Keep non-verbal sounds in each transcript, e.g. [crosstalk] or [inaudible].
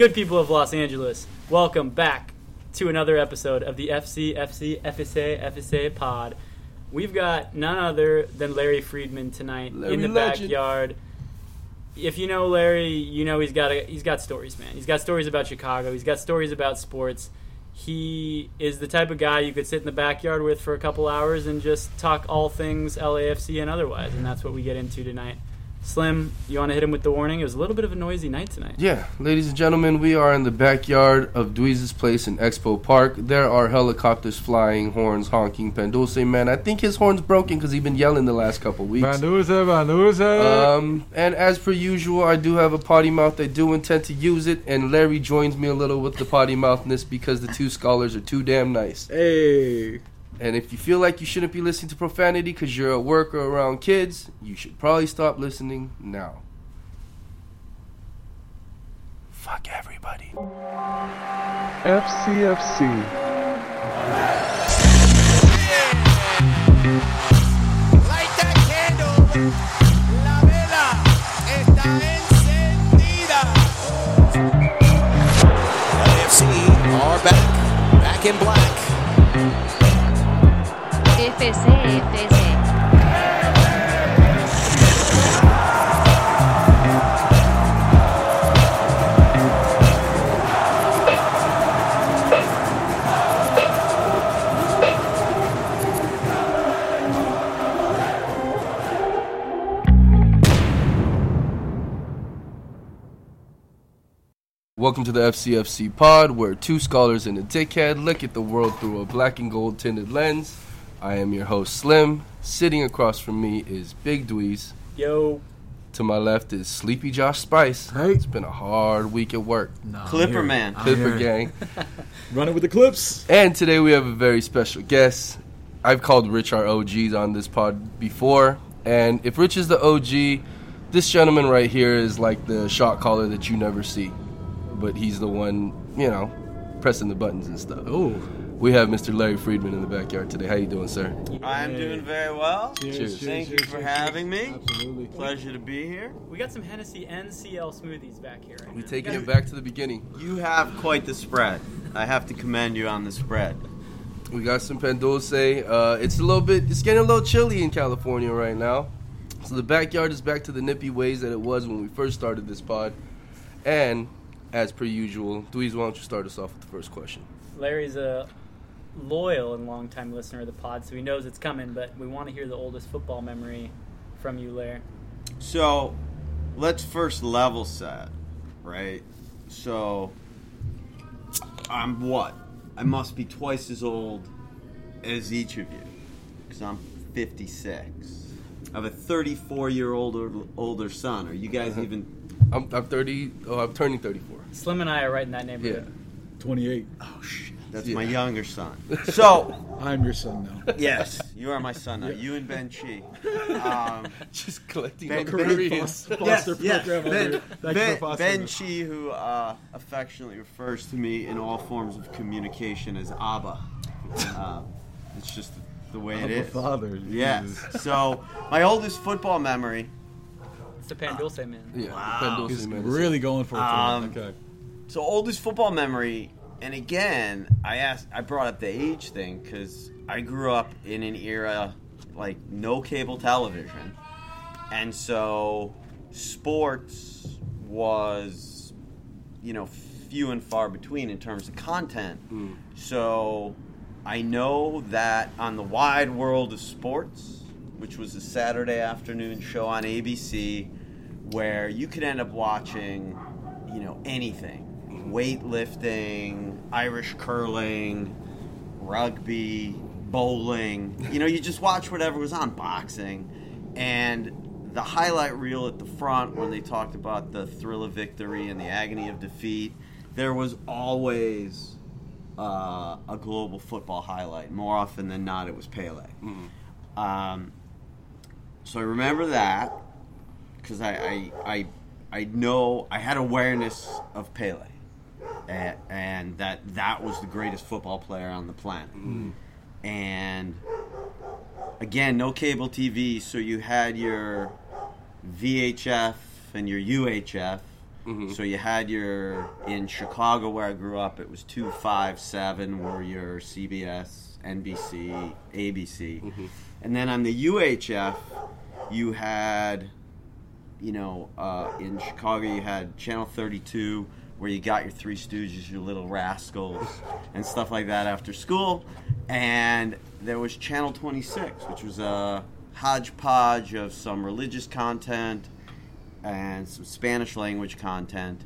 Good people of Los Angeles, welcome back to another episode of the FC FC FSA FSA pod. We've got none other than Larry Friedman tonight Larry in the Legend. backyard. If you know Larry, you know he's got a, he's got stories, man. He's got stories about Chicago. He's got stories about sports. He is the type of guy you could sit in the backyard with for a couple hours and just talk all things LAFC and otherwise, and that's what we get into tonight. Slim, you want to hit him with the warning? It was a little bit of a noisy night tonight. Yeah, ladies and gentlemen, we are in the backyard of Dweez's place in Expo Park. There are helicopters flying, horns honking. Pendulce, man, I think his horn's broken because he's been yelling the last couple weeks. Vanusa, Vanusa. Um, and as per usual, I do have a potty mouth. I do intend to use it, and Larry joins me a little with the potty mouthness because the two scholars are too damn nice. hey. And if you feel like you shouldn't be listening to profanity because you're at work or around kids, you should probably stop listening now. Fuck everybody. FCFC. Light that candle. La vela está encendida. LAFC are back. Back in black. FC, FC. Welcome to the FCFC pod, where two scholars and a dickhead look at the world through a black and gold tinted lens. I am your host, Slim. Sitting across from me is Big Dweez. Yo, To my left is Sleepy Josh Spice. Hey. It's been a hard week at work. Clipper man. Clipper gang. [laughs] Running with the clips. And today we have a very special guest. I've called Rich our OGs on this pod before. And if Rich is the OG, this gentleman right here is like the shot caller that you never see. But he's the one, you know, pressing the buttons and stuff. Oh. We have Mr. Larry Friedman in the backyard today. How you doing, sir? I'm doing very well. Cheers. Thank you for having me. Absolutely. Pleasure to be here. we got some Hennessy and CL smoothies back here. Right We now. taking it back to the beginning. You have quite the spread. I have to commend you on the spread. We got some Pendulce. Uh, it's a little bit, it's getting a little chilly in California right now. So the backyard is back to the nippy ways that it was when we first started this pod. And as per usual, Dweez, why don't you start us off with the first question? Larry's a loyal and longtime listener of the pod, so he knows it's coming. But we want to hear the oldest football memory from you, Lair. So, let's first level set, right? So, I'm what? I must be twice as old as each of you, because I'm 56. I have a 34 year old older son. Are you guys uh-huh. even? I'm, I'm 30, oh, I'm turning 34. Slim and I are right in that neighborhood. Yeah. 28. Oh shit, that's Yeah. my younger son. [laughs] So, I'm your son now. yes, you are my son now. You and Ben Chi. [laughs] Um, Just collecting Ben- all Ben- Koreans. Foster yes, program yes. over Ben, here. Thank you ben, for fostering ben us. Chi, who uh, affectionately refers to me in all forms of communication as Abba. Uh, it's just the way it I'm a is. father. Yes. Jesus. So, my oldest football memory. It's the Pandulce man. Yeah, Wow. Pendulce, He's man. really going for it. Um, tonight. okay. So, oldest football memory, and again, I asked, I brought up the age thing because I grew up in an era like no cable television, and so sports was, you know, few and far between in terms of content. Mm. So, I know that on the Wide World of Sports, which was a Saturday afternoon show on ABC, where you could end up watching, you know, anything weightlifting, Irish curling, rugby, bowling. You know, you just watch whatever was on, boxing. And the highlight reel at the front, when they talked about the thrill of victory and the agony of defeat, there was always uh, a global football highlight. More often than not, it was Pele. Um, so I remember that because I, I, I, I know I had awareness of Pele, and, and that that was the greatest football player on the planet. Mm-hmm. And again, no cable TV, so you had your VHF and your UHF, mm-hmm. So you had your in Chicago where I grew up. It was two, five, seven were your CBS, NBC, ABC, mm-hmm. and then on the UHF you had, you know, uh, in Chicago you had Channel 32 where you got your Three Stooges, your Little Rascals, and stuff like that after school, and there was Channel 26, which was a hodgepodge of some religious content and some Spanish language content,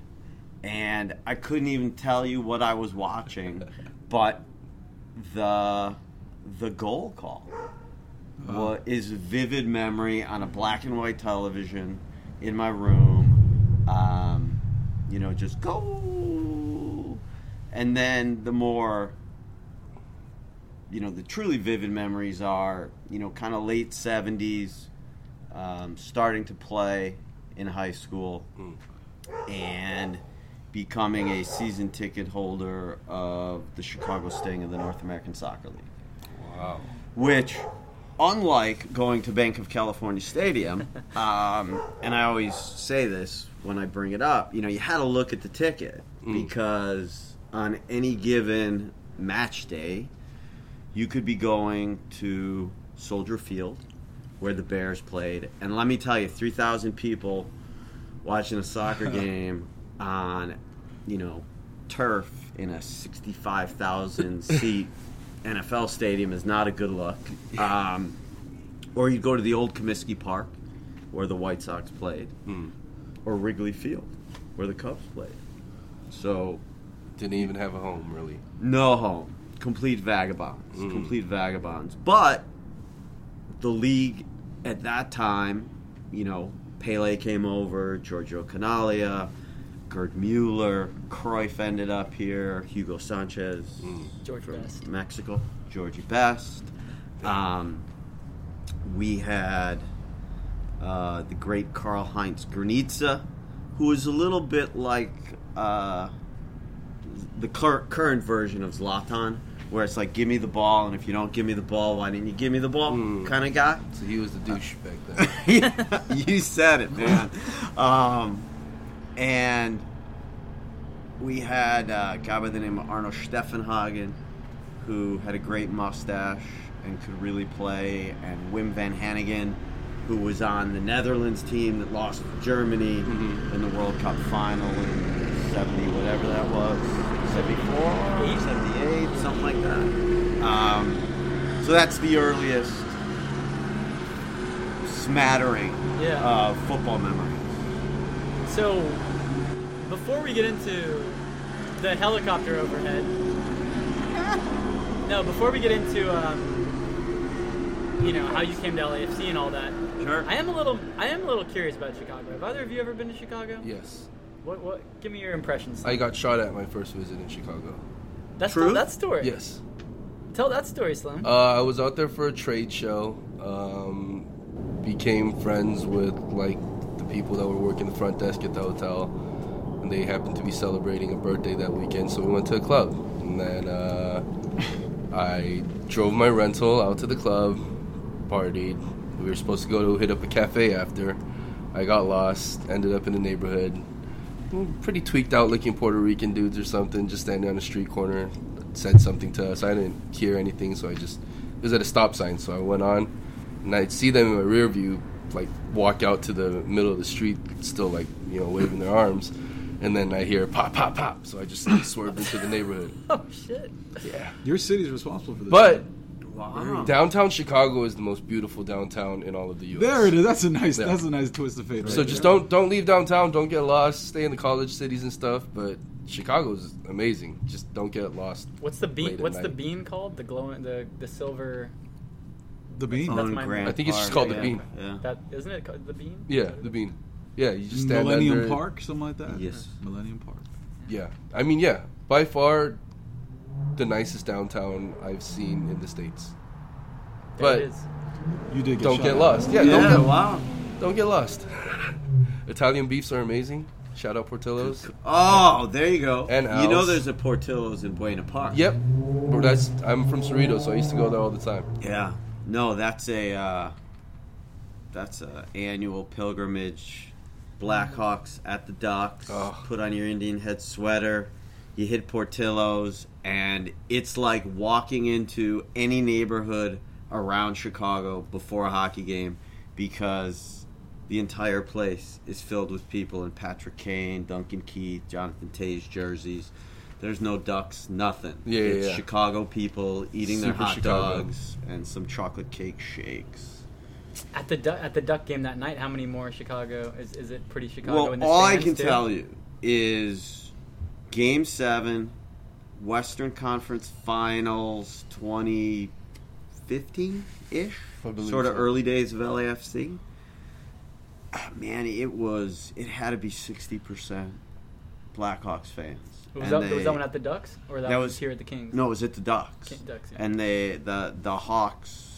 and I couldn't even tell you what I was watching, [laughs] but the the goal call wa is vivid memory on a black and white television in my room. Um, you know, just go, and then the more you know, the truly vivid memories are, you know, kind of late 70s, um, starting to play in high school, and becoming a season ticket holder of the Chicago Sting of the North American Soccer League. Wow. Which, unlike going to Bank of California Stadium, [laughs] um, and I always say this when I bring it up, you know, you had to look at the ticket because on any given match day, you could be going to Soldier Field, where the Bears played, and let me tell you, three thousand people watching a soccer [laughs] game on, you know, turf in a sixty-five thousand seat NFL stadium is not a good look. Um, or you'd go to the old Comiskey Park, where the White Sox played, or Wrigley Field, where the Cubs played. So Didn't even have a home, really. no home. Complete vagabonds. Complete vagabonds. But the league at that time, you know, Pele came over, Giorgio Chinaglia, Gerd Mueller, Cruyff ended up here, Hugo Sanchez, George Best. Mexico, Georgie Best. Um, we had uh, the great Karl Heinz Granitza, who was a little bit like uh, the cur- current version of Zlatan, where it's like, give me the ball, and if you don't give me the ball, why didn't you give me the ball kind of guy. So he was the douche back then. [laughs] you said it, man. Um, and we had uh, a guy by the name of Arno Steffenhagen, who had a great mustache and could really play, and Wim van Hanegem, who was on the Netherlands team that lost to Germany in the World Cup final in 70, whatever that was, 74, 78, something like that. Um, so that's the earliest smattering Yeah. of football memories. So, before we get into the helicopter overhead, no, before we get into, um, you know, how you came to LAFC and all that, Sure. I am a little, I am a little curious about Chicago. Have either of you ever been to Chicago? yes. What, what? Give me your impressions. I got shot at my first visit in Chicago. That's True? Tell that story. Yes. Tell that story, Slim. Uh, I was out there for a trade show. Um, became friends with like the people that were working the front desk at the hotel, and they happened to be celebrating a birthday that weekend. So we went to a club, and then uh, I drove my rental out to the club, partied. We were supposed to go to hit up a cafe after. I got lost, ended up in the neighborhood. Pretty tweaked out looking Puerto Rican dudes or something, just standing on the street corner, said something to us. I didn't hear anything, so I just it was at a stop sign, so I went on, and I'd see them in my rear view, like walk out to the middle of the street, still like you know waving their arms, and then I hear pop, pop, pop. So I just like, [laughs] swerved into the neighborhood. [laughs] oh shit. Yeah, Your city's responsible for this. but Wow. downtown Chicago is the most beautiful downtown in all of the U.S. there it is. That's a nice. Yeah. That's a nice twist of fate. Right So just there. don't don't leave downtown. Don't get lost. Stay in the college cities and stuff. But Chicago's amazing. Just don't get lost. What's the Late bean? at What's the night. bean called? The glowing, the the silver. The bean. That's On my- Grant I think it's just Park, called the yeah. Bean. Yeah. That isn't it called the bean? Yeah, the bean. Yeah, you just stand there. Millennium under it. Park, something like that. Yes. Millennium Park. Yeah, I mean, yeah, by far the nicest downtown I've seen in the states. There But it is. You did. Get don't shot get at. lost. Yeah, Yeah, don't get wow. don't get lost. [laughs] Italian beefs are amazing. Shout out Portillo's. Oh, there you go. And you know there's a Portillo's in Buena Park. Yep, that's I'm from Cerritos, so I used to go there all the time. Yeah. No, that's a uh, that's a annual pilgrimage Blackhawks at the docks. Oh. Put on your Indian head sweater. You hit Portillo's, and it's like walking into any neighborhood around Chicago before a hockey game because the entire place is filled with people in Patrick Kane, Duncan Keith, Jonathan Toews jerseys. There's no ducks, nothing. Yeah, yeah, it's yeah. Chicago people eating their hot Chicago. dogs and some chocolate cake shakes. At the du- at the Duck game that night, how many more Chicago is? Is it pretty Chicago? Well, in the all I can too? tell you is Game Seven, Western Conference Finals, twenty fifteen ish, sort of so. early days of LAFC. Ah, Man, it was it had to be sixty percent Blackhawks fans. Was that, they- was that one at the Ducks or that, That was was- here at the Kings? No, it was at the Ducks. King- Ducks, yeah. And they the the Hawks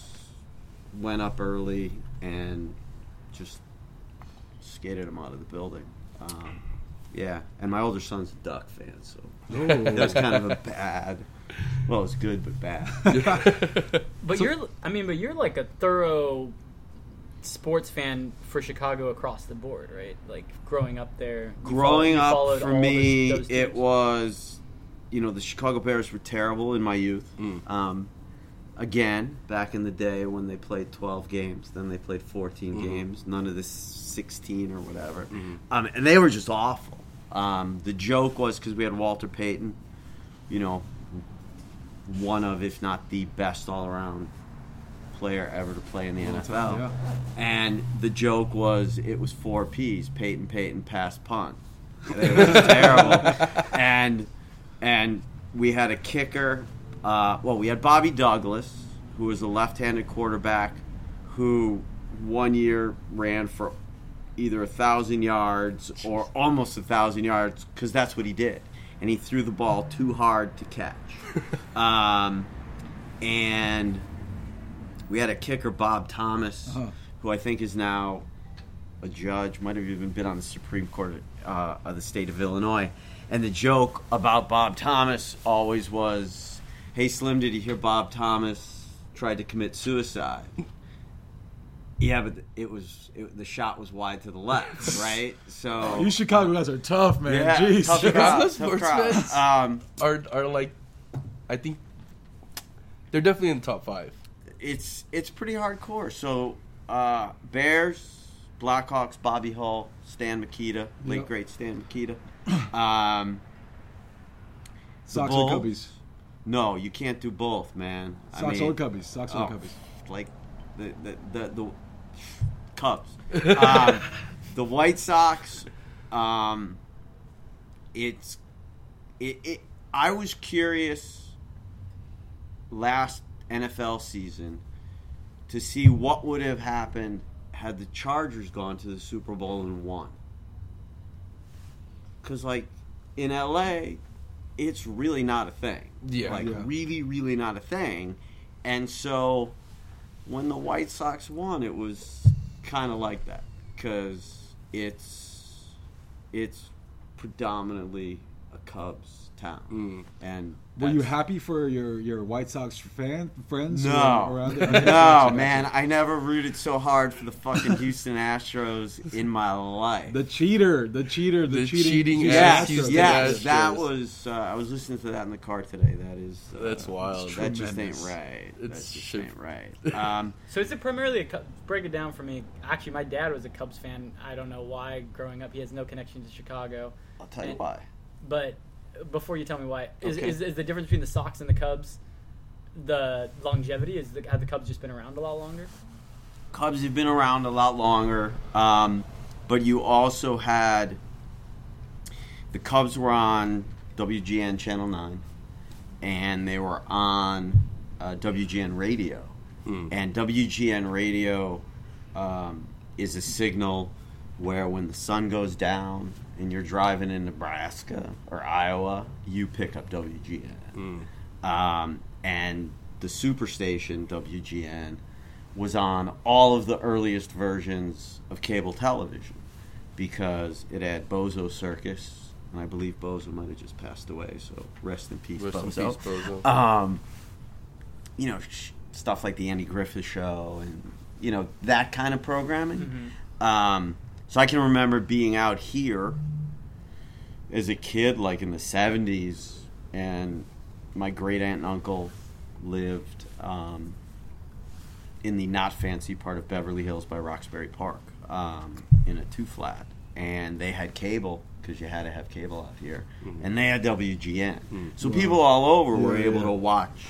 went up early and just skated them out of the building. Um, yeah, and my older son's a Duck fan, so that was kind of a bad. Well, it was good but bad. [laughs] But you're, I mean, but you're like a thorough sports fan for Chicago across the board, right? Like growing up there. Growing follow- up for me, those- those it was, you know, the Chicago Bears were terrible in my youth. Mm. Um, again, back in the day when they played 12 games, then they played 14 Mhm. games, none of this 16 or whatever. Mhm. Um, and they were just awful. Um, the joke was because we had Walter Payton, you know, one of, if not the best all around player ever to play in the NFL. yeah. And the joke was it was four P's: Payton, Payton, pass, punt. [laughs] It was terrible. And and we had a kicker. Uh, well, we had Bobby Douglas, who was a left-handed quarterback, who one year ran for either a thousand yards or almost a thousand yards because that's what he did, and he threw the ball too hard to catch. [laughs] um, and we had a kicker, Bob Thomas, Uh-huh. who I think is now a judge, might have even been on the Supreme Court uh, of the state of Illinois. And the joke about Bob Thomas always was, "Hey Slim, did you hear Bob Thomas tried to commit suicide?" yeah, but it was it, the shot was wide to the left, [laughs] right? So You Chicago guys are tough, man. yeah, Jeez. tough Chicago crowd, tough sports crowd. fans. Um, are are like, I think they're definitely in the top five. It's it's pretty hardcore. So uh, Bears, Blackhawks, Bobby Hull, Stan Mikita, late Yep. great Stan Mikita. Um, Sox Bulls. or Cubbies? no, you can't do both, man. I Sox mean- or Cubbies? Sox or oh, Cubbies? Like the the the, the Cubs, um, the White Sox. Um, it's it, it. I was curious last NFL season to see what would have happened had the Chargers gone to the Super Bowl and won. Because like in LA, it's really not a thing. Yeah. like Yeah. really, really not a thing. And so when the White Sox won, it was kind of like that because it's it's predominantly a Cubs town, Mm. and Were you happy for your, your White Sox fan friends? No, around [laughs] no, man! I never rooted so hard for the fucking Houston Astros in my life. The cheater, the cheater, the, The cheating, cheating yes, Astros. Houston yes, Astros. that was. Uh, I was listening to that in the car today. That is. Uh, That's wild. That just ain't Tremendous. right. That just should- ain't right. Um, [laughs] So is it primarily a Cubs? Break it down for me. Actually, my dad was a Cubs fan. I don't know why. Growing up, he has no connection to Chicago. I'll tell you why. But before you tell me why, is, Okay. is, is the difference between the Sox and the Cubs the longevity? Is the, have the Cubs just been around a lot longer? Cubs have been around a lot longer, um, but you also had the Cubs were on WGN Channel Nine, and they were on uh, WGN Radio, Mm. and WGN Radio um, is a signal where when the sun goes down and you're driving in Nebraska or Iowa, you pick up WGN Mm. um, and the superstation WGN was on all of the earliest versions of cable television because it had Bozo Circus, and I believe Bozo might have just passed away. So rest in peace, Rest in Bozo. peace, Bozo. Um, you know, sh- stuff like the Andy Griffith Show, and you know that kind of programming. Um, So I can remember being out here as a kid, like in the '70s, and my great aunt and uncle lived um, in the not fancy part of Beverly Hills by Roxbury Park um, in a two flat, and they had cable because you had to have cable out here, and they had WGN. So people all over were able yeah. to watch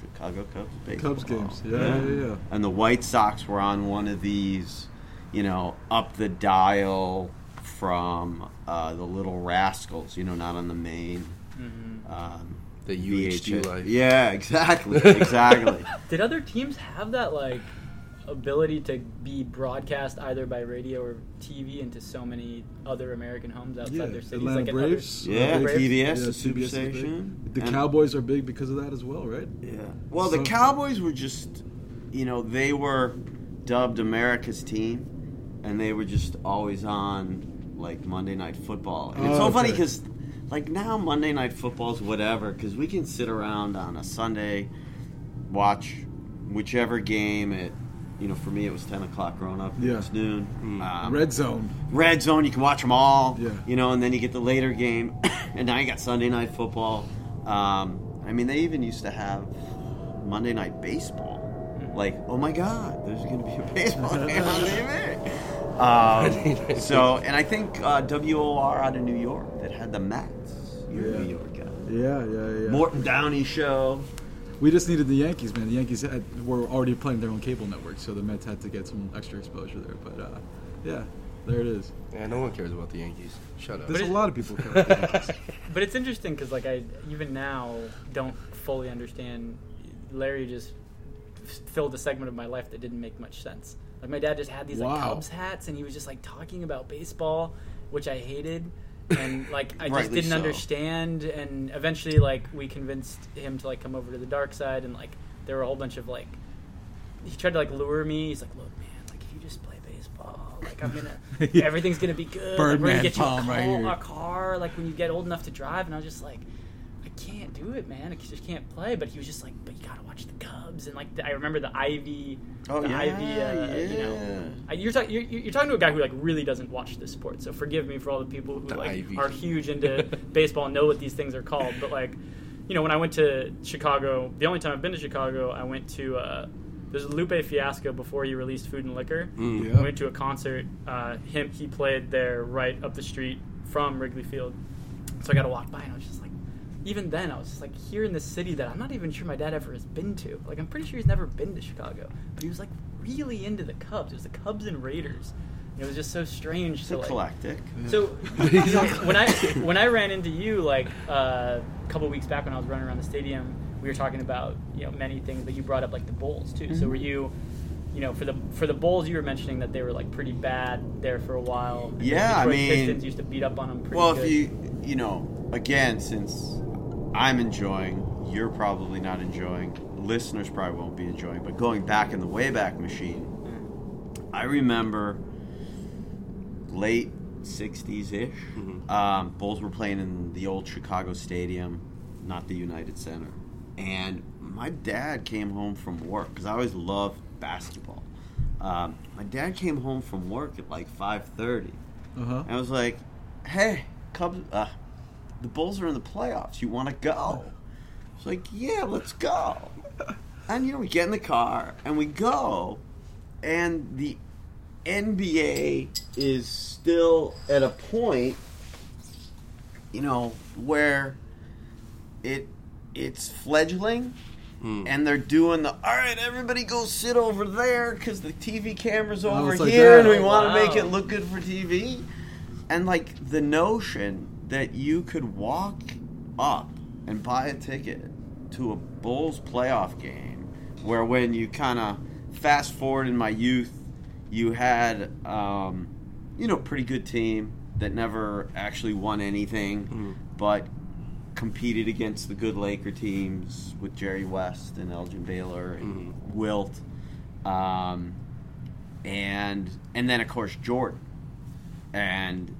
Chicago Cubs baseball. Cubs games. Yeah, yeah, yeah. yeah. And the White Sox were on one of these, you know, up the dial from uh, the Little Rascals. You know, not on the main. Um, The UHG VHS. life. Yeah, exactly, exactly. [laughs] [laughs] Did other teams have that like ability to be broadcast either by radio or TV into so many other American homes outside Yeah, their cities? Atlanta like in other- Braves. Yeah, Braves? TBS, Yeah, the TBS is Superstation. The And- Cowboys are big because of that as well, right? Yeah. Well, the Cowboys were just, you know, they were dubbed America's team, and they were just always on like Monday Night Football. And it's Oh, so funny because, like now Monday Night Football's whatever because we can sit around on a Sunday, watch whichever game at. You know, for me, it was ten o'clock growing up. Yeah. It's noon. Um, Red Zone. Red Zone, you can watch them all. Yeah. You know, and then you get the later game, [coughs] and now you got Sunday night football. Um, I mean, they even used to have Monday night baseball. Like, oh my God, there's going to be a [laughs] baseball [laughs] game on TV. Um, [laughs] so, and I think uh, WOR out of New York that had the Mets. You're a Yeah. New York guy. Yeah, yeah, yeah. Morton Downey show. We just needed the Yankees, man. The Yankees had, were already playing their own cable network, so the Mets had to get some extra exposure there. But uh, yeah, there it is. Yeah, no one cares about the Yankees. Shut up. There's it- a lot of people. care about the Yankees. [laughs] But it's interesting because like I even now don't fully understand. Larry just filled a segment of my life that didn't make much sense. Like my dad just had these like Wow. Cubs hats, and he was just like talking about baseball, which I hated, and [laughs] like I just didn't so. understand. And eventually, like we convinced him to like come over to the dark side, and like there were a whole bunch of like he tried to like lure me. He's like, "Look, man, like if you just play baseball, like I'm gonna, [laughs] Yeah. everything's gonna be good. like, we're Birdman gonna get you a, car, right a car, like when you get old enough to drive." And I was just like, "I can't do it, man. I just can't play." But he was just like, "But you gotta watch the Cubs." And like the, I remember the Ivy, Oh, the yeah, Ivy, uh, you know. yeah. I- You're, talk, you're, you're talking to a guy who like really doesn't watch this sport, so forgive me for all the people who The like Ivy. are huge into [laughs] baseball and know what these things are called. But like, you know, when I went to Chicago, the only time I've been to Chicago, I went to uh, there's a Lupe Fiasco before he released Food and Liquor. Mm. Yeah. I went to a concert. Uh, him he played there right up the street from Wrigley Field, so I got to walk by and I was just like. Even then, I was just like here in this city that I'm not even sure my dad ever has been to. Like, I'm pretty sure he's never been to Chicago, but he was like really into the Cubs. It was the Cubs and Raiders. And it was just so strange It's to like. eclectic. So [laughs] when I when I ran into you like uh, a couple weeks back when I was running around the stadium, we were talking about you know many things, but you brought up like the Bulls too. So were you, you know, for the for the Bulls, you were mentioning that they were like pretty bad there for a while. Yeah, I mean- Pistons used to beat up on them pretty Well, good. if you, you know, again, since I'm enjoying, you're probably not enjoying, listeners probably won't be enjoying, but going back in the Wayback Machine, I remember late 60s ish, um, Bulls were playing in the old Chicago Stadium, not the United Center. And my dad came home from work because I always loved basketball. Um, my dad came home from work at like 5:30. Uh huh. And I was like, "Hey, Cubs, uh, the Bulls are in the playoffs. You want to go?" It's like, "Yeah, let's go." [laughs] And you know, we get in the car and we go, and the NBA is still at a point, you know, where it it's fledgling. Mm. And they're doing the all right. Everybody go sit over there because the TV camera's Oh, over like here, that. and we want to Wow. make it look good for TV. And like the notion that you could walk up and buy a ticket to a Bulls playoff game, where when you kind of fast forward in my youth, you had um, you know pretty good team that never actually won anything, but competed against the good Laker teams with Jerry West and Elgin Baylor and Wilt, um, and and then of course Jordan, and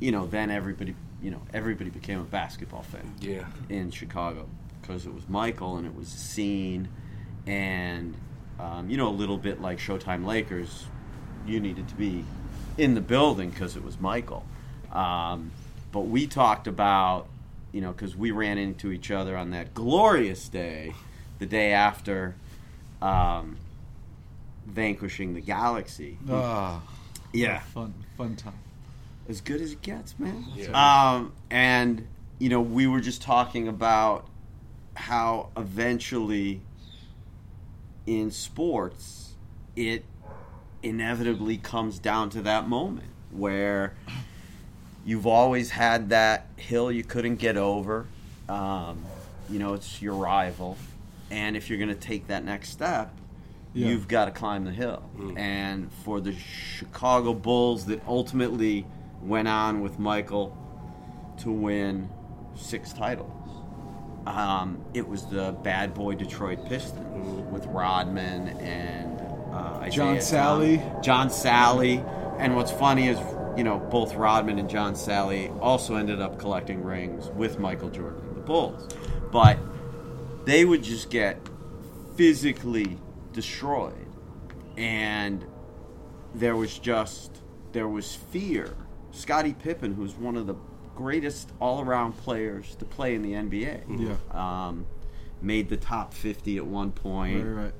you know then everybody you know everybody became a basketball fan Yeah. in Chicago because it was Michael and it was a scene, and um, you know a little bit like Showtime Lakers, you needed to be in the building because it was Michael. Um, but we talked about, you know, because we ran into each other on that glorious day, the day after um, vanquishing the Galaxy. Ah, Yeah, fun, fun time. As good as it gets, man. Yeah. Um, and you know, we were just talking about how eventually in sports it inevitably comes down to that moment where you've always had that hill you couldn't get over. Um, you know, it's your rival, and if you're going to take that next step, Yeah. you've got to climb the hill. And for the Chicago Bulls that ultimately went on with Michael to win six titles. Um, it was the bad boy Detroit Pistons with Rodman and uh, John Salley. John Salley. And what's funny is, you know, both Rodman and John Salley also ended up collecting rings with Michael Jordan and the Bulls. But they would just get physically destroyed. And there was just, there was fear. Scottie Pippen, who's one of the greatest all around players to play in the NBA, Yeah. um, made the top 50 at one point Right, right.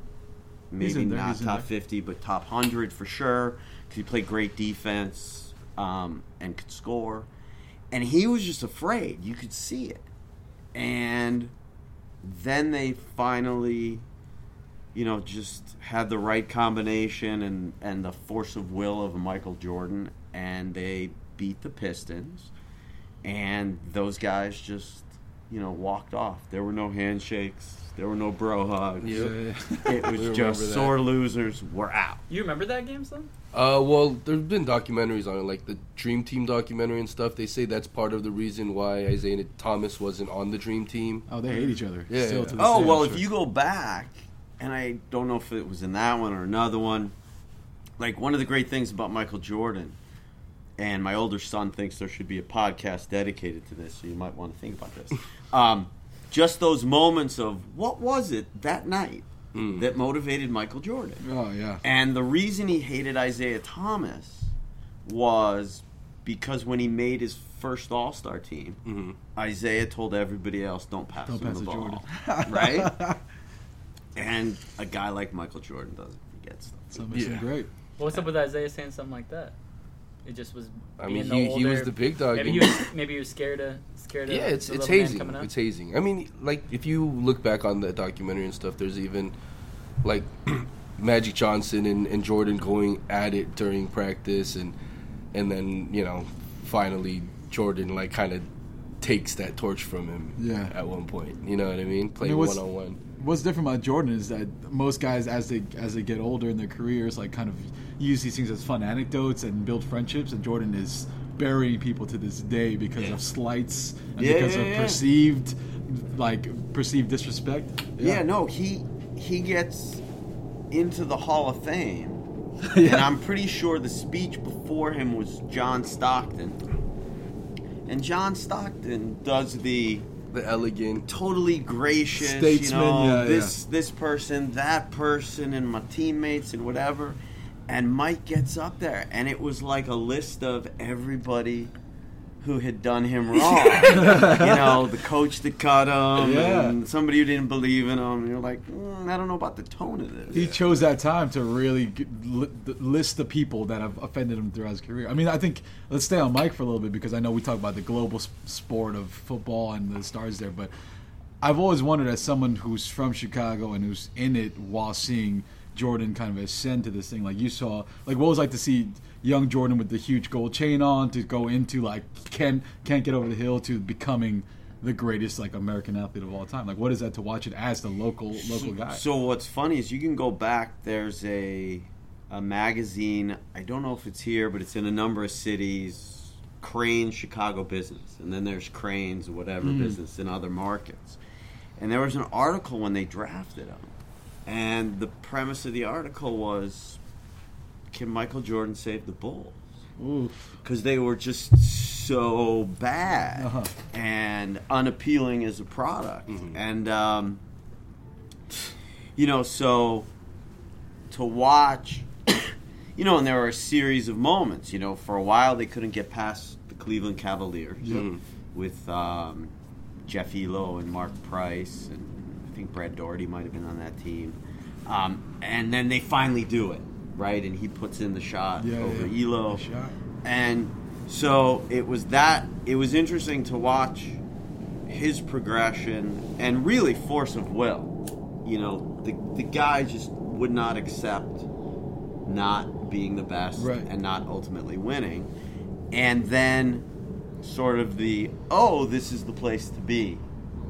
Maybe not top 50, but top 100 for sure. Because he played great defense um, and could score. And he was just afraid. You could see it. And then they finally, you know, just had the right combination and, and the force of will of Michael Jordan. And they beat the Pistons. And those guys just, you know, walked off. There were no handshakes. There were no bro hugs. Yep. It was [laughs] just that. sore losers were out. You remember that game, son? Uh, well, there's been documentaries on it, like the Dream Team documentary and stuff. They say that's part of the reason why Isiah Thomas wasn't on the Dream Team. Oh, they hate each other. Yeah, Still yeah. to this Oh day, well, I'm if you go back, and I don't know if it was in that one or another one. Like one of the great things about Michael Jordan, and my older son thinks there should be a podcast dedicated to this, so you might want to think about this. [laughs] um, just those moments of what was it that night that motivated Michael Jordan? Oh yeah. And the reason he hated Isiah Thomas was because when he made his first All Star team, Isiah told everybody else, "Don't pass Don't him pass the ball," Jordan. [laughs] right? [laughs] and a guy like Michael Jordan doesn't forget stuff. So makes Yeah. him great. What's up with Isiah saying something like that? It just was. I mean, the he, he was the big dog. Maybe he was. Maybe he was scared of. Scared of. yeah, it's the it's little man hazing. coming up. It's hazing. I mean, like if you look back on the documentary and stuff, there's even like [clears throat] Magic Johnson and, and Jordan going at it during practice, and and then you know finally Jordan like kind of takes that torch from him. Yeah. At one point, you know what I mean? Playing one on one. What's different about Jordan is that most guys, as they as they get older in their careers, like kind of use these things as fun anecdotes and build friendships. And Jordan is burying people to this day because Yeah. of slights and Yeah, because yeah, of perceived, like perceived disrespect. Yeah. no, he he gets into the Hall of Fame, [laughs] and I'm pretty sure the speech before him was John Stockton. And John Stockton does the The elegant. totally gracious, Statesman, you know, yeah, this this person, that person, and my teammates and whatever. And Mike gets up there, and it was like a list of everybody who had done him [laughs] wrong. you know, the coach that cut him, Yeah. and somebody who didn't believe in him. And you're like, mm, I don't know about the tone of this. He chose that time to really list the people that have offended him throughout his career. I mean, I think let's stay on Mike for a little bit because I know we talk about the global sport of football and the stars there, but I've always wondered as someone who's from Chicago and who's in it while seeing Jordan kind of ascend to this thing. Like you saw, like what was it like to see young Jordan with the huge gold chain on to go into like can can't get over the hill to becoming the greatest like American athlete of all time. Like what is that to watch it as the local local guy? So what's funny is you can go back. There's a a magazine. I don't know if it's here, but it's in a number of cities. Crain Chicago Business, and then there's Crain's whatever hmm. business in other markets. And there was an article when they drafted him, and the premise of the article was, can Michael Jordan save the Bulls? Because they were just so bad Uh-huh. and unappealing as a product. And, um, you know, so to watch, [coughs] you know, and there were a series of moments. You know, for a while they couldn't get past the Cleveland Cavaliers Mhm. with um, Jeff Ehlo and Mark Price, and I think Brad Daugherty might have been on that team. Um, and then they finally do it, right? And he puts in the shot Yeah, over yeah. Ehlo. Shot. And so it was that. It was interesting to watch his progression and really force of will. You know, the the guy just would not accept not being the best Right. and not ultimately winning. And then sort of the oh, this is the place to be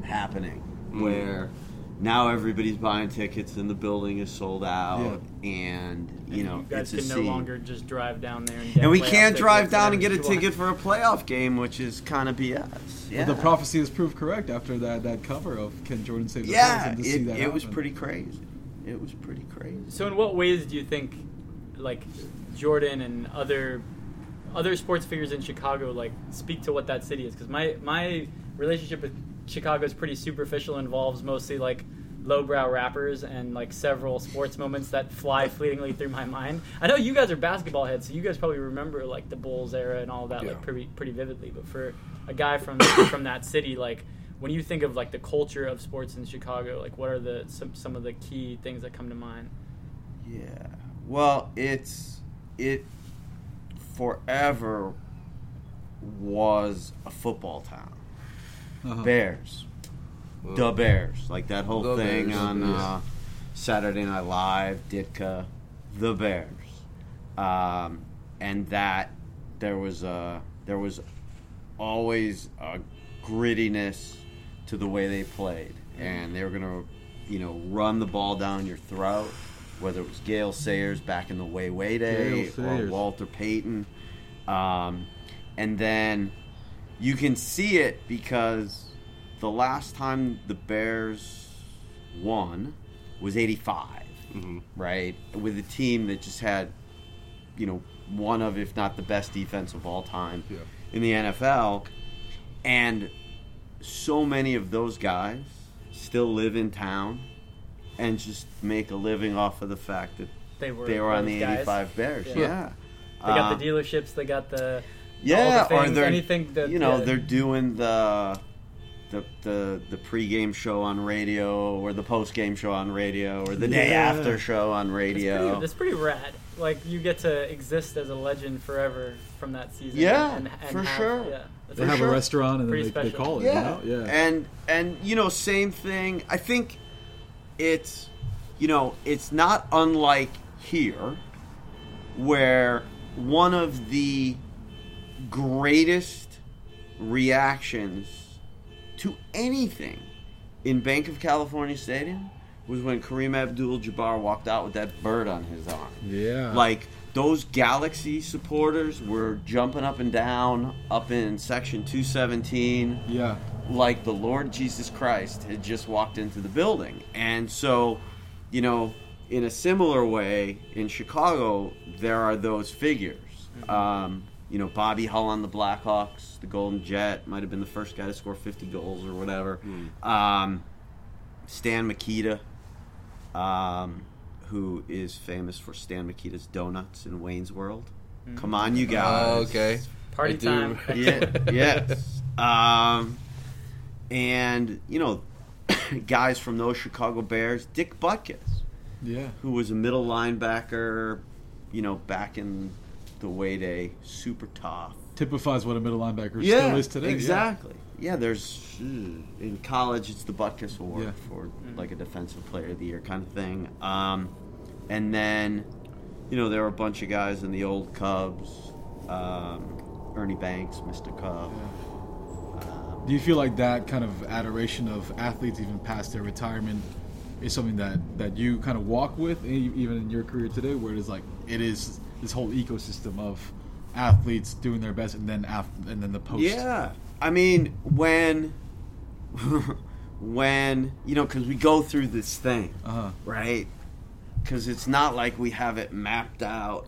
happening mm-hmm. where now everybody's buying tickets and the building is sold out and you know you guys it's a can no longer just drive down there and get And we can't drive down and get a ticket for a playoff game, which is kind of BS. Yeah, But the prophecy has proved correct after that, that cover of Ken Jordan Save the World, yeah, and to see it, that it was pretty crazy. It was pretty crazy. So, in what ways do you think, like Jordan and other other sports figures in Chicago, like speak to what that city is? Because my my relationship with Chicago is pretty superficial. Involves mostly like lowbrow rappers and like several sports moments that fly fleetingly through my mind. I know you guys are basketball heads, so you guys probably remember like the Bulls era and all that Yeah. like pretty pretty vividly. But for a guy from [coughs] from that city, like when you think of like the culture of sports in Chicago, like what are the some some of the key things that come to mind? Yeah. Well, it's it forever was a football town. Uh-huh. Bears. The Bears. Like that whole The thing Bears, on uh, Saturday Night Live, Ditka, the Bears. Um, and that there was a there was always a grittiness to the way they played. And they were gonna, you know, run the ball down your throat, whether it was Gale Sayers back in the way way day or Walter Payton. Um, and then you can see it because the last time the Bears won was 85, Mhm. right? With a team that just had, you know, one of, if not the best defense of all time Yeah. in the NFL. And so many of those guys still live in town and just make a living off of the fact that They were they were on those the guys. 85 Bears. Yeah. Yeah. They got Uh, the dealerships. They got the yeah, all the or things, they're anything that you know yeah. they're doing the the the the pregame show on radio or the postgame show on radio or the day after show on It's radio. pretty, it's pretty rad. Like you get to exist as a legend forever from that season. Yeah, and, and for have- sure. Yeah, that's They for have sure. a restaurant and then they, they call it. yeah, You know? yeah. and and you know same thing. I think it's you know it's not unlike here where one of the greatest reactions to anything in Bank of California Stadium was when Kareem Abdul-Jabbar walked out with that bird on his arm. yeah. Like those Galaxy supporters were jumping up and down up in section 217 yeah. like the Lord Jesus Christ had just walked into the building. And so, you know, in a similar way, in Chicago, there are those figures. Um, you know, Bobby Hull on the Blackhawks, the Golden Jet, might have been the first guy to score 50 goals or whatever. Um, Stan Mikita, um, who is famous for Stan Mikita's Donuts in Wayne's World. Come on, you guys. Oh, okay. Party I do. time. [laughs] Yeah, yes. Um, and you know, [coughs] guys from those Chicago Bears, Dick Butkus, Yeah. who was a middle linebacker, you know, back in the way day, super tough. Typifies what a middle linebacker yeah, still is today. exactly. Yeah, there's in college it's the Butkus Award Yeah. for like a defensive player of the year kind of thing. Um, and then, you know, there were a bunch of guys in the old Cubs. Um, Ernie Banks, Mr. Cub. Um, Do you feel like that kind of adoration of athletes even past their retirement is something that, that you kind of walk with e- even in your career today where it is like it is this whole ecosystem of athletes doing their best and then af- and then the post Yeah, I mean when [laughs] when you know because we go through this thing, uh-huh right? Because it's not like we have it mapped out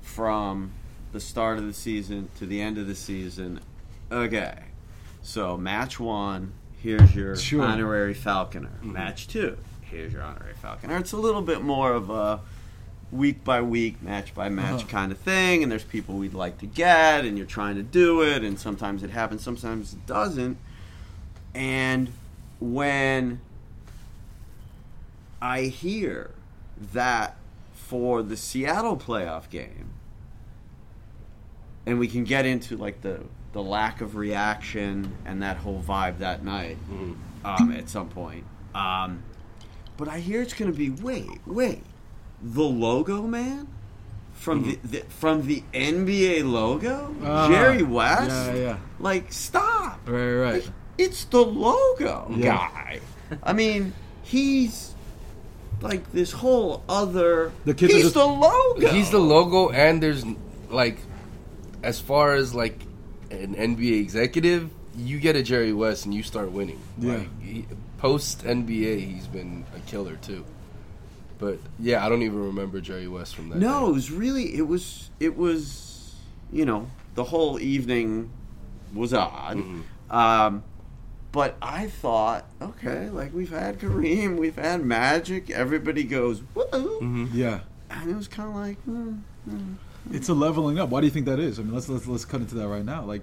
from the start of the season to the end of the season. Okay, so match one, here's your Sure. honorary falconer. Match two, here's your honorary falconer. It's a little bit more of a week by week, match by match Uh-huh. kind of thing, and there's people we'd like to get, and you're trying to do it, and sometimes it happens, sometimes it doesn't. And when I hear that for the Seattle playoff game, and we can get into like the the lack of reaction and that whole vibe that night um, at some point. Um, but I hear it's going to be wait, wait, the logo man from the, the from the NBA logo, Uh-huh. Jerry West. Yeah, yeah. Like, stop! Right, right. It's the logo Yeah. guy. I mean, he's like this whole other. The kids he's just- the logo. He's the logo, and there's like, as far as like an NBA executive, you get a Jerry West and you start winning. Yeah. Like, he, Post NBA, he's been a killer too. But yeah, I don't even remember Jerry West from that. No, it was really it was it was you know the whole evening was odd. Mm-hmm. Um, but I thought, okay, like we've had Kareem, we've had Magic, everybody goes woo, Mm-hmm. Yeah. and it was kind of like, hmm, It's a leveling up. Why do you think that is? I mean, let's let's let's cut into that right now. Like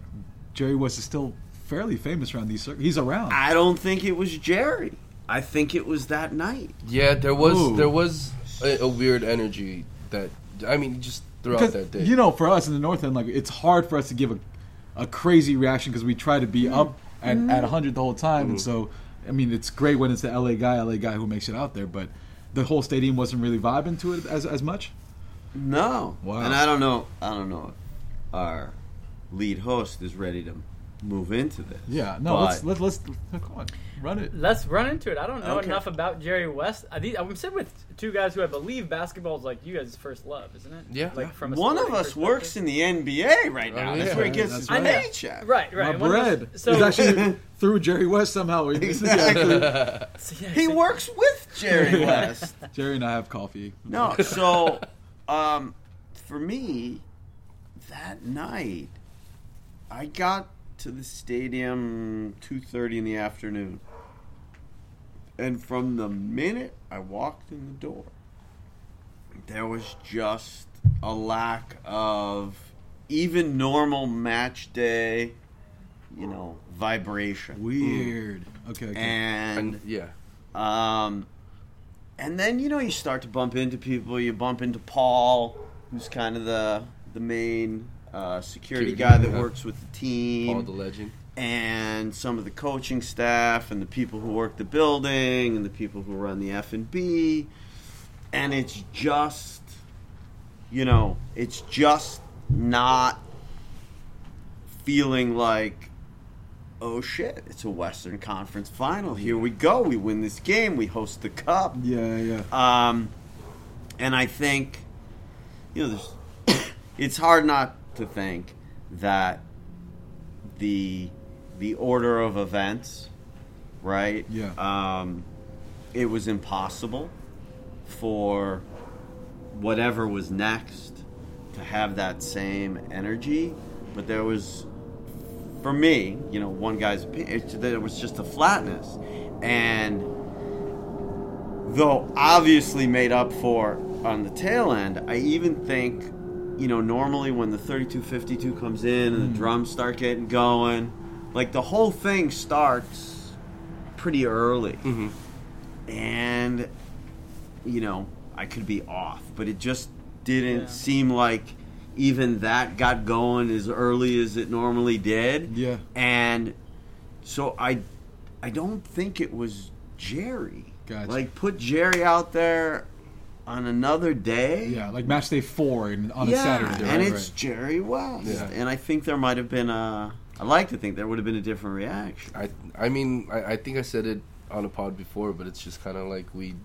Jerry West is still fairly famous around these circles. He's around. I don't think it was Jerry. I think it was that night. Yeah, there was Ooh. there was a, a weird energy that I mean, just throughout Because that day. you know, for us in the North End, like it's hard for us to give a, a crazy reaction because we try to be up at mm-hmm. at hundred the whole time, and mm-hmm. so I mean, it's great when it's the LA guy, LA guy who makes it out there, but the whole stadium wasn't really vibing to it as as much. No. Wow. And I don't know. I don't know if our lead host is ready to move into this. Yeah, no, But- let's let's let's come on, run it. Let's run into it. I don't know Okay. enough about Jerry West. I, I'm sitting with two guys who I believe basketball is like you guys' first love, isn't it? Yeah. Like from a One of us works in the NBA right now. Oh, That's where he gets his right. Paycheck. Right, right. My And one of us- bread So, is actually [laughs] through Jerry West somehow. Exactly. [laughs] so, yeah, he so- works with Jerry [laughs] West. Jerry and I have coffee. No, so um, for me, that night, I got to the stadium two thirty in the afternoon, and from the minute I walked in the door, there was just a lack of even normal match day, you know, vibration. Weird. Okay. okay. And and yeah, um, and then you know you start to bump into people. You bump into Paul, who's kind of the the main uh, security Security, guy that yeah. works with the team, Paul the legend. And some of the coaching staff, and the people who work the building, and the people who run the F and B, and it's just, you know, it's just not feeling like oh shit, it's a Western Conference final. Here we go. We win this game. We host the cup. yeah, yeah. Um, and I think, you know, there's, [coughs] it's hard not to think that the the order of events, right? Yeah. Um, it was impossible for whatever was next to have that same energy, but there was for me, you know, one guy's opinion, it was just a flatness. And though obviously made up for on the tail end, I even think, you know, normally when the 3252 comes in and the drums start getting going, like the whole thing starts pretty early. Mm-hmm. And, you know, I could be off, but it just didn't Yeah. seem like even that got going as early as it normally did. Yeah. And so I I don't think it was Jerry. Gotcha. Like put Jerry out there on another day. Yeah, like match day four on a Yeah, Saturday. and it's right. Jerry West. Yeah. And I think there might have been a I like to think there would have been a different reaction. I I mean I, I think I said it on a pod before, but it's just kind of like we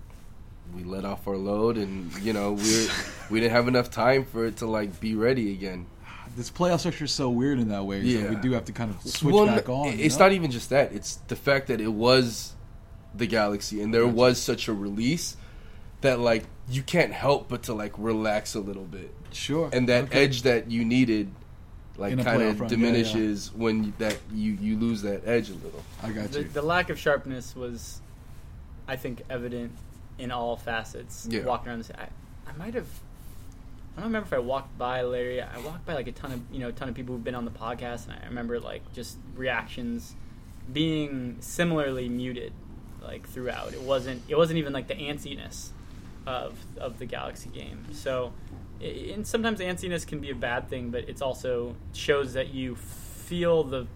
we let off our load, and you know we [laughs] we didn't have enough time for it to like be ready again. this playoff structure is so weird in that way. So Yeah. we do have to kind of switch Well, back on. It's you know? not even just that; it's the fact that it was the Galaxy, and there was such a release that like you can't help but to like relax a little bit, sure, and that Okay. edge that you needed. Like kind of run, yeah, diminishes when you, that you you lose that edge a little. I got the, you. the lack of sharpness was, I think, evident in all facets. Yeah. Walking around this, I, I might have I don't remember if I walked by Larry. I walked by like a ton of you know a ton of people who've been on the podcast, and I remember like just reactions being similarly muted like throughout. It wasn't it wasn't even like the antsiness of of the Galaxy game. So, i- and sometimes antsiness can be a bad thing, but it's also shows that you feel the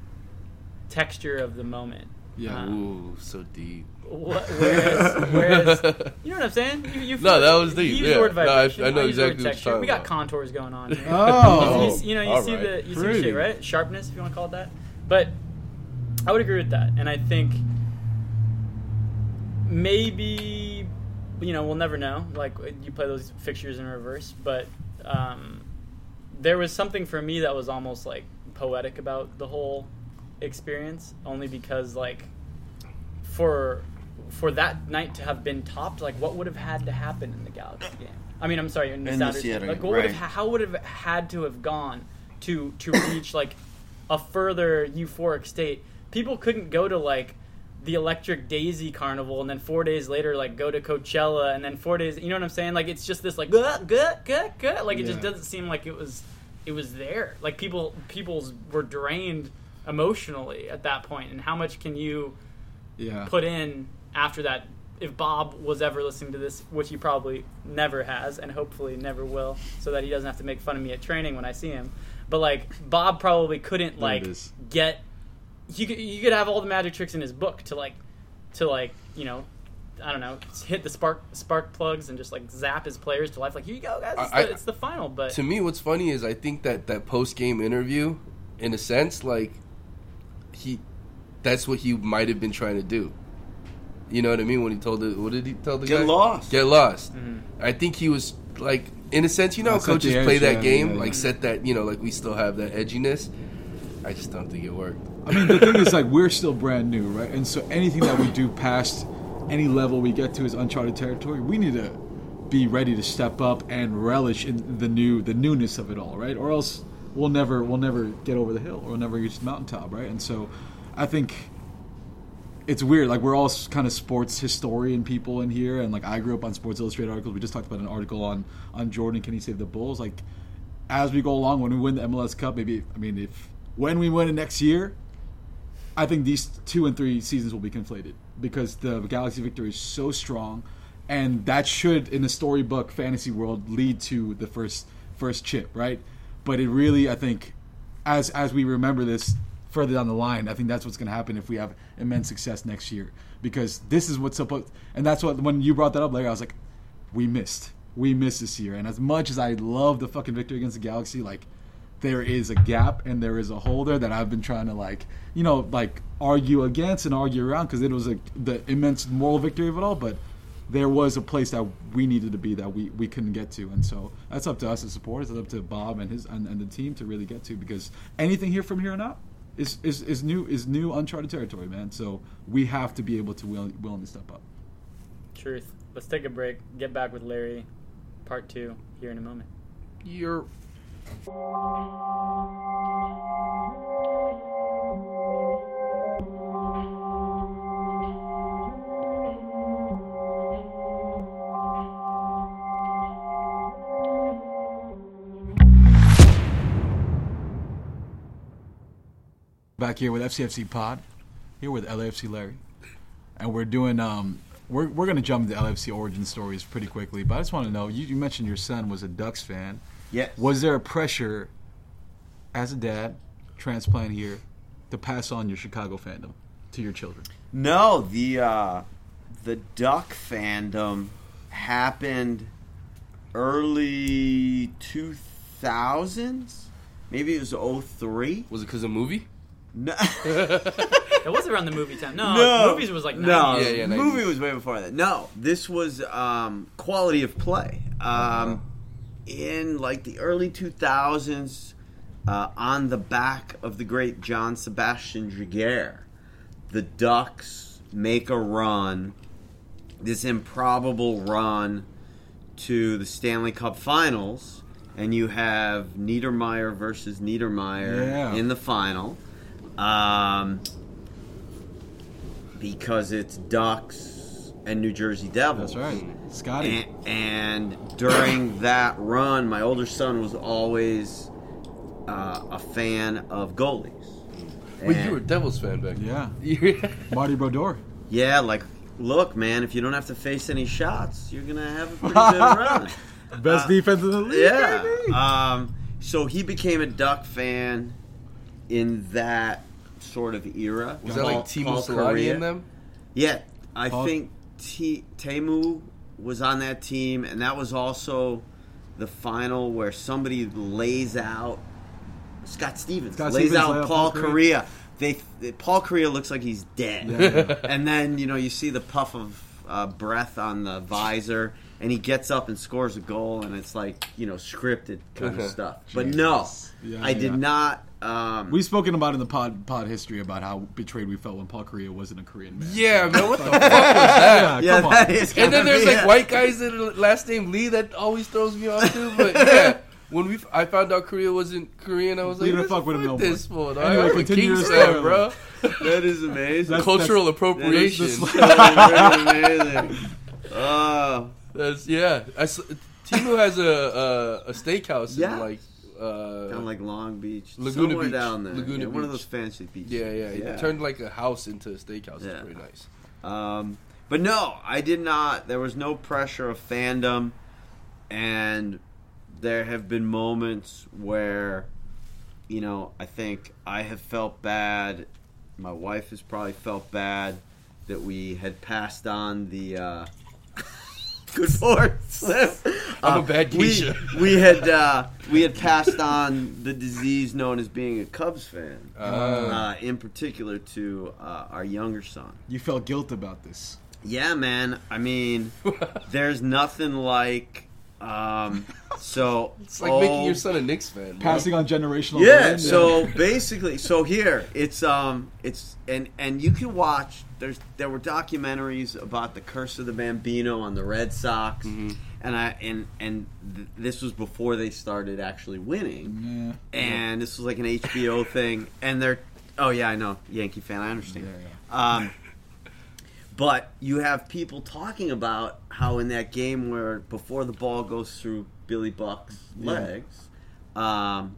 texture of the moment. Yeah. Um, Ooh, so deep. Wh- Whereas, whereas, [laughs] you know what I'm saying? You, you No, that was deep, You yeah. the word No, I- I know use the word exactly what you're talking We got about. contours going on. Here. Oh, you, see- you know, you all see right. the you see the shit, right? Sharpness, if you want to call it that. But I would agree with that, and I think maybe you know we'll never know. Like you play those fixtures in reverse, but um, there was something for me that was almost like poetic about the whole experience, only because like for for that night to have been topped, like what would have had to happen in the Galaxy game? I mean, I'm sorry, in the In the Seattle like what would have, how would have had to have gone to to reach like a further euphoric state? People couldn't go to like the Electric Daisy Carnival and then four days later like go to Coachella and then four days. You know what I'm saying? Like it's just this like good, good, good, good. Like it just doesn't seem like it was it was there. Like people people's were drained emotionally at that point. And how much can you yeah. put in after that? If Bob was ever listening to this, which he probably never has, and hopefully never will, so that he doesn't have to make fun of me at training when I see him. But like Bob probably couldn't like get you could you could have all the magic tricks in his book to like to like you know I don't know hit the spark spark plugs and just like zap his players to life like here you go guys it's, I- the, it's the final but to me, what's funny is I think that that post game interview, in a sense, like he, that's what he might have been trying to do. You know what I mean? When he told the, what did he tell the Get guy? lost. Get lost. Mm-hmm. I think he was like, in a sense, you know, how coaches edge, play that yeah, game, yeah, like yeah. set that, you know, like we still have that edginess. I just don't think it worked. I mean, the thing is, like, we're still brand new, right? And so anything that we do past any level we get to is uncharted territory. We need to be ready to step up and relish in the new, the newness of it all, right? Or else we'll never, we'll never get over the hill or we'll never reach the mountaintop, right? And so, I think it's weird. Like we're all kind of sports historian people in here, and like I grew up on Sports Illustrated articles. We just talked about an article on on Jordan. Can he save the Bulls? Like as we go along, when we win the MLS Cup, maybe I mean if when we win it next year, I think these two and three seasons will be conflated because the Galaxy victory is so strong, and that should, in the storybook fantasy world, lead to the first first chip, right? But it really, I think, as as we remember this further down the line, I think that's what's going to happen if we have immense success next year because this is what's supposed. And that's what when you brought that up, Larry, I was like, we missed, we missed this year. And as much as I love the fucking victory against the Galaxy, like there is a gap and there is a hole there that I've been trying to like, you know, like argue against and argue around because it was like the immense moral victory of it all, but there was a place that we needed to be that we, we couldn't get to, and so that's up to us as supporters. It's up to Bob and his and, and the team to really get to because anything here from here on out is, is, is new is new uncharted territory, man. So we have to be able to will, willing to step up. truth let's take a break get back with Larry part two here in a moment You're Back here with FCFC Pod, here with LAFC Larry, and we're doing um we're we're gonna jump into LAFC origin stories pretty quickly, but I just want to know you, you mentioned your son was a Ducks fan. Yes. Was there a pressure as a dad, transplant here, to pass on your Chicago fandom to your children? No, the uh, the duck fandom happened early two thousands. Maybe it was 03. was it because of movie? No, [laughs] it was around the movie time no, no, movies was like no. 90s. Yeah, yeah, 90s. movie was way before that. No, this was um, quality of play. Um, in like the early two thousands, uh, on the back of the great Jean-Sébastien Giguère, the Ducks make a run, this improbable run to the Stanley Cup Finals, and you have Niedermayer versus Niedermayer Yeah. in the final. Um, because it's Ducks and New Jersey Devils. That's right, Scotty. And, and during [coughs] that run, my older son was always uh, a fan of goalies. Wait, And- you were a Devils fan back then. Yeah. [laughs] Yeah. Marty Brodeur. Yeah, like, look, man, if you don't have to face any shots, you're gonna have a pretty good run. [laughs] Best Uh, defense in the league. Yeah. baby. Um, so he became a Duck fan in that sort of era. Was that like Teemu Paul Selanne Kariya. in them? Yeah, I Paul- think T- Teemu was on that team, and that was also the final where somebody lays out Scott Stevens Scott lays Stevens out lay Paul Kariya. Kariya. They, they- Paul Kariya looks like he's dead, Yeah. [laughs] and then you know you see the puff of uh, breath on the visor, and he gets up and scores a goal, and it's like you know scripted kind of stuff. But no, Yeah, I did not. Um, We've spoken about in the pod pod history about how betrayed we felt when Paul Kariya wasn't a Korean man. Yeah, man. What the fuck was that? yeah, come on. that is. And then there's like yeah. white guys that are last name Lee that always throws me off too. But [laughs] yeah, when we I found out Kariya wasn't Korean, I was We like, didn't fuck with him no more. this fool. Anyway, I'm a continue your Kingston, story. bro. [laughs] That is amazing. That's- Cultural [laughs] That is appropriation. so very amazing. Oh, That's yeah. I s Teemu has a a, a steakhouse Yeah. in like uh, of like Long Beach, Laguna somewhere Beach. down there. Laguna Yeah, One of those fancy beaches. yeah, yeah, He turned like a house into a steakhouse. Yeah. It's pretty nice. Um, but no, I did not. There was no pressure of fandom, and there have been moments where, you know, I think I have felt bad. My wife has probably felt bad that we had passed on the. Uh, Good for Slim. I'm a bad we, geisha. we had uh, we had passed on the disease known as being a Cubs fan, Uh, uh, in particular to uh, our younger son. You felt guilt about this. Yeah, man. I mean, [laughs] there's nothing like. Um, so [laughs] it's like making your son a Knicks fan. bro. Passing on generational. Yeah. brand, So [laughs] basically, so here it's um it's and and you can watch. There's there were documentaries about the curse of the Bambino on the Red Sox, Mm-hmm. and I and and th- this was before they started actually winning, Yeah. and this was like an HBO thing, and they're oh yeah I know Yankee fan I understand. Yeah, Um, but you have people talking about how in that game where before the ball goes through Billy Buck's Yeah. legs, um,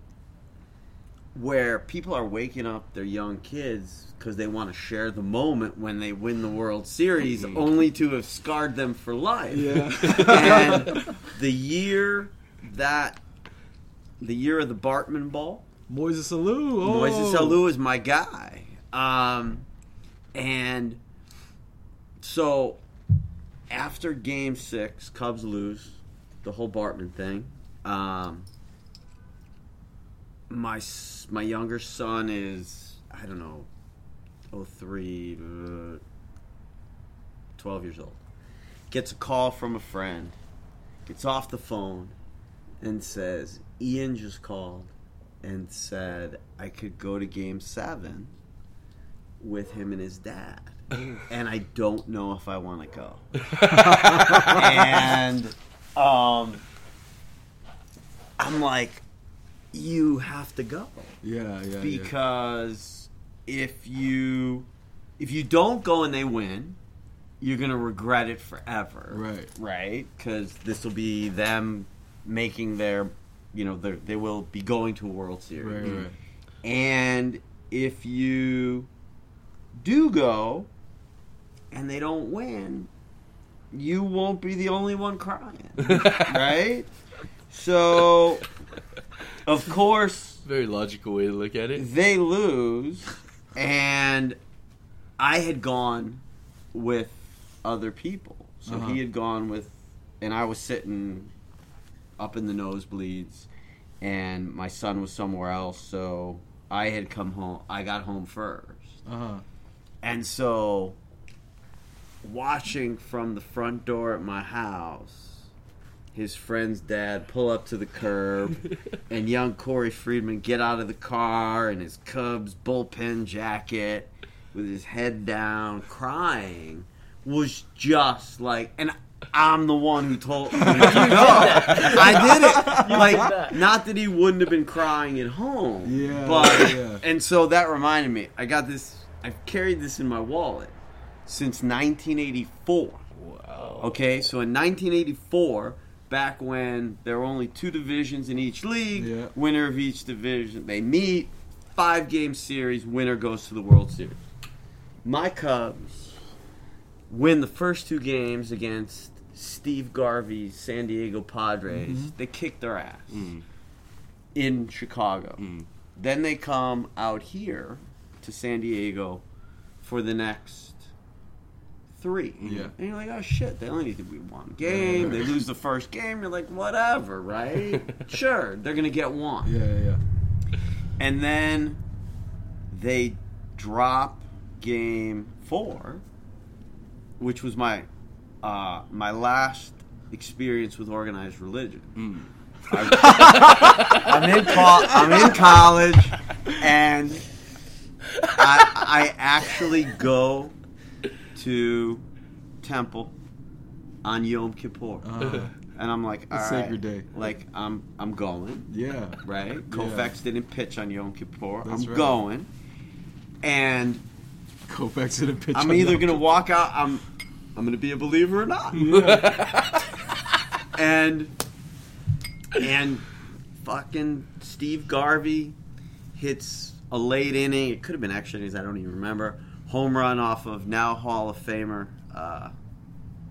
where people are waking up their young kids because they want to share the moment when they win the World Series, only to have scarred them for life. Yeah. and [laughs] the year that the year of the Bartman Ball, Moises Alou. Oh. Moises Alou is my guy. Um, and so after game six, Cubs lose the whole Bartman thing. Um, my my younger son is I don't know, 03, uh, 12 years old. Gets a call from a friend, gets off the phone, and says, Ian just called and said I could go to game seven with him and his dad. [laughs] and I don't know if I want to go. [laughs] and um, I'm like, you have to go Yeah, yeah. yeah. because if you if you don't go and they win, you're gonna regret it forever. Right. Right. Because this will be them making their, you know, their, they will be going to a World Series. Right, right. And if you do go and they don't win, you won't be the only one crying. [laughs] right? So, of course, Very logical way to look at it. they lose, and I had gone with other people. So Uh-huh. he had gone with, and I was sitting up in the nosebleeds, and my son was somewhere else. So I had come home. I got home first, Uh-huh. and so watching from the front door at my house. His friend's dad pull up to the curb, [laughs] and young Corey Friedman get out of the car in his Cubs bullpen jacket with his head down, crying, was just like, and I'm the one who told. [laughs] Who to. I did it. [laughs] Like, that. not that he wouldn't have been crying at home, Yeah, but yeah. and so that reminded me. I got this. I've carried this in my wallet since 1984. Wow. Okay, so in 1984, back when there were only two divisions in each league, Yeah. winner of each division, they meet, five game series, winner goes to the World Series. My Cubs win the first two games against Steve Garvey's San Diego Padres. Mm-hmm. They kick their ass mm. in Chicago. Mm. Then they come out here to San Diego for the next three. Yeah. And you're like, oh shit, they only need to win one game. They lose the first game. You're like, whatever, right? [laughs] sure, they're going to get one. Yeah, yeah, yeah. And then they drop game four, which was my uh, my last experience with organized religion. I, [laughs] I'm in col- I'm in college, and I, I actually go to temple on Yom Kippur, Uh, [laughs] and I'm like, all right, sacred day. like I'm I'm going yeah. right? Koufax didn't pitch on Yom Kippur. That's I'm right. going, and Koufax didn't pitch. I'm on either Yom gonna Kippur. walk out. I'm I'm gonna be a believer or not. [laughs] and and fucking Steve Garvey hits a late inning. It could have been extra innings. I don't even remember. Home run off of now Hall of Famer uh,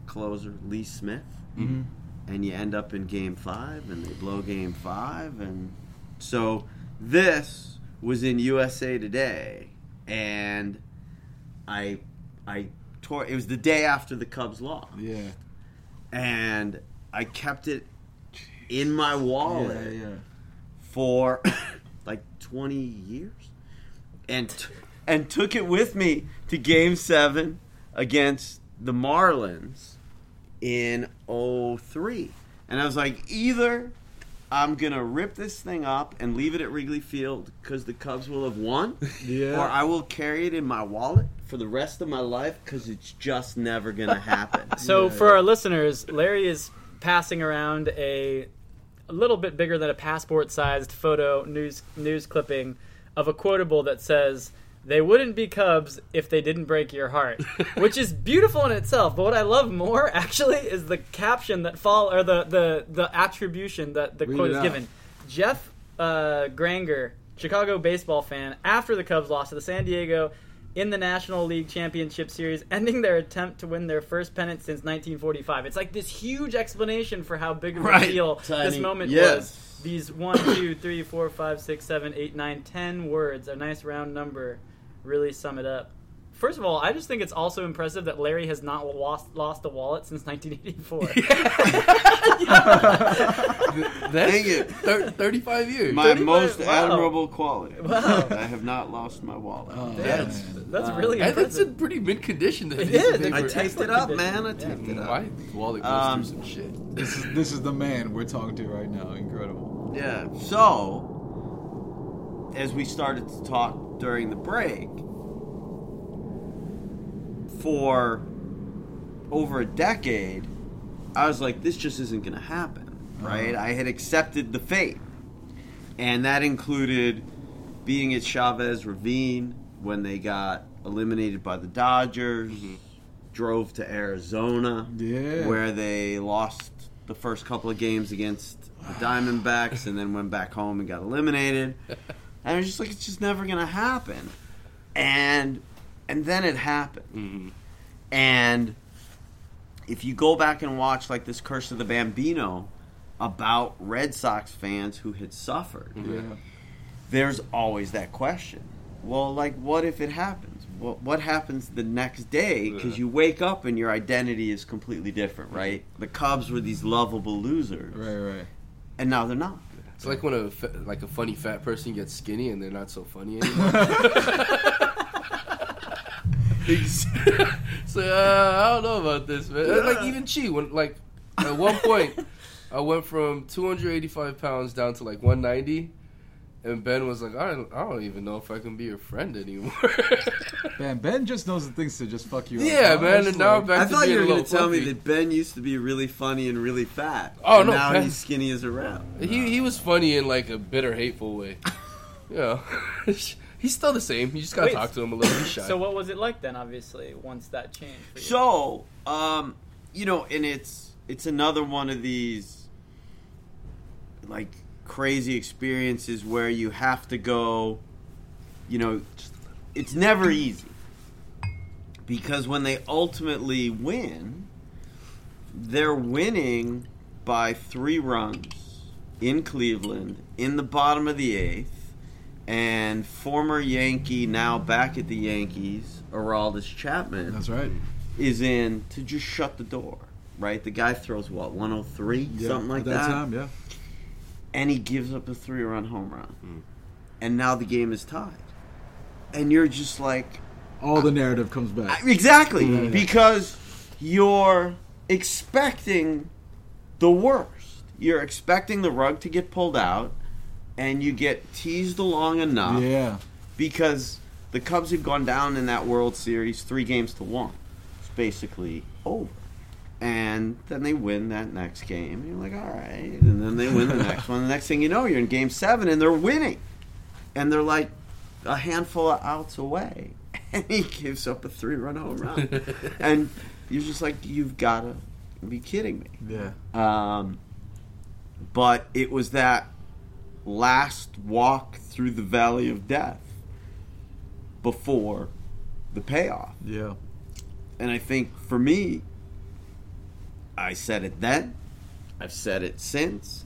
closer Lee Smith Mhm. and you end up in game five and they blow game five and so this was in usa today and i i tore it was the day after the cubs lost Yeah. and i kept it in my wallet Yeah, yeah. for [coughs] like 20 years and t- and took it with me to game 7 against the Marlins in 03 and I was like either I'm going to rip this thing up and leave it at Wrigley Field cuz the Cubs will have won [laughs] Yeah. or I will carry it in my wallet for the rest of my life cuz it's just never going [laughs] to happen. So Yeah, for our listeners, Larry is passing around a a little bit bigger than a passport-sized photo news news clipping of a quotable that says they wouldn't be Cubs if they didn't break your heart, which is beautiful in itself. But what I love more [laughs] actually is the caption that fall or the the the attribution that the Read quote is out. given. Jeff uh, Granger, Chicago baseball fan, after the Cubs lost to the San Diego in the National League Championship Series, ending their attempt to win their first pennant since 1945. It's like this huge explanation for how big of a Right. deal this moment yes. was. These one, two, three, four, five, six, seven, eight, nine, ten words, a nice round number, really sum it up. First of all, I just think it's also impressive that Larry has not lost lost a wallet since 1984. [laughs] [laughs] That's Dang it. thir- 35 years. My 35 most wow. admirable quality. Wow. I have not lost my wallet. Oh, That's man. that's Uh, really and it's impressive. in pretty mint condition. That It piece is. I We're taped it up, condition. man. I Yeah. taped it up. My wallet goes Um, through some shit. This is this is the man we're talking to right now. Incredible. Yeah. So, as we started to talk during the break, for over a decade, I was like, this just isn't going to happen, uh-huh. right? I had accepted the fate. And that included being at Chavez Ravine when they got eliminated by the Dodgers, mm-hmm. drove to Arizona, Yeah. where they lost the first couple of games against the Diamondbacks and then went back home and got eliminated. [laughs] And I was just like, it's just never gonna happen. And and then it happened. Mm-hmm. And if you go back and watch like this Curse of the Bambino about Red Sox fans who had suffered, mm-hmm. Yeah. there's always that question. Well, like, what if it happens? What what happens the next day? Because you wake up and your identity is completely different, right? The Cubs were these lovable losers, Right, right. and now they're not. It's like when a fa- like a funny fat person gets skinny and they're not so funny [laughs] anymore. so [laughs] uh, I don't know about this, man. Like even Chi, when like at one point I went from 285 pounds down to like 190, and Ben was like, I don't, I don't even know if I can be your friend anymore. [laughs] Man, Ben just knows the things to just fuck you up. Yeah, huh? man, and now like- I'm back I thought being you were going to tell me that Ben used to be really funny and really fat. Oh, and no, now Ben- he's skinny as a rat. He he was funny in like a bitter, hateful way. [laughs] Yeah, [laughs] he's still the same. You just gotta talk to him a little. He's shy. So what was it like then? Obviously, once that changed. For you? So, um, you know, and it's it's another one of these like crazy experiences where you have to go. You know, it's never easy because when they ultimately win, they're winning by three runs in Cleveland in the bottom of the eighth, and former Yankee, now back at the Yankees, Aroldis Chapman That's right. is in to just shut the door. Right, the guy throws what 103, Yeah, something like at that, that, time. Yeah. And he gives up a three-run home run, hmm. and now the game is tied, and you're just like, All the narrative comes back. Exactly, Yeah. because you're expecting the worst. You're expecting the rug to get pulled out, and you get teased along enough yeah. because the Cubs have gone down in that World Series three games to one. It's basically over. And then they win that next game. You're like, all right. And then they win the [laughs] next one. The next thing you know, you're in game seven and they're winning. And they're like a handful of outs away. [laughs] And he gives up a three run home run. [laughs] and you're just like, you've got to be kidding me. Yeah. Um, but it was that last walk through the valley of death before the payoff. Yeah. And I think for me, I said it then, I've said it since.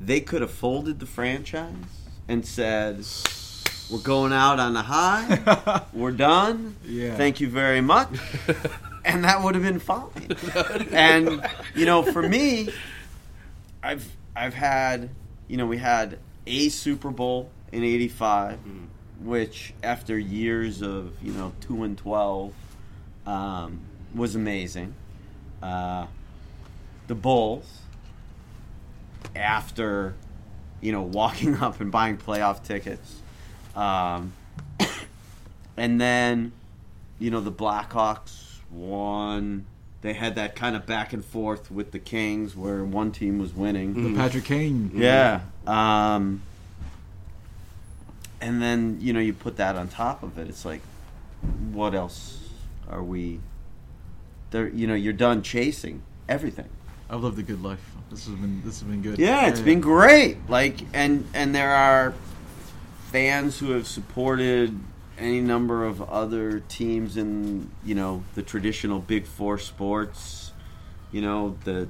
They could have folded the franchise and said, We're going out on a high, [laughs] we're done, Yeah. thank you very much. [laughs] and that would have been fine. [laughs] and you know, for me, I've I've had you know we had a Super Bowl in '85, which after years of you know two and twelve, um, was amazing. Uh, the Bulls, after you know walking [laughs] up and buying playoff tickets, um, [coughs] and then you know the Blackhawks won. They had that kind of back and forth with the Kings, where one team was winning. The Patrick Kane. Yeah. Um, and then, you know, you put that on top of it. It's like, what else are we. There, you know, you're done chasing everything. I've lived a good life. This has been this has been good. Yeah, it's been great. Like, and and there are fans who have supported any number of other teams in you know the traditional Big Four sports. You know, the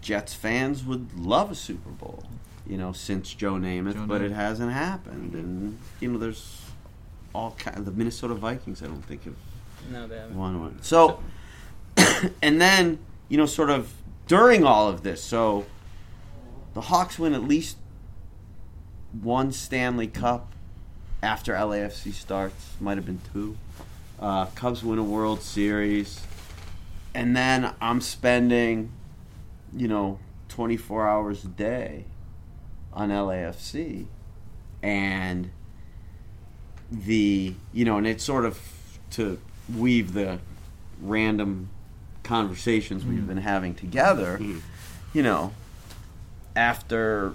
Jets fans would love a Super Bowl. You know, since Joe Namath, Joe but Namath. it hasn't happened. And you know, there's all kind. of The Minnesota Vikings, I don't think have No, they haven't. one one. So, [coughs] and then you know, sort of during all of this, so the Hawks win at least one Stanley Cup after LAFC starts. Might have been two. Uh, Cubs win a World Series, and then I'm spending, you know, 24 hours a day on LAFC, and the you know, and it's sort of to weave the random conversations we've mm. been having together. Mm. You know, after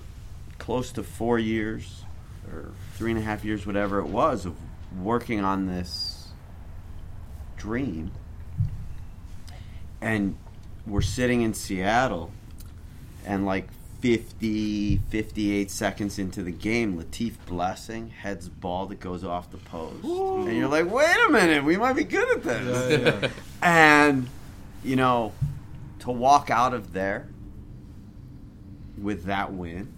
close to four years or three and a half years, whatever it was, of working on this dream, and we're sitting in Seattle, and like 50, 58 seconds into the game, Latif Blessing heads ball that goes off the post. And you're like, wait a minute, we might be good at this. Yeah, yeah. [laughs] And, you know, to walk out of there with that win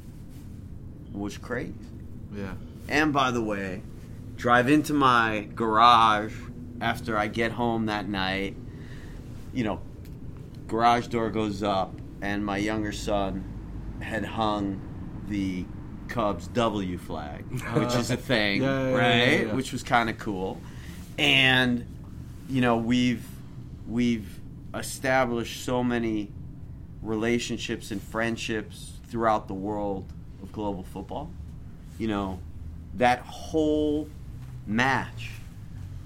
was crazy. yeah. And by the way, drive into my garage after I get home that night. You know, garage door goes up, and my younger son had hung the Cubs W flag, [laughs] which is a thing, Yeah, yeah, right? yeah. Which was kind of cool. And you know, we've we've established so many relationships and friendships throughout the world of global football. You know, that whole match,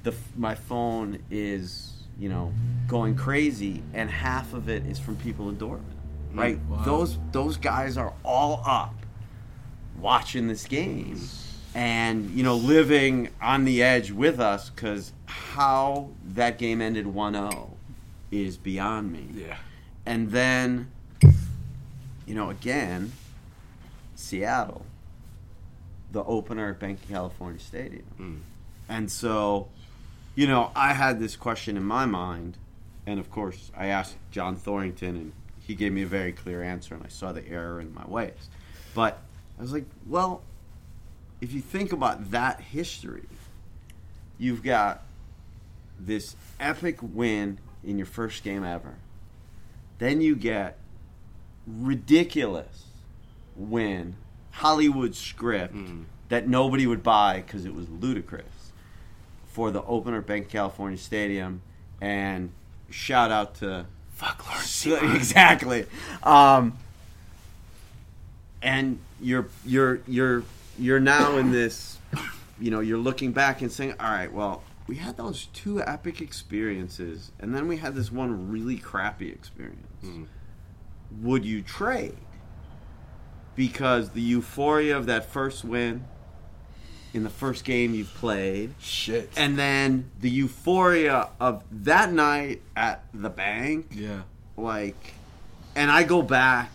the my phone is you know going crazy, and half of it is from people in Dortmund. Mm, right? Wow. Those those guys are all up watching this game and you know living on the edge with us because how that game ended 1-0 is beyond me. Yeah. And then, you know, again, Seattle, the opener at Bank of California Stadium. Mm. And so, you know, I had this question in my mind, and of course, I asked John Thorrington, and he gave me a very clear answer, and I saw the error in my ways. But I was like, well, if you think about that history, you've got this epic win in your first game ever. Then you get ridiculous win, Hollywood script that nobody would buy because it was ludicrous for the opener at Bank California Stadium. And shout out to Fuck Lord. [laughs] so- exactly. Um, and you're you're you're you're now in this. You know, you're looking back and saying, "All right, well, we had those two epic experiences, and then we had this one really crappy experience. Hmm. Would you trade? Because the euphoria of that first win." In the first game you've played, Shit. and then the euphoria of that night at the bank, Yeah. like and I go back,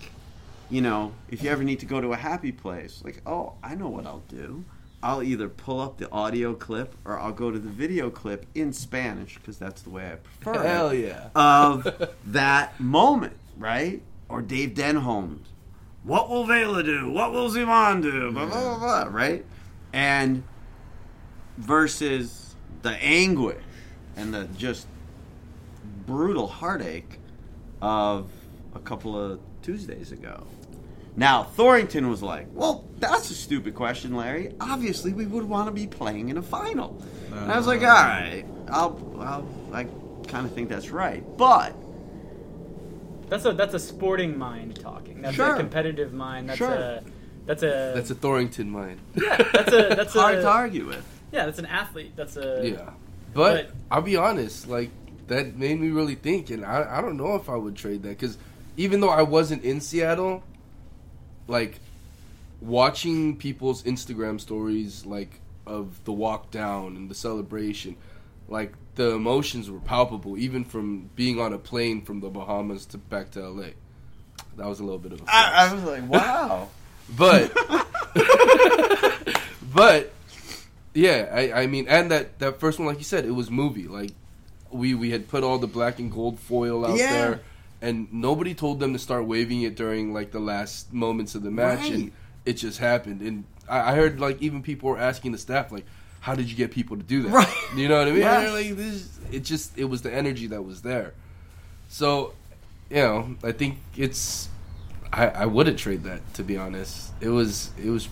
you know, if you ever need to go to a happy place, like, oh, I know what I'll do. I'll either pull up the audio clip or I'll go to the video clip in Spanish because that's the way I prefer Hell it, yeah. of [laughs] that moment, right? Or Dave Denholm's. What will Vela do? What will Ziman do? Blah, blah, blah, blah, right? And versus the anguish and the just brutal heartache of a couple of Tuesdays ago. Now, Thorrington was like, Well, that's a stupid question, Larry. Obviously, we would want to be playing in a final. And I was like, uh. All right, I'll, I'll, I kind of think that's right. But, That's a that's a sporting mind talking. That's Sure. a competitive mind. That's Sure. a that's a That's a Thorrington mind. Yeah, that's a [laughs] that's hard a to argue with. yeah. That's an athlete. That's a Yeah. But, But- I'll be honest, like that made me really think, and I, I don't know if I would trade that because even though I wasn't in Seattle, like watching people's Instagram stories, like of the walk down and the celebration, like the emotions were palpable, even from being on a plane from the Bahamas to back to LA. That was a little bit of a. I, I was like, Wow. [laughs] but [laughs] [laughs] but yeah I, I mean and that that first one like you said it was movie like we we had put all the black and gold foil out Yeah. there and nobody told them to start waving it during like the last moments of the match and it just happened. And I, I heard like even people were asking the staff like how did you get people to do that? Right. you know what i mean? Yes. Like this it just it was the energy that was there. So you know i think it's I, I wouldn't trade that to be honest. It was it was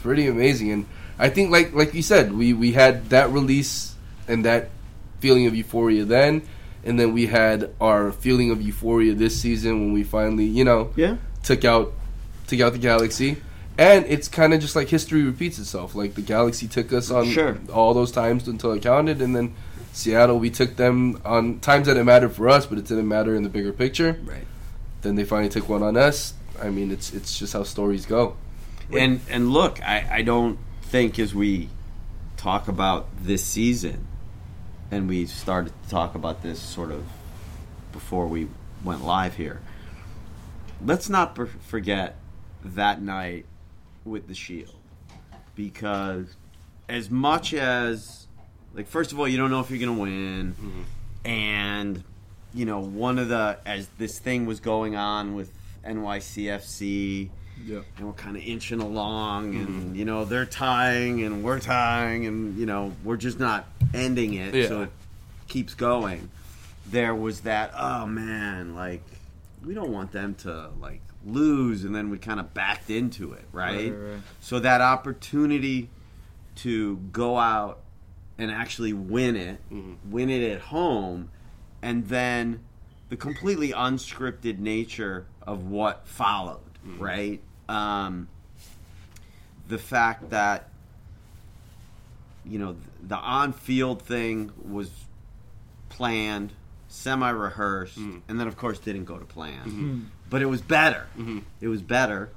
pretty amazing, and I think like like you said, we we had that release and that feeling of euphoria then, and then we had our feeling of euphoria this season when we finally you know Yeah. took out took out the Galaxy. And it's kind of just like history repeats itself. Like the Galaxy took us on Sure. all those times until it counted, and then Seattle we took them on times that it mattered for us, but it didn't matter in the bigger picture Right. then they finally took one on us. I mean, it's it's just how stories go. And and look, I, I don't think as we talk about this season, and we started to talk about this sort of before we went live here. Let's not per- forget that night with the Shield, because as much as like first of all, you don't know if you're gonna win, mm-hmm. and you know one of the as this thing was going on with NYCFC Yeah. and we're kind of inching along and mm-hmm. you know they're tying and we're tying and you know we're just not ending it Yeah. so it keeps going there was that oh man like we don't want them to like lose and then we kind of backed into it right? Right, right. so that opportunity to go out and actually win it win it at home and then the completely unscripted nature of what followed, right? Um, the fact that you know the on-field thing was planned, semi-rehearsed, mm-hmm. and then of course didn't go to plan. Mm-hmm. Mm-hmm. But it was better. It was better.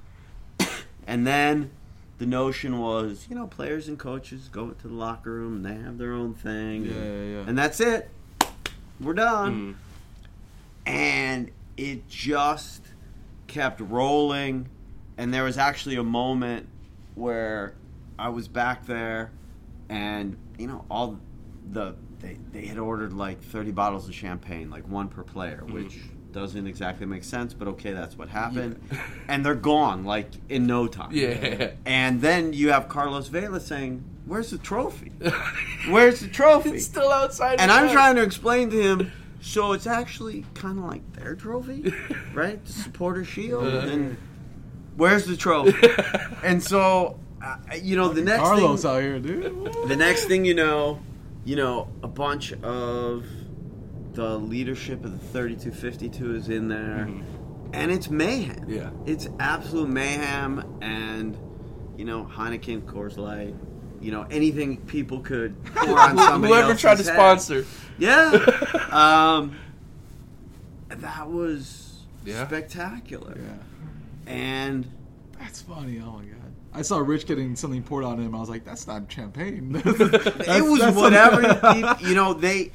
[coughs] and then the notion was, you know, players and coaches go into the locker room and they have their own thing, Yeah, and, yeah, yeah. and that's it. We're done. and it just kept rolling. And there was actually a moment where I was back there, and you know, all the they they had ordered like thirty bottles of champagne, like one per player, which doesn't exactly make sense, but okay, that's what happened. And they're gone like in no time. Yeah. And then you have Carlos Vela saying, "Where's the trophy? [laughs] Where's the trophy?" It's still outside. and I'm house. trying to explain to him. So it's actually kind of like their trophy, [laughs] right? The supporter shield, Uh-huh. and where's the trophy? [laughs] and so, uh, you know, the next Carlos thing, out here, dude. the next thing you know, you know, a bunch of the leadership of the 3252 is in there, and it's mayhem. Mm-hmm. Yeah. it's absolute mayhem, and you know, Heineken, Coors Light, you know, anything people could [laughs] pour on somebody Whoever tried to head. sponsor. Yeah. [laughs] um, that was Yeah. spectacular. Yeah. And That's funny. Oh my god. I saw Rich getting something poured on him. I was like, that's not champagne. [laughs] it was whatever you, you know they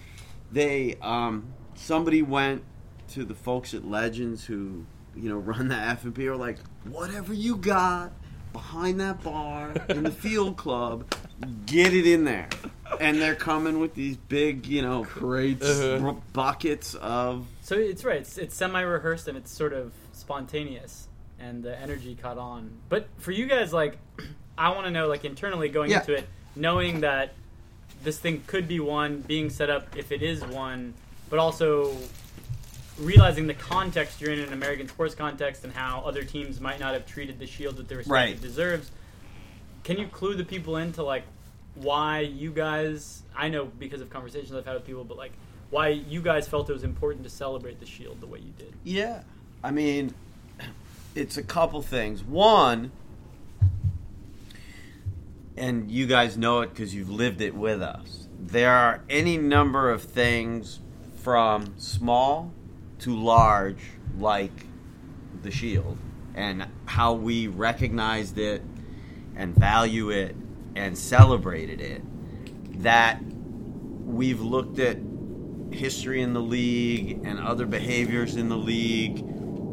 they um somebody went to the folks at legends who you know run the f and p are like whatever you got behind that bar in the field club get it in there and they're coming with these big you know Great. Uh-huh. bu- buckets of So it's right. It's, it's semi-rehearsed and it's sort of spontaneous, and the energy caught on. But for you guys, like, [clears throat] I want to know, like, internally going Yeah. into it, knowing that this thing could be one, being set up if it is one, but also realizing the context you're in an American sports context and how other teams might not have treated the Shield with the respect Right. it deserves. Can you clue the people into like why you guys? I know because of conversations I've had with people, but like why you guys felt it was important to celebrate the Shield the way you did. Yeah. I mean, it's a couple things. One, and you guys know it because you've lived it with us. There are any number of things from small to large, like the Shield, and how we recognized it and value it and celebrated it, that we've looked at history in the league and other behaviors in the league,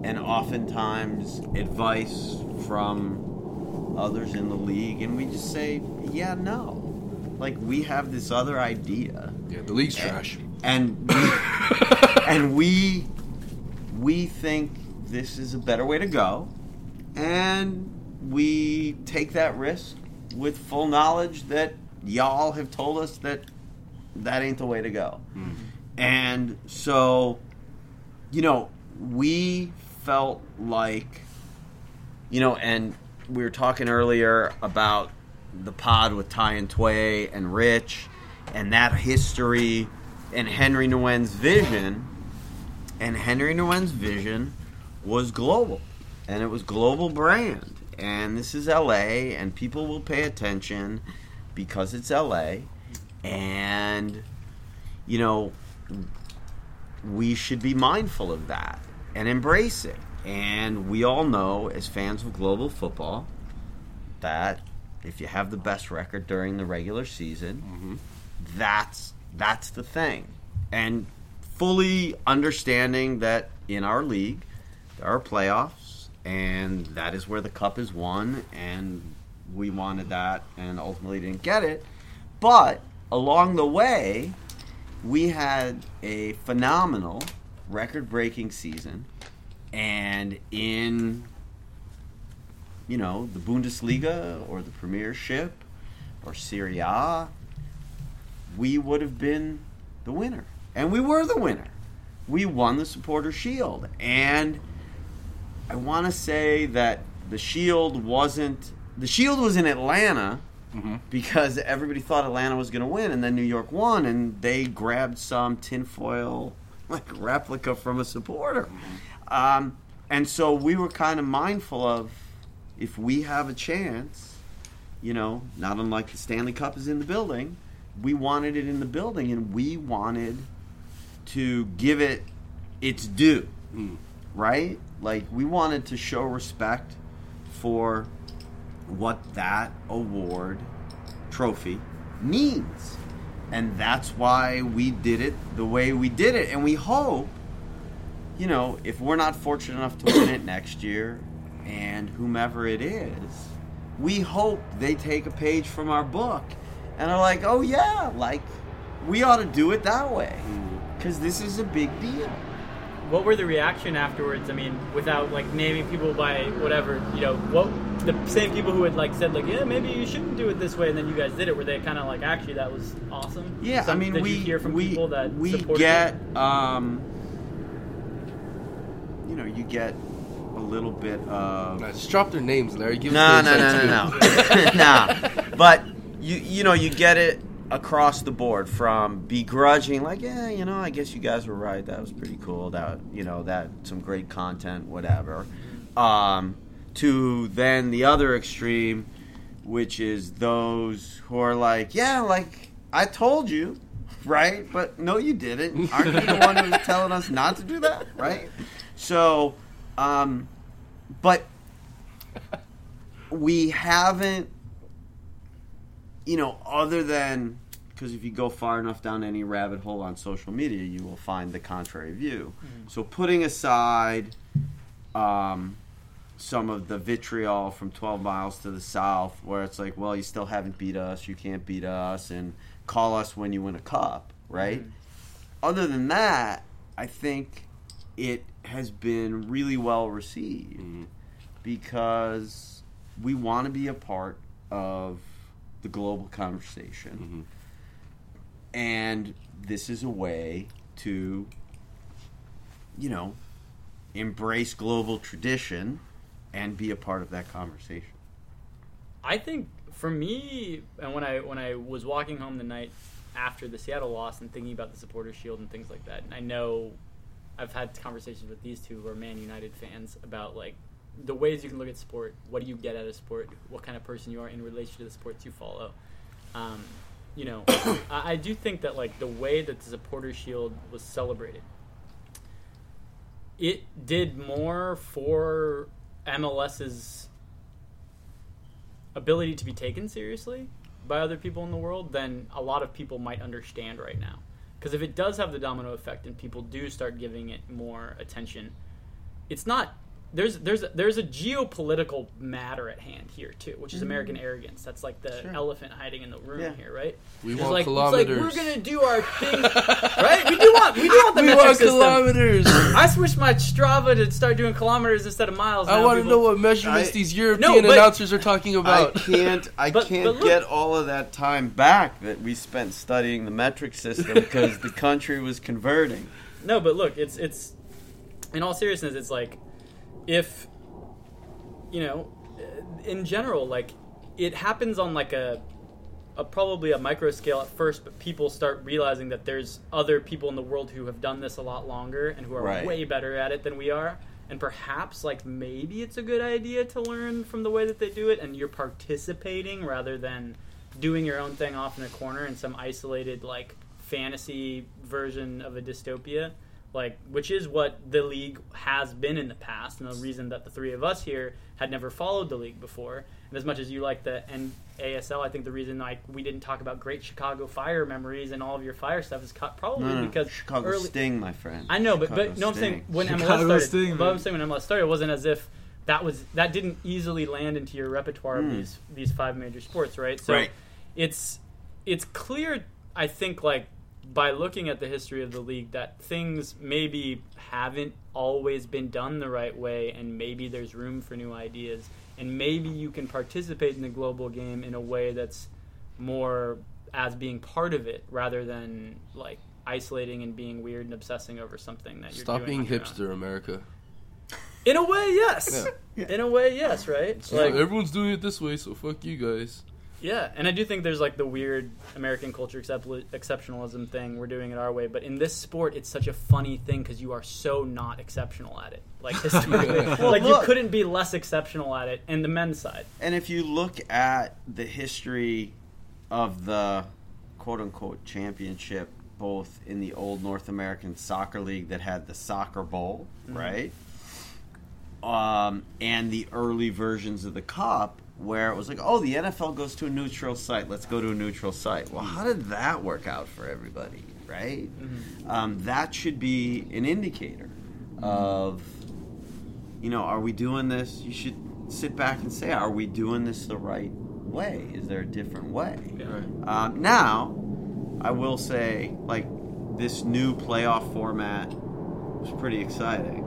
and oftentimes advice from others in the league, and we just say, yeah, no. Like we have this other idea, Yeah, the league's trash. and we, [laughs] and we we think this is a better way to go, and we take that risk with full knowledge that y'all have told us that that ain't the way to go. Mm-hmm. And so, you know, we felt like, you know, and we were talking earlier about the pod with Ty and Tway and Rich and that history and Henry Nguyen's vision. And Henry Nguyen's vision was global. And it was global brand. And this is LA and people will pay attention because it's LA. And you know, we should be mindful of that and embrace it. And we all know, as fans of global football, that if you have the best record during the regular season, mm-hmm. that's that's the thing. And fully understanding that in our league there are playoffs, and that is where the cup is won, and we wanted that, and ultimately didn't get it. But along the way, we had a phenomenal record-breaking season, and in you know the Bundesliga or the Premiership or Serie A, we would have been the winner, and we were the winner. We won the Supporter Shield, and I want to say that the Shield wasn't. The Shield was in Atlanta mm-hmm. because everybody thought Atlanta was going to win, and then New York won, and they grabbed some tinfoil [laughs] like a replica from a supporter. Um, and so we were kind of mindful of if we have a chance, you know, not unlike the Stanley Cup is in the building, we wanted it in the building, and we wanted to give it its due, right? Like we wanted to show respect for what that award trophy means. And that's why we did it the way we did it. And we hope, you know, if we're not fortunate enough to win it next year, and whomever it is, we hope they take a page from our book and are like, oh yeah, like we ought to do it that way mm. because this is a big deal. What were the reaction afterwards? I mean, without like naming people by whatever, you know, what the same people who had like said like, yeah, maybe you shouldn't do it this way, and then you guys did it. Were they kind of like, actually, that was awesome? Yeah, Some- I mean, did we you hear from we, people that we get, it? um, you know, you get a little bit of Nah, just drop their names, Larry. Give no, us no, their no, no, no, no. [laughs] [laughs] But you, you know, you get it across the board from begrudging, like, yeah, you know, I guess you guys were right. That was pretty cool. That you know, that some great content, whatever. Um, to then the other extreme, which is those who are like, yeah, like I told you, [laughs] right? But no, you didn't. Aren't you the one who's [laughs] telling us not to do that, right? So, um, but [laughs] we haven't, you know, other than because if you go far enough down any rabbit hole on social media, you will find the contrary view. Mm. So, putting aside um, some of the vitriol from 12 miles to the south, where it's like, well, you still haven't beat us, you can't beat us, and call us when you win a cup, right? Mm-hmm. Other than that, I think it has been really well received mm-hmm. because we want to be a part of the global conversation. Mm-hmm. And this is a way to, you know, embrace global tradition and be a part of that conversation. I think for me, and when I when I was walking home the night after the Seattle loss and thinking about the supporter shield and things like that, and I know I've had conversations with these two who are Man United fans about like the ways you can look at sport. What do you get out of sport? What kind of person you are in relation to the sports you follow. Um, you know, [coughs] I, I do think that like the way that the supporter shield was celebrated, it did more for MLS's ability to be taken seriously by other people in the world than a lot of people might understand right now. Because if it does have the domino effect and people do start giving it more attention, it's not. There's there's there's a geopolitical matter at hand here too, which is mm-hmm. American arrogance. That's like the Sure. elephant hiding in the room Yeah. here, right? We It's want like, kilometers. It's like we're gonna do our thing, [laughs] right? We do want we do want the we metric want system. kilometers. I switched my Strava to start doing kilometers instead of miles. I now, want to know what measurements I- these European No, but- announcers are talking about. I can't. I But- can't but look- get all of that time back that we spent studying the metric system [laughs] because the country was converting. No, but look, it's it's in all seriousness, it's like if you know, in general, like it happens on like a a probably a micro scale at first, but people start realizing that there's other people in the world who have done this a lot longer and who are Right. way better at it than we are. And perhaps, like, maybe it's a good idea to learn from the way that they do it, and you're participating rather than doing your own thing off in a corner in some isolated, like, fantasy version of a dystopia. Like, which is what the league has been in the past, and the reason that the three of us here had never followed the league before. And as much as you like the NASL, I think the reason like we didn't talk about great Chicago Fire memories and all of your Fire stuff is co- probably No, no, because Chicago early, Sting, my friend. I know, but Chicago but no, I'm saying Sting. when MLS Chicago started. Sting, but. I'm saying when MLS started, it wasn't as if that was that didn't easily land into your repertoire of Hmm. these these five major sports, right? So Right. it's it's clear, I think, like by looking at the history of the league, that things maybe haven't always been done the right way, and maybe there's room for new ideas, and maybe you can participate in the global game in a way that's more as being part of it rather than like isolating and being weird and obsessing over something that you're Stop doing being on your own. hipster, America. In a way, yes. In a way, yes. Right. Like, everyone's doing it this way, so fuck you guys. Yeah, and I do think there's like the weird American culture excep- exceptionalism thing. We're doing it our way, but in this sport, it's such a funny thing because you are so not exceptional at it. Like historically, [laughs] like you couldn't be less exceptional at it. And the men's side, And if you look at the history of the quote unquote championship, both in the old North American Soccer League that had the Soccer Bowl, right? Um, and the early versions of the Cup, where it was like, oh, the NFL goes to a neutral site. Let's go to a neutral site. Well, how did that work out for everybody, right? Um, that should be an indicator. of you know, are we doing this? You should sit back and say, are we doing this the right way? Is there a different way? Um, now, I will say, like, this new playoff format was pretty exciting.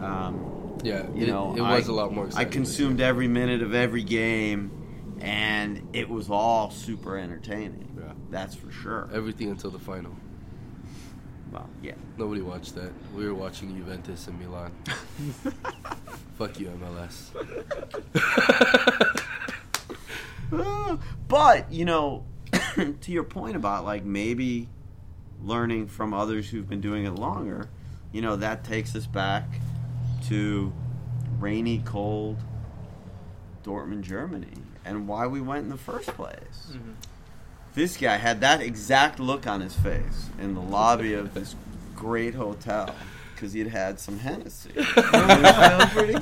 Um, Yeah, you it, know, it was I- a lot more. I consumed every minute of every game, and it was all super entertaining. Yeah. That's for sure. everything until the final. Well, yeah. Nobody watched that. We were watching Juventus and Milan. [laughs] Fuck you, MLS. [laughs] But you know, [coughs] to your point about like maybe learning from others who've been doing it longer, you know, that takes us back to rainy, cold Dortmund, Germany, and why we went in the first place. Mm-hmm. This guy had that exact look on his face in the lobby of this great hotel because he'd had some Hennessy. [laughs]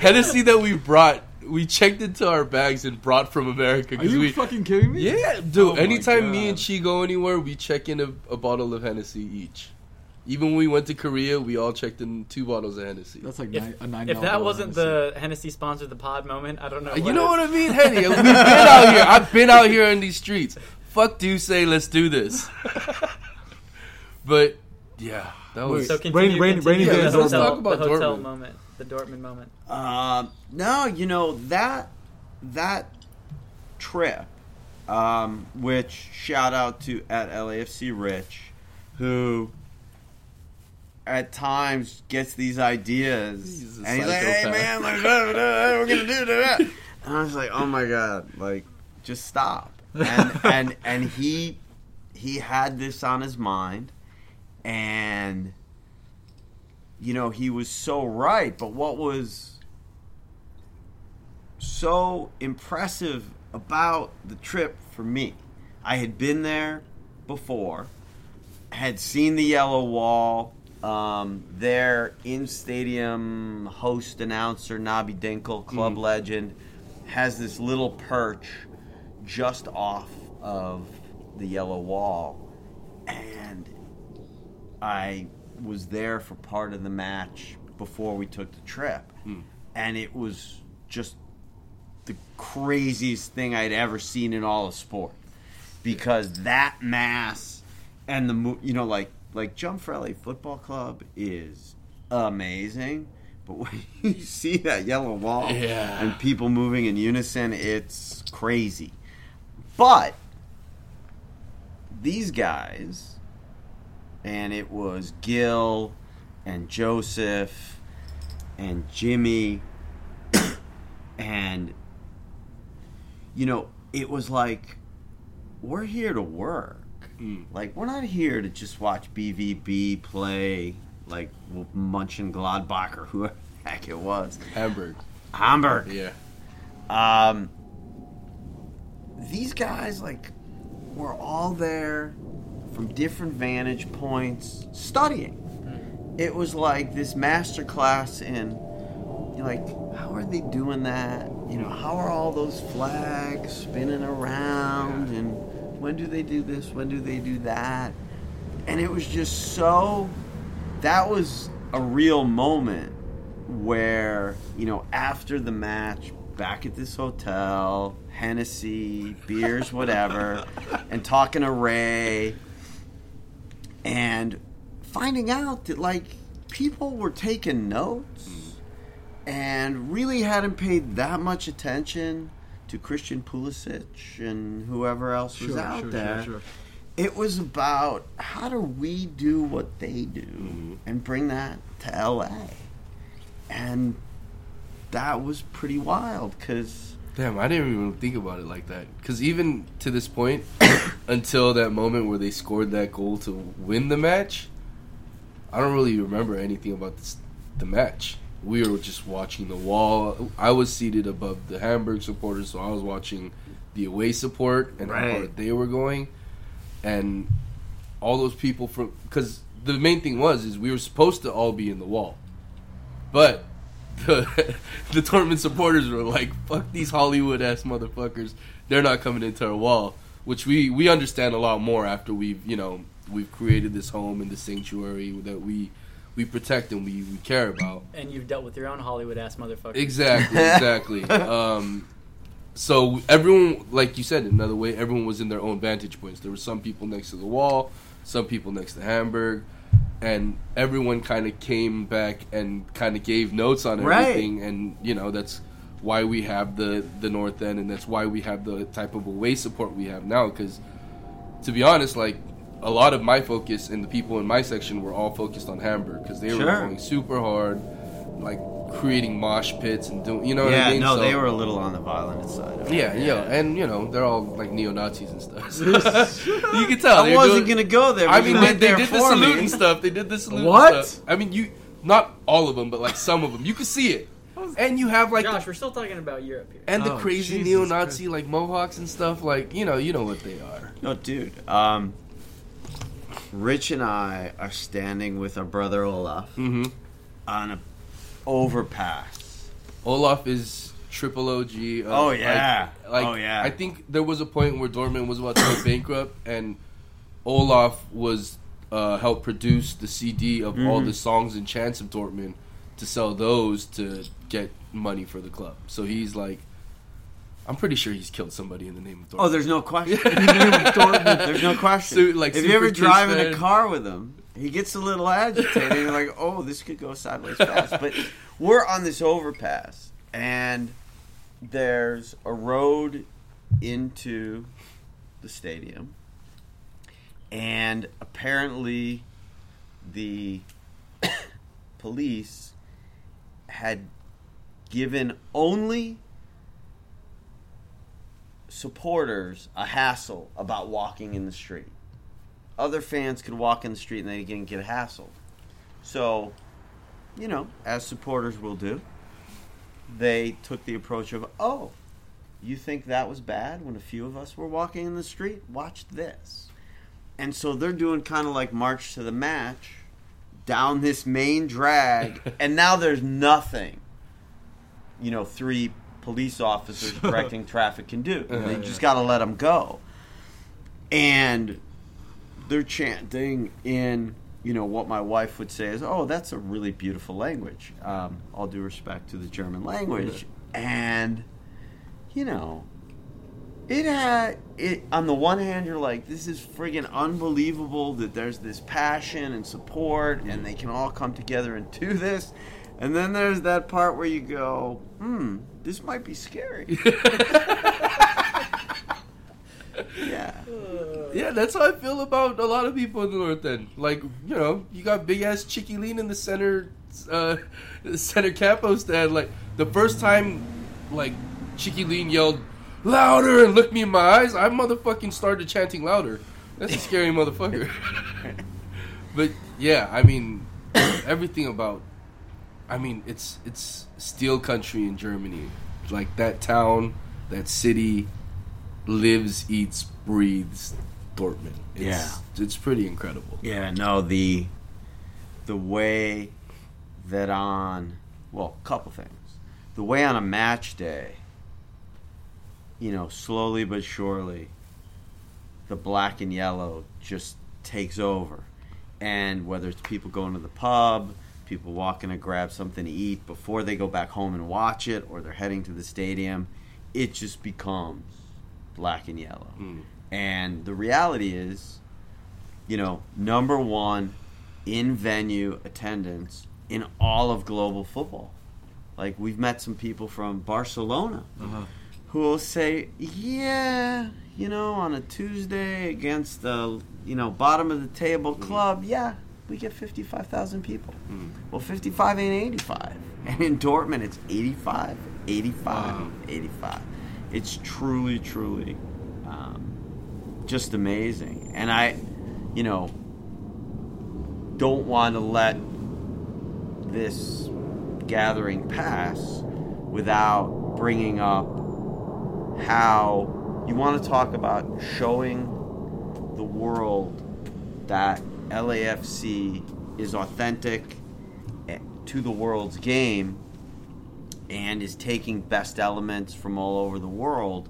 Hennessy that we brought, we checked into our bags and brought from America. Are 'cause you we, fucking kidding me? Yeah, dude. Oh anytime me and she go anywhere, we check in a, a bottle of Hennessy each. Even when we went to Korea, we all checked in two bottles of Hennessy. That's like If, nine, a nine. if that wasn't the Hennessy sponsored the pod moment, I don't know. Uh, you know is. what I mean, Henny? We've been out here. [laughs] I've been out here in these streets. Fuck, do you say let's do this. [laughs] but yeah, that was. So continue, Rainy- rainy- continue rainy the day in hotel, Talk about the hotel Dortmund. moment, the Dortmund moment. Um, no, you know that that trip, um, which shout out to at LAFC Rich, who at times gets these ideas, He's and he's like, "Hey man, like, we're gonna do that," [laughs] and I was like, "Oh my god, like, just stop." [laughs] And and and he he had this on his mind, and you know, he was so right. But what was so impressive about the trip for me, I had been there before, had seen the yellow wall. Um, their in stadium host announcer, Nobby Dickel, club legend, has this little perch just off of the yellow wall. And I was there for part of the match before we took the trip, and it was just the craziest thing I'd ever seen in all of sport. Because that mass and the you know like like Jumfrelli Football Club is amazing. But [laughs] when you see that yellow wall Yeah. and people moving in unison, it's crazy. But these guys, and it was Gil and Joseph and Jimmy, [coughs] and you know, it was like we're here to work. Like we're not here to just watch BVB play like Munchen Gladbach or whoever the heck it was. Hamburg. Hamburg. Yeah. Um, these guys, like, were all there from different vantage points studying. It was like this master class in, like, how are they doing that? You know, how are all those flags spinning around? And when do they do this? When do they do that? And it was just so, that was a real moment where you know after the match back at this hotel hennessy beers whatever [laughs] and talking to ray and finding out that like people were taking notes mm. and really hadn't paid that much attention to Christian Pulisic and whoever else was Sure, out sure, there sure, it was about how do we do what they do mm-hmm. and bring that to LA. And that was pretty wild because Damn, I didn't even think about it like that. Because even to this point, [coughs] until that moment where they scored that goal to win the match, I don't really remember anything about this, the match. We were just watching the wall. I was seated above the Hamburg supporters, so I was watching the away support and how Right. hard they were going, and all those people from because the main thing was is we were supposed to all be in the wall, but the [laughs] the Dortmund supporters were like, "Fuck these Hollywood ass motherfuckers! They're not coming into our wall." Which we we understand a lot more after we've you know we've created this home and the sanctuary that we we protect and we, we care about. And you've dealt with your own Hollywood ass motherfucker. Exactly, [laughs] exactly. um, so everyone, like you said, another way, everyone was in their own vantage points. There were some people next to the wall, some people next to Hamburg, and everyone kind of came back and kind of gave notes on Right. everything. And you know that's why we have the the North End, and that's why we have the type of away support we have now. Because to be honest, like a lot of my focus and the people in my section were all focused on Hamburg because they were Sure. going super hard, like creating mosh pits and doing, you know what yeah, I mean? no, So- they were a little on the violent side. Of it. Yeah, yeah, and you know they're all like neo Nazis and stuff. [laughs] you can tell. I wasn't doing- gonna go there. I mean, they, they did the for salute me. and stuff. They did the salute. What? And stuff. I mean, you not all of them, but like some of them. You could see it, and you have like Josh, the, we're still talking about Europe here. and the Oh, crazy neo-Nazi like Mohawks and stuff. Like you know, you know what they are. No, dude. Um, Rich and I are standing with our brother Olaf hmm on a overpass. Olaf is triple OG. uh, Oh, yeah. like, like, Oh, yeah. I think there was a point where Dortmund was about to go [coughs] bankrupt, and Olaf was uh, helped produce the CD of all Mm-hmm. the songs and chants of Dortmund to sell those to get money for the club. So he's like, I'm pretty sure he's killed somebody in the name of Dortmund. Oh, there's no question. [laughs] there's no question. So, like, if you ever drive in a car with him, he gets a little agitated. You're like, [laughs] oh, this could go sideways fast. But we're on this overpass, and there's a road into the stadium, and apparently the [coughs] police had given only supporters a hassle about walking in the street. Other fans could walk in the street and they didn't get hassled. So, you know, as supporters will do, they took the approach of, oh, you think that was bad when a few of us were walking in the street? Watch this. And so they're doing kind of like March to the Match down this main drag, [laughs] and now there's nothing, you know, three police officers [laughs] directing traffic can do. They just got to let them go. And they're chanting in, you know, what my wife would say is, oh, that's a really beautiful language. Um, all due respect to the German language. And, you know, it had it on the one hand you're like this is friggin' unbelievable that there's this passion and support and they can all come together and do this and then there's that part where you go hmm this might be scary [laughs] yeah Yeah, that's how I feel about a lot of people in the North End. Like, you know, you got big ass Chicky Lean in the center, uh, [laughs] center capo stand. Like the first time, like Chicky Lean yelled louder and looked me in my eyes, I motherfucking started chanting louder. That's a scary motherfucker. [laughs] but yeah, I mean, everything about. I mean, it's it's steel country in Germany. Like that town, that city, lives, eats, breathes Dortmund. It's, Yeah. it's pretty incredible. yeah no the the way that on well a couple things the way on a match day you know slowly but surely the black and yellow just takes over and whether it's people going to the pub people walking to grab something to eat before they go back home and watch it or they're heading to the stadium it just becomes black and yellow. Hmm. And the reality is you know number one in venue attendance in all of global football. Like we've met some people from barcelona uh-huh. who will say, "Yeah, you know, on a Tuesday against the you know bottom of the table hmm. club, yeah, we get fifty-five thousand people. Well, fifty-five ain't eighty-five, [laughs] and in Dortmund, it's 85, 85, 85. It's truly, truly um, just amazing, and I, you know, don't want to let this gathering pass without bringing up how you want to talk about showing the world that LAFC is authentic eh, to the world's game and is taking best elements from all over the world.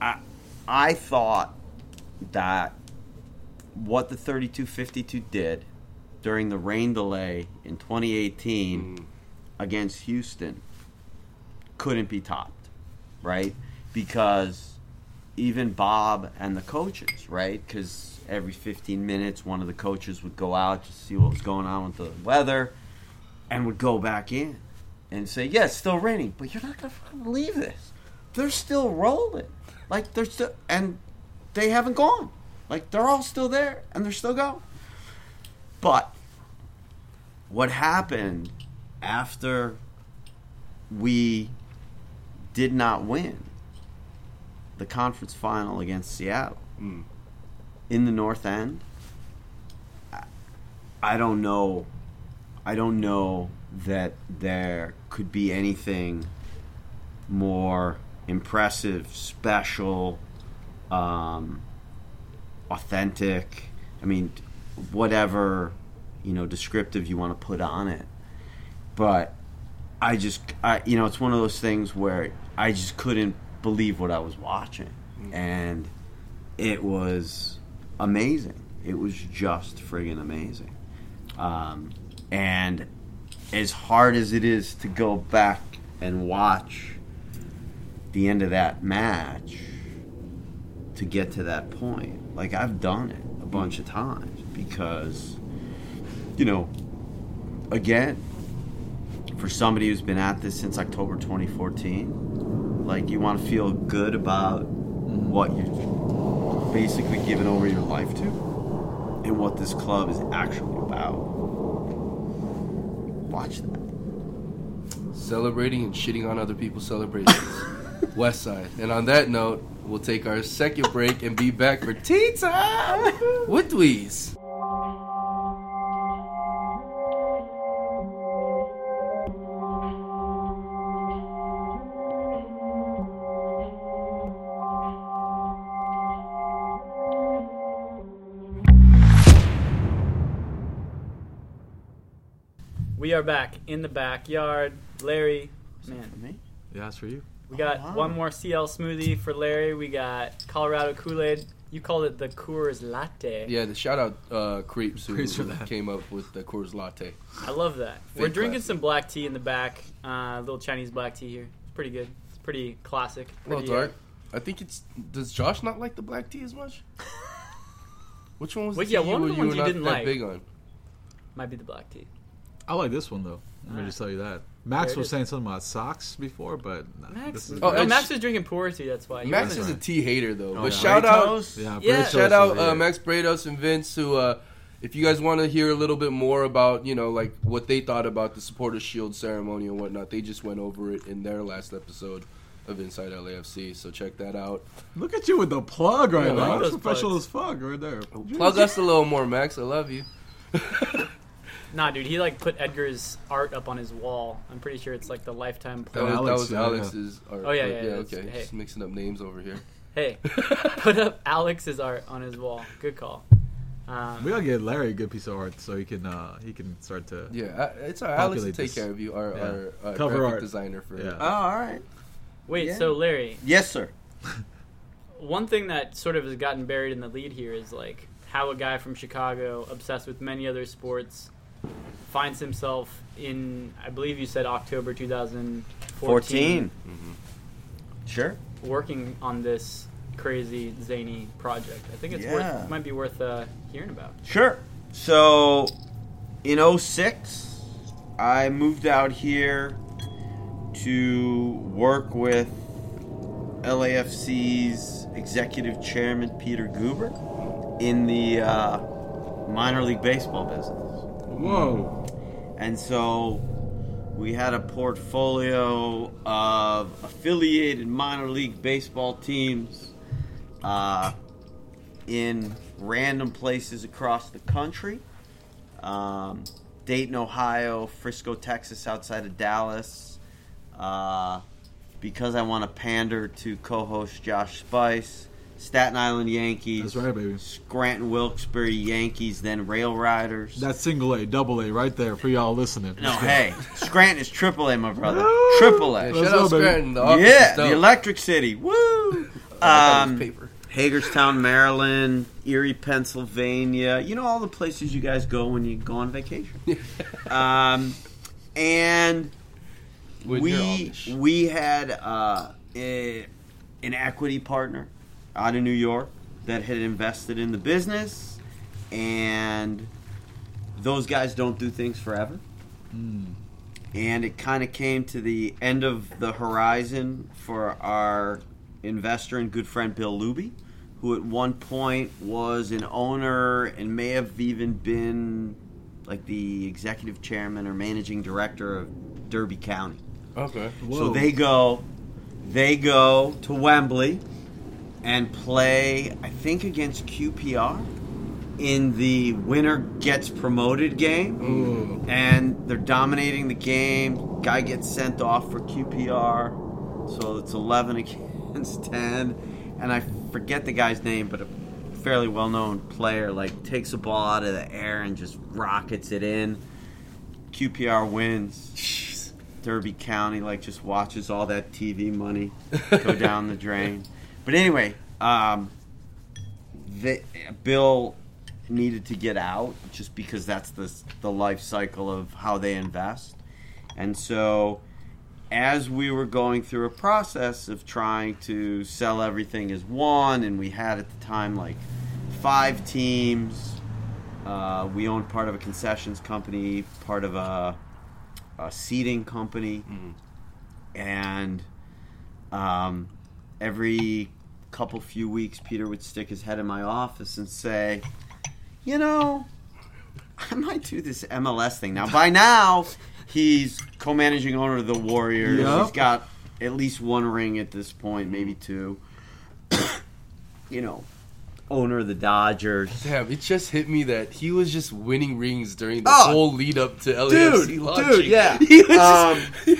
I I thought that what the 3252 did during the rain delay in 2018 against Houston couldn't be topped, right? Because even Bob and the coaches, right? Because every 15 minutes, one of the coaches would go out to see what was going on with the weather and would go back in and say, "Yeah, it's still raining, but you're not gonna fucking believe this. They're still rolling, like they're still, and they haven't gone. Like they're all still there, and they're still going." But what happened after we did not win the conference final against Seattle Mm. In the North End? I- don't know. I don't know that there could be anything more impressive, special, um, authentic. I mean, whatever you know, descriptive you want to put on it. But I just, I, you know, it's one of those things where I just couldn't believe what I was watching, and it was amazing. It was just friggin' amazing. Um, and as hard as it is to go back and watch the end of that match to get to that point, like I've done it a bunch of times because, you know, again, for somebody who's been at this since October 2014, like you want to feel good about what you're basically giving over your life to and what this club is actually about. Watch that. Celebrating and shitting on other people's celebrations. [laughs] West Side. And on that note, we'll take our second break and be back for tea time with Dweez. We are back in the backyard. Larry, For man, me? Yeah, that's for you. we got Oh, wow. one more CL smoothie for Larry. We got Colorado Kool Aid. You called it the Coors Latte. Yeah, the shout out uh, Creeps who Creeps for that. came up with the Coors Latte. I love that. We're drinking classic. some black tea in the back. Uh, little Chinese black tea here. It's pretty good. It's pretty classic. Well, Pretty, uh, dark. I think it's. Does Josh not like the black tea as much? [laughs] Which one was Well, the yeah, tea one of you, the you ones were you not didn't that like. big on? might be the black tea. I like this one though. Let me just tell you that. Max was is. saying something about socks before, but nah, Max, this is Oh, no, and Max sh- was drinking poor tea. That's why. He Max wasn't- is a tea hater though. Oh, but yeah. shout out, yeah, Yeah. Shout out uh. Max Bretos and Vince who. Uh, if you guys want to hear a little bit more about, you know, like what they thought about the supporter Shield ceremony and whatnot, they just went over it in their last episode of Inside LAFC. So check that out. Look at you with the plug right Yeah, I now. like That's professional plugs. as fuck right there. Plug us a little more, Max. I love you. [laughs] Nah, dude, he like put Edgar's art up on his wall. I'm pretty sure it's like the lifetime. That was, Alex, that was yeah, Alex's art. Oh, yeah, but yeah, yeah, okay. that's- hey. Just mixing up names over here. Hey, [laughs] put up Alex's art on his wall. Good call. Um, We gotta get Larry a good piece of art so he can uh, he can start to. Yeah, uh, it's our Alex to take this. care of you, our, Yeah. our, uh Cover art. designer for Yeah. Oh, all right. wait, Yeah. so Larry, Yes, sir. [laughs] one thing that sort of has gotten buried in the lead here is like how a guy from Chicago, obsessed with many other sports, finds himself in, I believe you said October 2014, 14. Mm-hmm. Sure. working on this crazy zany project. I think it's Yeah. worth might be worth uh, hearing about. Sure. So, in 06, I moved out here to work with LAFC's executive chairman, Peter Guber, in the uh, minor league baseball business. Whoa! And so we had a portfolio of affiliated minor league baseball teams uh, in random places across the country um, Dayton, Ohio, Frisco, Texas, outside of Dallas. Uh, because I want to pander to co host Josh Spice, Staten Island Yankees. That's right, baby. Scranton Wilkes-Barre Yankees, then Rail Riders. That's single A, double A, right there for y'all listening. No, hey, Scranton is triple A, my brother. Triple A. Let's shout out. Scranton. The Yeah, is the. Electric City. Woo! I thought it was Um, paper. Hagerstown, Maryland. Erie, Pennsylvania. You know all the places you guys go when you go on vacation. [laughs] um, and When we we had uh, a, an equity partner out of New York that had invested in the business, and those guys don't do things forever. Hmm. And it kind of came to the end of the horizon for our investor and good friend Bill Luby, who at one point was an owner and may have even been like the executive chairman or managing director of Derby County. Okay. So they go, they go to Wembley and play. I think against QPR in the winner gets promoted game, Ooh. and they're dominating the game. Guy gets sent off for QPR, so it's eleven [laughs] against ten, and I forget the guy's name, but a fairly well-known player like takes a ball out of the air and just rockets it in. QPR wins. Derby County like just watches all that TV money [laughs] go down the drain. But anyway, um, the, Bill needed to get out just because that's the the life cycle of how they invest, and so as we were going through a process of trying to sell everything as one, and we had at the time like five teams. Uh, we owned part of a concessions company, part of a, a seating company, and um, every couple few weeks, Peter would stick his head in my office and say, "You know, I might do this MLS thing now." By now, he's co-managing owner of the Warriors. Yep. He's got at least one ring at this point, maybe two. [coughs] you know, owner of the Dodgers. Damn, it just hit me that he was just winning rings during the Oh, whole lead up to LAFC dude, launching. dude, [laughs] yeah. He was just- Um,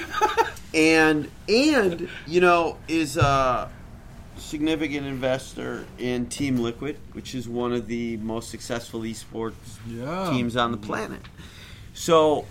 and and you know is a significant investor in Team Liquid, which is one of the most successful esports Yeah. teams on the planet. So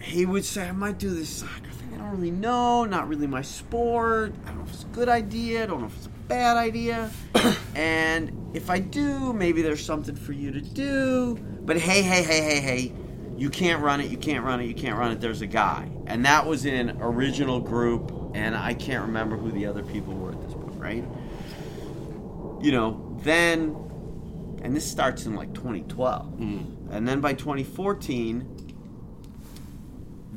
he would say, "I might do this soccer thing. I don't really know. Not really my sport. I don't know if it's a good idea. I don't know if it's a bad idea. [coughs] and if I do, maybe there's something for you to do. But hey, hey, hey, hey, hey." You can't run it. You can't run it. You can't run it. There's a guy, and that was in original group, and I can't remember who the other people were at this point, right? You know, then, and this starts in like 2012, mm. and then by 2014,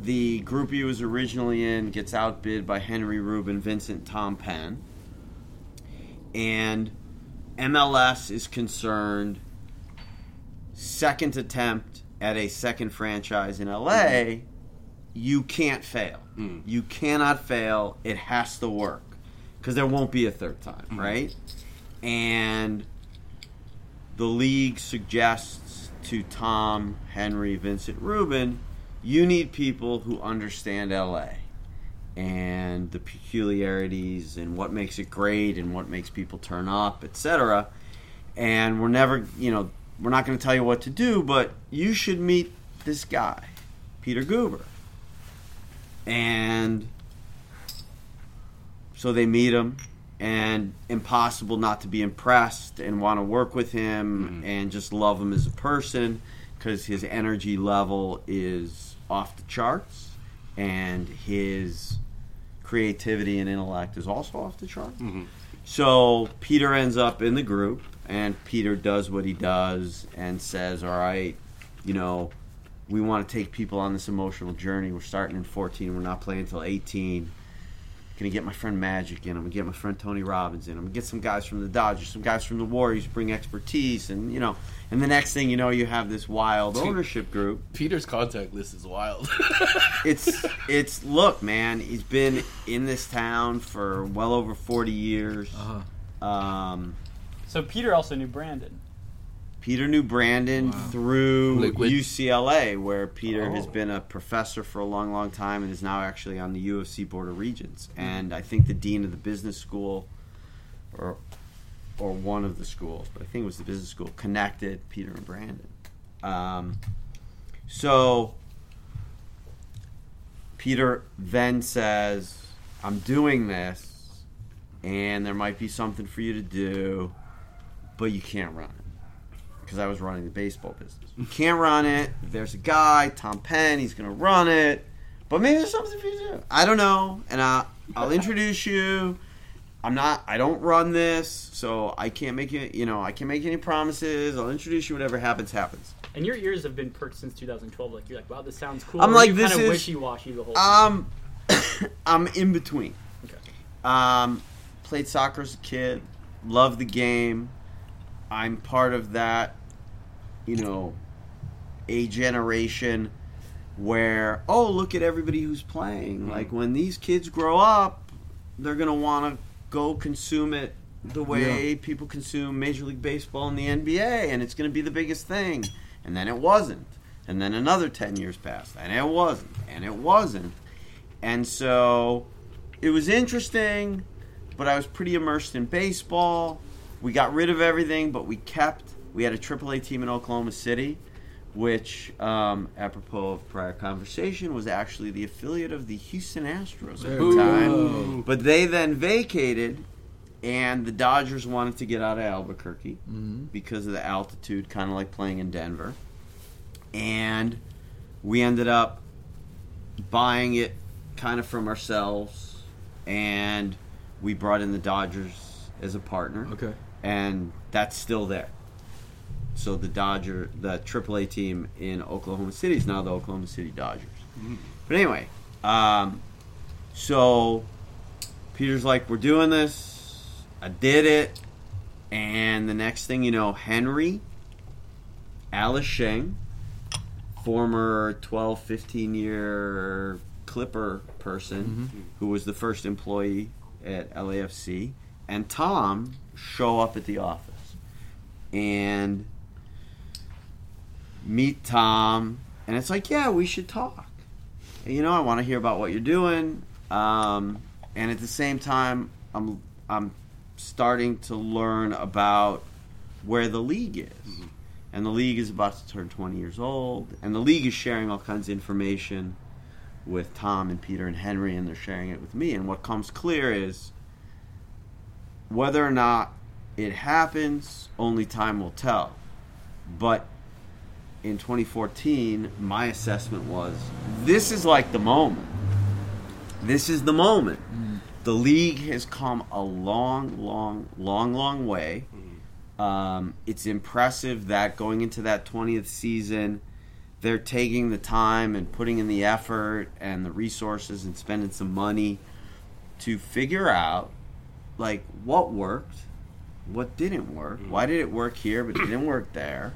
the group he was originally in gets outbid by Henry Rubin, Vincent Tom Penn, and MLS is concerned. Second attempt at a second franchise in LA, mm. you can't fail. Mm. You cannot fail. It has to work because there won't be a third time, mm-hmm. right? And the league suggests to Tom, Henry, Vincent Rubin, you need people who understand LA and the peculiarities and what makes it great and what makes people turn up, etc. And we're never, you know, we're not going to tell you what to do, but you should meet this guy, Peter Guber. And so they meet him, and impossible not to be impressed and want to work with him hmm. and just love him as a person because his energy level is off the charts and his creativity and intellect is also off the chart. Mm-hmm. So Peter ends up in the group, and Peter does what he does and says, "All right, you know, we want to take people on this emotional journey. We're starting in 14. We're not playing until 18. Gonna get my friend Magic in. I'm gonna get my friend Tony Robbins in. I'm gonna get some guys from the Dodgers, some guys from the Warriors, bring expertise, and you know, and the next thing you know, you have this wild ownership group. Peter's contact list is wild. [laughs] It's it's look, man. He's been in this town for well over 40 years. Uh-huh. Um, So Peter also knew Brandon. Peter knew Brandon through Liquid. UCLA, where Peter has Oh. been a professor for a long, long time and is now actually on the UFC Board of Regents. And I think the dean of the business school, or or one of the schools, but I think it was the business school, connected Peter and Brandon. Um, so Peter then says, "I'm doing this, and there might be something for you to do, but you can't run it." Because I was running the baseball business. You can't run it. There's a guy, Tom Penn. He's going to run it. But maybe there's something for you to do. I don't know, and I, I'll introduce you. I'm not. I don't run this, so I can't make it. You know, I can't make any promises. I'll introduce you. Whatever happens, happens. And your ears have been perked since 2012. Like you're like, wow, this sounds cool. I'm Or like, you this kind of is- wishy-washy the whole. Um, [coughs] I'm in between. Okay. Um, played soccer as a kid. Love the game. I'm part of that. You know, a generation where oh look at everybody who's playing. Mm. Like when these kids grow up, they're gonna want to go consume it the way people consume Major League Baseball and the NBA, and it's gonna be the biggest thing. And then it wasn't. And then another ten years passed, and it wasn't, and it wasn't. And so it was interesting, but I was pretty immersed in baseball. We got rid of everything, but we kept. We had a AAA team in Oklahoma City, which, um, apropos of prior conversation, was actually the affiliate of the Houston Astros at the time. But they then vacated, and the Dodgers wanted to get out of Albuquerque because of the altitude, kind of like playing in Denver. And we ended up buying it kind of from ourselves, and we brought in the Dodgers as a partner, Okay. and that's still there. So the Dodger, the AAA team in Oklahoma City is now the Oklahoma City Dodgers. But anyway, um, so Peter's like, "We're doing this." I did it, and the next thing you know, Henry, Alice Sheng, former 12, 15 year Clipper person who was the first employee at LAFC, and Tom show up at the office and meet Tom, and it's like, yeah, we should talk. And, you know, I want to hear about what you're doing, um, and at the same time, I'm I'm starting to learn about where the league is. And the league is about to turn 20 years old, and the league is sharing all kinds of information with Tom and Peter and Henry, and they're sharing it with me. And what comes clear is whether or not it happens, only time will tell. But in 2014, my assessment was this is like the moment. This is the moment. Mm. The league has come a long, long, long, long way. Mm-hmm. Um, it's impressive that going into that 20th season, they're taking the time and putting in the effort and the resources and spending some money to figure out like what worked, what didn't work, mm-hmm. why did it work here but didn't work there,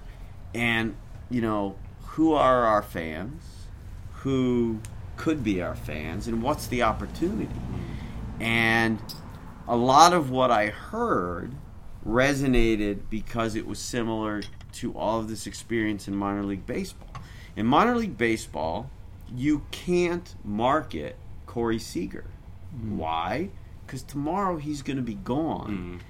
and you know who are our fans, who could be our fans, and what's the opportunity. And a lot of what I heard resonated because it was similar to all of this experience in minor league baseball. In minor league baseball, you can't market Corey Seager. Mm. Why? Because tomorrow he's going to be gone. Mm.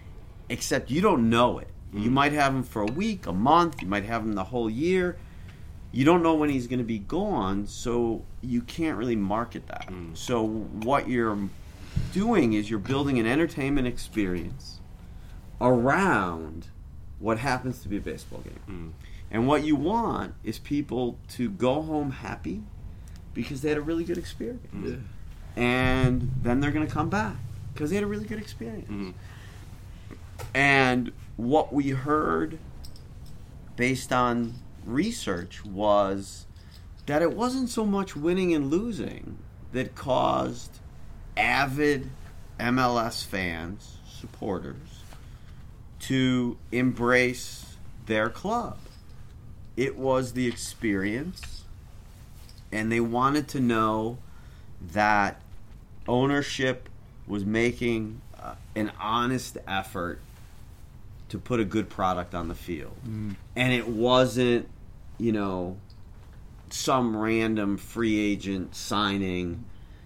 Except you don't know it. You mm. might have him for a week, a month, you might have him the whole year. You don't know when he's going to be gone, so you can't really market that. Mm. So what you're doing is you're building an entertainment experience around what happens to be a baseball game. Mm. And what you want is people to go home happy because they had a really good experience. And then they're going to come back because they had a really good experience. And what we heard based on research was that it wasn't so much winning and losing that caused avid MLS fans, supporters, to embrace their club. It was the experience, and they wanted to know that ownership was making uh, an honest effort to put a good product on the field. Mm. And it wasn't, you know, some random free agent signing,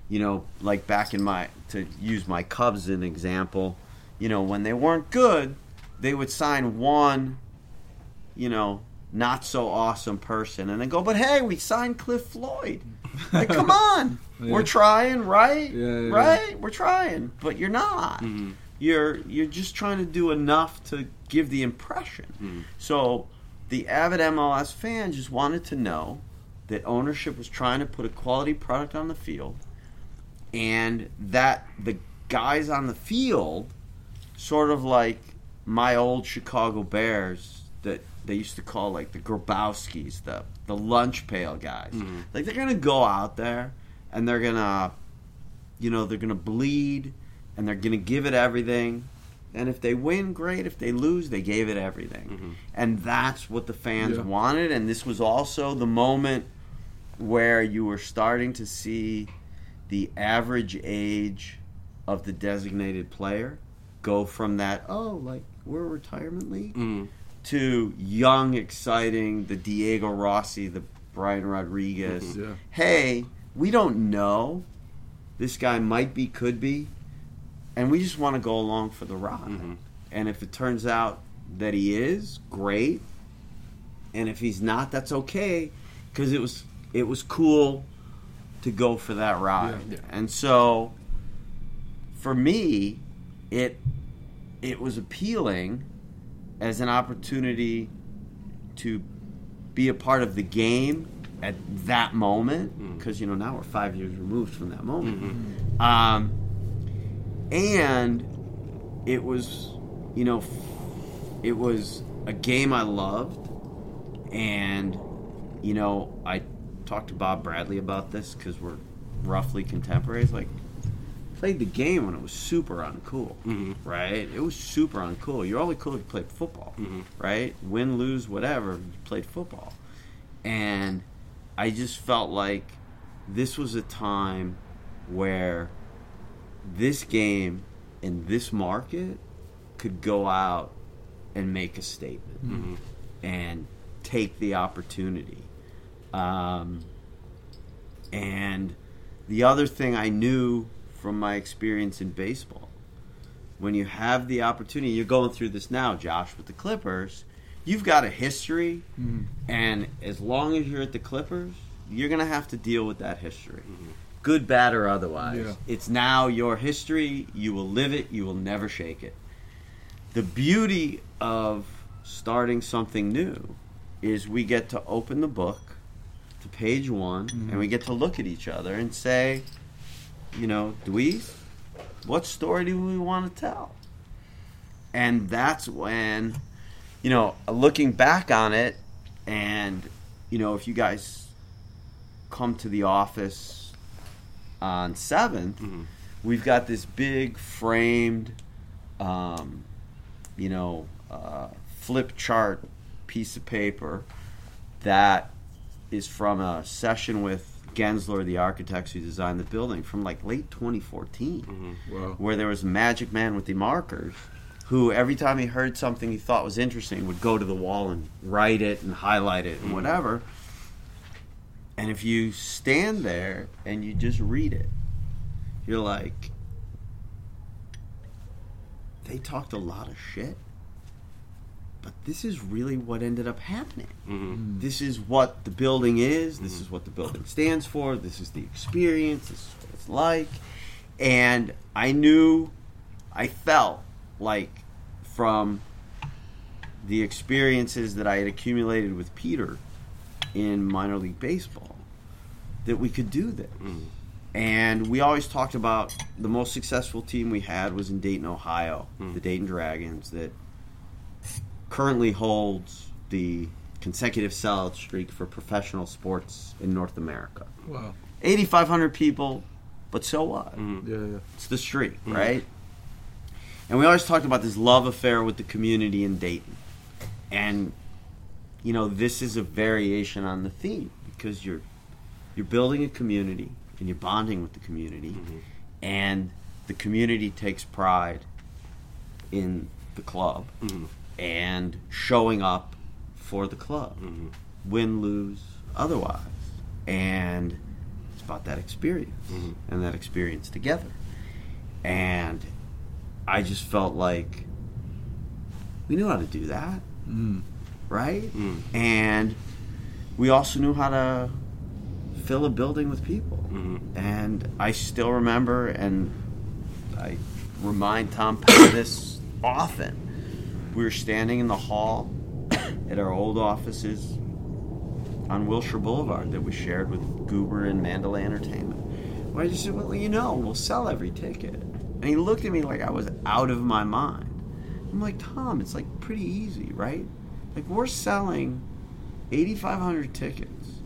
you know, like back in my, to use my Cubs as an example, you know, when they weren't good, they would sign one, you know, not so awesome person and then go, but hey, we signed Cliff Floyd. Like, come [laughs] on. We're trying, right? Yeah, yeah, right? We're trying, but you're not. Mm-hmm. You're you're just trying to do enough to give the impression. Hmm. So the avid MLS fan just wanted to know that ownership was trying to put a quality product on the field and that the guys on the field sort of like my old Chicago Bears that they used to call like the Grabowskis, the the lunch pail guys. Hmm. Like they're gonna go out there and they're gonna, you know, they're gonna bleed and they're gonna give it everything. And if they win, great. If they lose, they gave it everything. And that's what the fans Yeah. wanted. And this was also the moment where you were starting to see the average age of the designated player go from that, oh, like we're a retirement league, Mm. to young, exciting, the Diego Rossi, the Brian Rodriguez. Yeah. Hey, we don't know. This guy might be, could be, and we just want to go along for the ride. Mm-hmm. And if it turns out that he is, great. And if he's not, that's okay, because it was it was cool to go for that ride. Yeah. And so, for me, it it was appealing as an opportunity to be a part of the game at that moment mm. because you know now we're five years removed from that moment mm-hmm. um, and it was you know it was a game i loved and you know i talked to bob bradley about this because we're roughly contemporaries like played the game when it was super uncool, mm-hmm. right? It was super uncool. You're only cool if you played football, mm-hmm. right? Win, lose, whatever, you played football. And I just felt like this was a time where this game in this market could go out and make a statement mm-hmm. and take the opportunity. Um, and the other thing I knew from my experience in baseball, when you have the opportunity, you're going through this now, Josh, with the Clippers. You've got a history, mm-hmm. and as long as you're at the Clippers, you're going to have to deal with that history. Mm-hmm. Good, bad, or otherwise. Yeah. It's now your history. You will live it. You will never shake it. The beauty of starting something new is we get to open the book to page one and mm-hmm. we get to look at each other and say, you know, Dweez, what story do we want to tell? And that's when, you know, looking back on it, and, you know, if you guys come to the office on 7th, we've got this big framed, um, you know, uh, flip chart piece of paper that is from a session with Gensler, the architects who designed the building, from like late 2014, Wow. where there was a magic man with the markers who, every time he heard something he thought was interesting, would go to the wall and write it and highlight it and whatever. And if you stand there and you just read it, you're like, they talked a lot of shit, but this is really what ended up happening. Mm-hmm. This is what the building is. This mm-hmm. is what the building stands for. This is the experience. This is what it's like. And I knew, I felt like from the experiences that I had accumulated with Peter in minor league baseball that we could do this. Mm. And we always talked about the most successful team we had was in Dayton, Ohio, mm. the Dayton Dragons, that currently holds the consecutive sellout streak for professional sports in North America. Wow. 8,500 people, but so what? Mm-hmm. Yeah, yeah. It's the streak, mm-hmm. right? And we always talked about this love affair with the community in Dayton. And you know, this is a variation on the theme because you're you're building a community and you're bonding with the community mm-hmm. and the community takes pride in the club mm-hmm. and showing up for the club. Mm-hmm. Win, lose, otherwise. And it's about that experience and that experience together. And I just felt like we knew how to do that, mm. Right? Mm. And we also knew how to fill a building with people. Mm-hmm. And I still remember, and I remind Tom Petty this often. We were standing in the hall [coughs] at our old offices on Wilshire Boulevard that we shared with Guber and Mandalay Entertainment. Well, I just said, well, you know, we'll sell every ticket. And he looked at me like I was out of my mind. I'm like, Tom, it's like pretty easy, right? Like we're selling 8,500 tickets,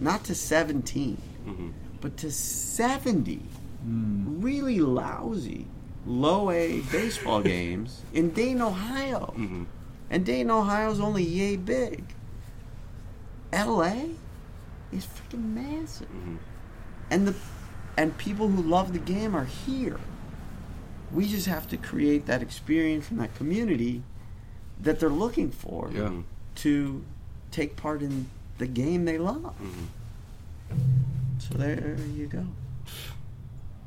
not to 17, mm-hmm. but to 70 hmm. really lousy low A baseball [laughs] games in Dayton, Ohio. Mm-hmm. And Dayton, Ohio's only yay big. LA is freaking massive. Mm-hmm. And the and people who love the game are here. We just have to create that experience and that community that they're looking for Yeah. to take part in the game they love. So there you go.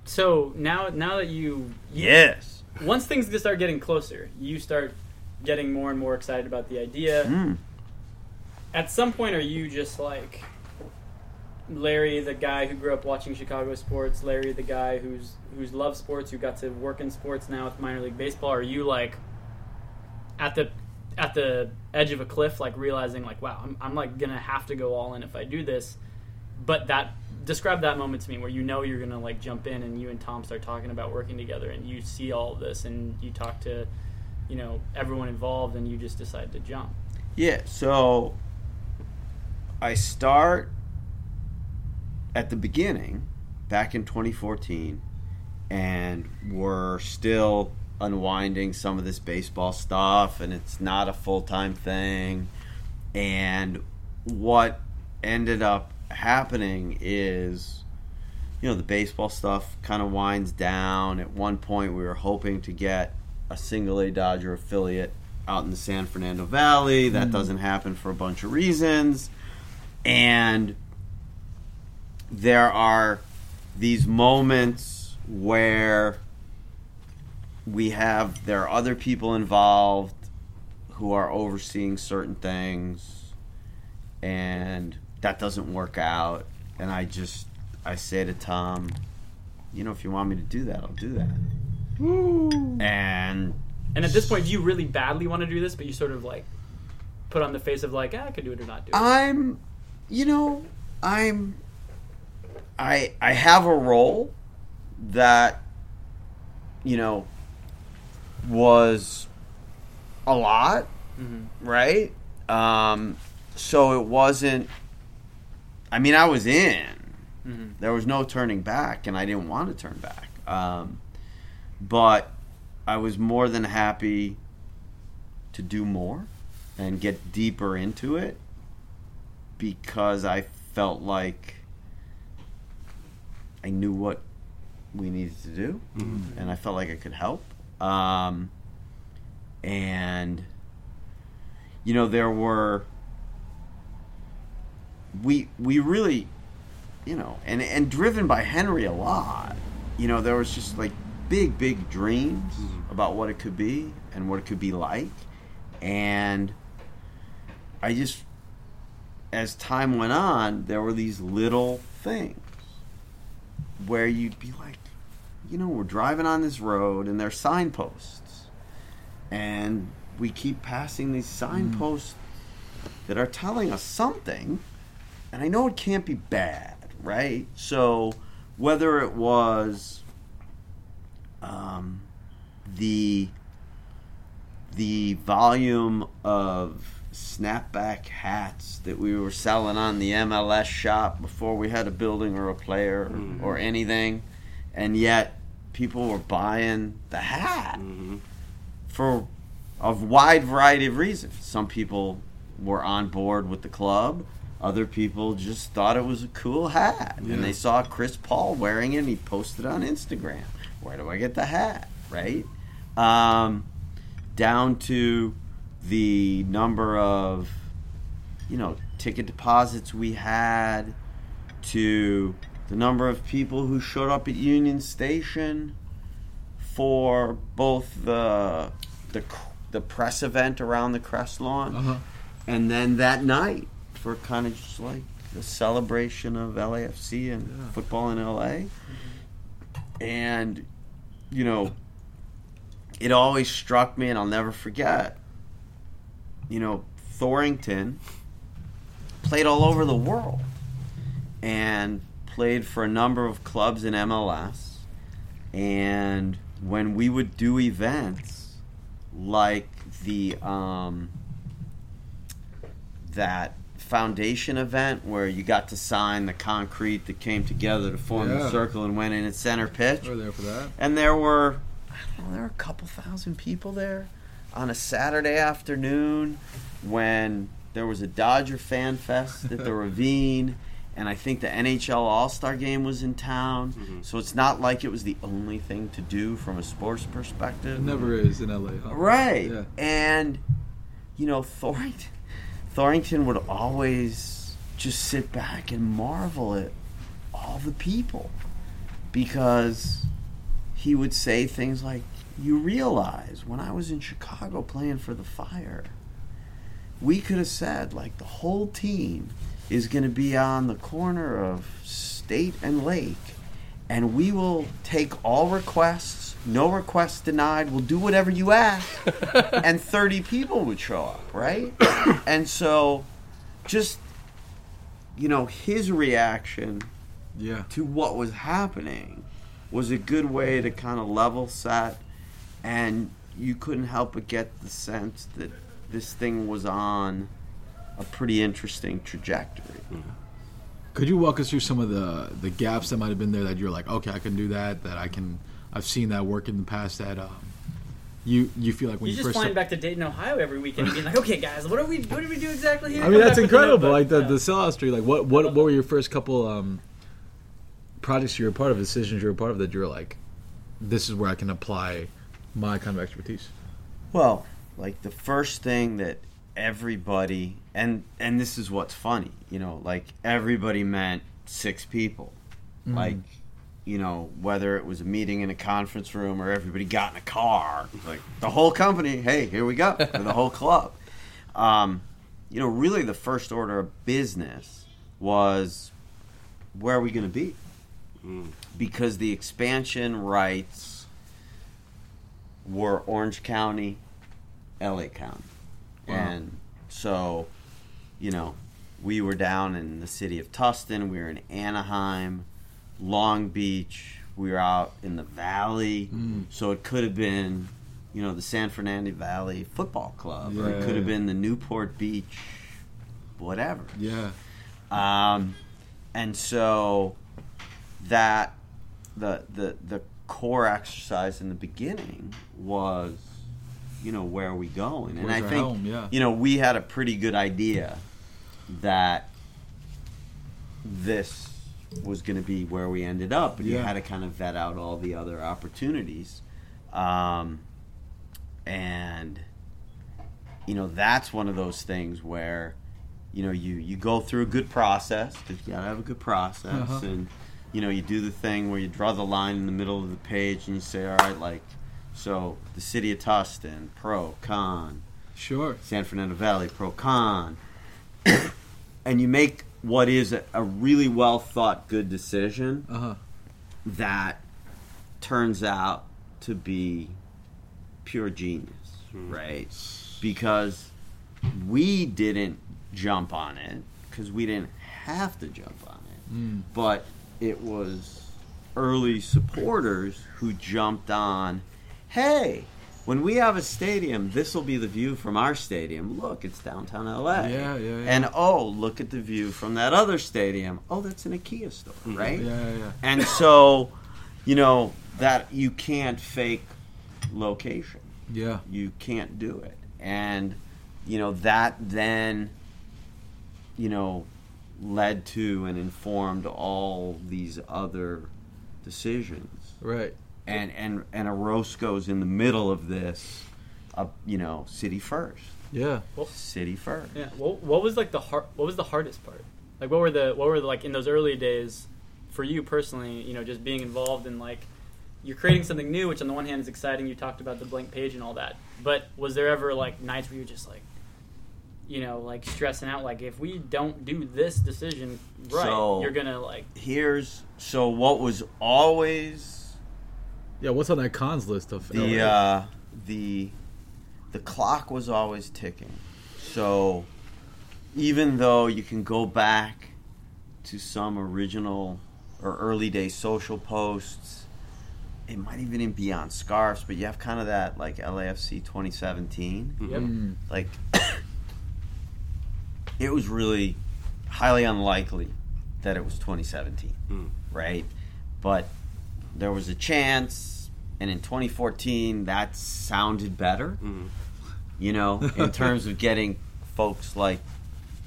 So now, now that you, Yes. once things start getting closer, you start getting more and more excited about the idea. Mm. At some point, are you just like Larry, the guy who grew up watching Chicago sports? Larry, the guy who's who's loved sports, who got to work in sports now with minor league baseball? Are you like at the at the edge of a cliff, like realizing like, wow, I'm, I'm like gonna have to go all in if I do this? But that describe that moment to me where you know you're gonna like jump in and you and Tom start talking about working together and you see all of this and you talk to you know everyone involved and you just decide to jump. Yeah, so I start at the beginning, back in 2014, and we're still unwinding some of this baseball stuff, and it's not a full time thing. And what ended up happening is, you know, the baseball stuff kind of winds down. At one point, we were hoping to get a single A Dodger affiliate out in the San Fernando Valley. That hmm. doesn't happen for a bunch of reasons. And there are these moments where we have there are other people involved who are overseeing certain things and that doesn't work out and I just I say to Tom, you know if you want me to do that, I'll do that. And And at this point, do you really badly want to do this, but you sort of like put on the face of like, ah, I could do it or not do it? I'm, you know, I'm, I I have a role that, you know, was a lot, right? Um, so it wasn't. I mean, I was in. There was no turning back, and I didn't want to turn back. Um, but I was more than happy to do more and get deeper into it because I felt like I knew what we needed to do and I felt like I could help. Um, and, you know, there were. We, we really, you know, and, and driven by Henry a lot, you know, there was just like big, big dreams about what it could be and what it could be like. And I just, as time went on, there were these little things where you'd be like, you know, we're driving on this road and there's signposts. And we keep passing these signposts that are telling us something. And I know it can't be bad, right? So whether it was um, the the volume of snapback hats that we were selling on the MLS shop before we had a building or a player or, or anything, and yet people were buying the hat for a wide variety of reasons. Some people were on board with the club. Other people just thought it was a cool hat, and they saw Chris Paul wearing it. and He posted on Instagram. Where do I get the hat? Right, um, down to the number of you know ticket deposits we had, to the number of people who showed up at Union Station for both the the the press event around the Crest launch, Uh-huh. and then that night for kind of just like the celebration of LAFC and football in LA. And you know, it always struck me, and I'll never forget you know, Thorrington played all over the world and played for a number of clubs in MLS. And when we would do events like the um, that foundation event where you got to sign the concrete that came together to form the circle and went in at center pitch, We're there for that. and there were I don't know, there were a couple thousand people there on a Saturday afternoon when there was a Dodger fan fest at the [laughs] Ravine and I think the NHL All-Star game was in town. Mm-hmm. So it's not like it was the only thing to do from a sports perspective. It never is in LA. Huh? Right. Yeah. And you know, Thorrington Thorrington would always just sit back and marvel at all the people because he would say things like, You realize when I was in Chicago playing for the Fire, we could have said, like, the whole team is going to be on the corner of State and Lake, and we will take all requests, no requests denied, we'll do whatever you ask. [laughs] and 30 people would show up, right? [coughs] and so, just, you know, his reaction Yeah. to what was happening was a good way to kind of level set and you couldn't help but get the sense that this thing was on a pretty interesting trajectory. Could you walk us through some of the the gaps that might have been there that you're like, okay, I can do that. That I can. I've seen that work in the past. That um, you you feel like when He's you just first. flying start- back to Dayton, Ohio every weekend and being like, "Okay, guys, what are we? What did we do exactly here?" I mean, Come that's back with the incredible. Like the Yeah. the sellout street. Like what what what were your first couple um projects you were a part of, decisions you were a part of that you're like, this is where I can apply my kind of expertise. Well, like the first thing that everybody and and this is what's funny, you know, like everybody meant six people. Like you know, whether it was a meeting in a conference room or everybody got in a car, like the whole company, hey, here we go, [laughs] or the whole club. Um, you know, really the first order of business was where are we going to be? Because the expansion rights were Orange County, LA County. Wow. And so, you know, we were down in the city of Tustin, we were in Anaheim, Long Beach, we were out in the valley. Mm. So it could have been, you know, the San Fernando Valley Football Club, or it could have been the Newport Beach, whatever. Yeah. Um, and so that the the the core exercise in the beginning was, you know, where are we going? And Where's I think home? Yeah. you know we had a pretty good idea that this was going to be where we ended up, but you had to kind of vet out all the other opportunities, um, and you know that's one of those things where you know you you go through a good process because you gotta have a good process Uh-huh. and you know you do the thing where you draw the line in the middle of the page and you say all right like so the city of tustin pro con Sure. san fernando valley pro con [coughs] and you make what is a, a really well thought good decision Uh huh. that turns out to be pure genius, right? Because we didn't jump on it because we didn't have to jump on it, Mm. but it was early supporters who jumped on. Hey, when we have a stadium, this will be the view from our stadium. Look, it's downtown LA. Yeah, yeah, yeah. And oh, look at the view from that other stadium. Oh, that's an IKEA store, mm-hmm. right? Yeah, yeah, yeah. And so, you know, that you can't fake location. Yeah. You can't do it. And, you know, that then, you know, led to and informed all these other decisions. Right. And and and Orozco's in the middle of this, uh, you know, city first. Yeah. Well, City first. Yeah. What, what was like the hard? What was the hardest part? Like, what were the what were the, like in those early days for you personally? You know, just being involved in like you're creating something new, which on the one hand is exciting. You talked about the blank page and all that, but was there ever like nights where you were just like, you know, like stressing out? Like, if we don't do this decision right, So- you're gonna like Here's so what was always Yeah. What's on that cons list of the LA? uh, the the clock was always ticking. So even though you can go back to some original or early day social posts, it might even be on scarves, but you have kind of that like LAFC 2017. Yep. Mm. Like [coughs] it was really highly unlikely that it was 2017, Mm. right? But there was a chance, and in 2014, that sounded better Mm. you know, in [laughs] terms of getting folks like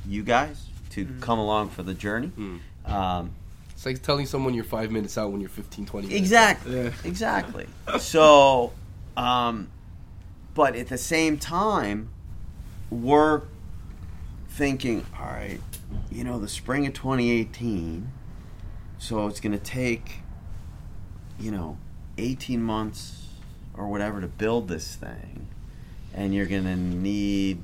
you guys to come along for the journey. Mm. Um, It's like telling someone you're five minutes out when you're 15, 20 minutes. exactly, Yeah. [laughs] exactly. [laughs] So, um, but at the same time, we're thinking, all right, you know, the spring of 2018, so it's going to take, you know, 18 months or whatever to build this thing. And you're going to need,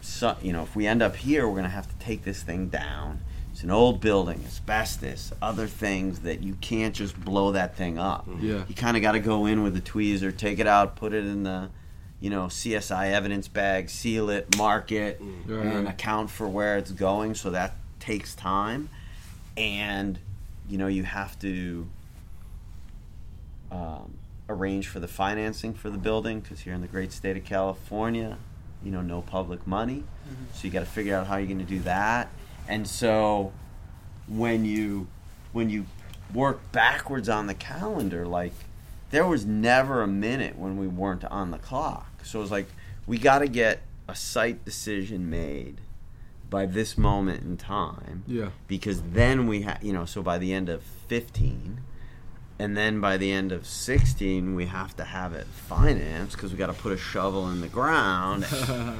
so, you know, if we end up here, we're going to have to take this thing down. It's an old building, asbestos, other things that you can't just blow that thing up. Mm-hmm. Yeah. You kind of got to go in with a tweezer, take it out, put it in the, you know, CSI evidence bag, seal it, mark it, mm-hmm. Right. and account for where it's going. So that takes time, and you know you have to um, arrange for the financing for the building because here in the great state of California, you know, no public money, so you got to figure out how you're going to do that. And so when you when you work backwards on the calendar, like there was never a minute when we weren't on the clock. So it was like we got to get a site decision made by this moment in time Yeah. because then we have you know so by the end of 15 and then by the end of 16 we have to have it financed because we got to put a shovel in the ground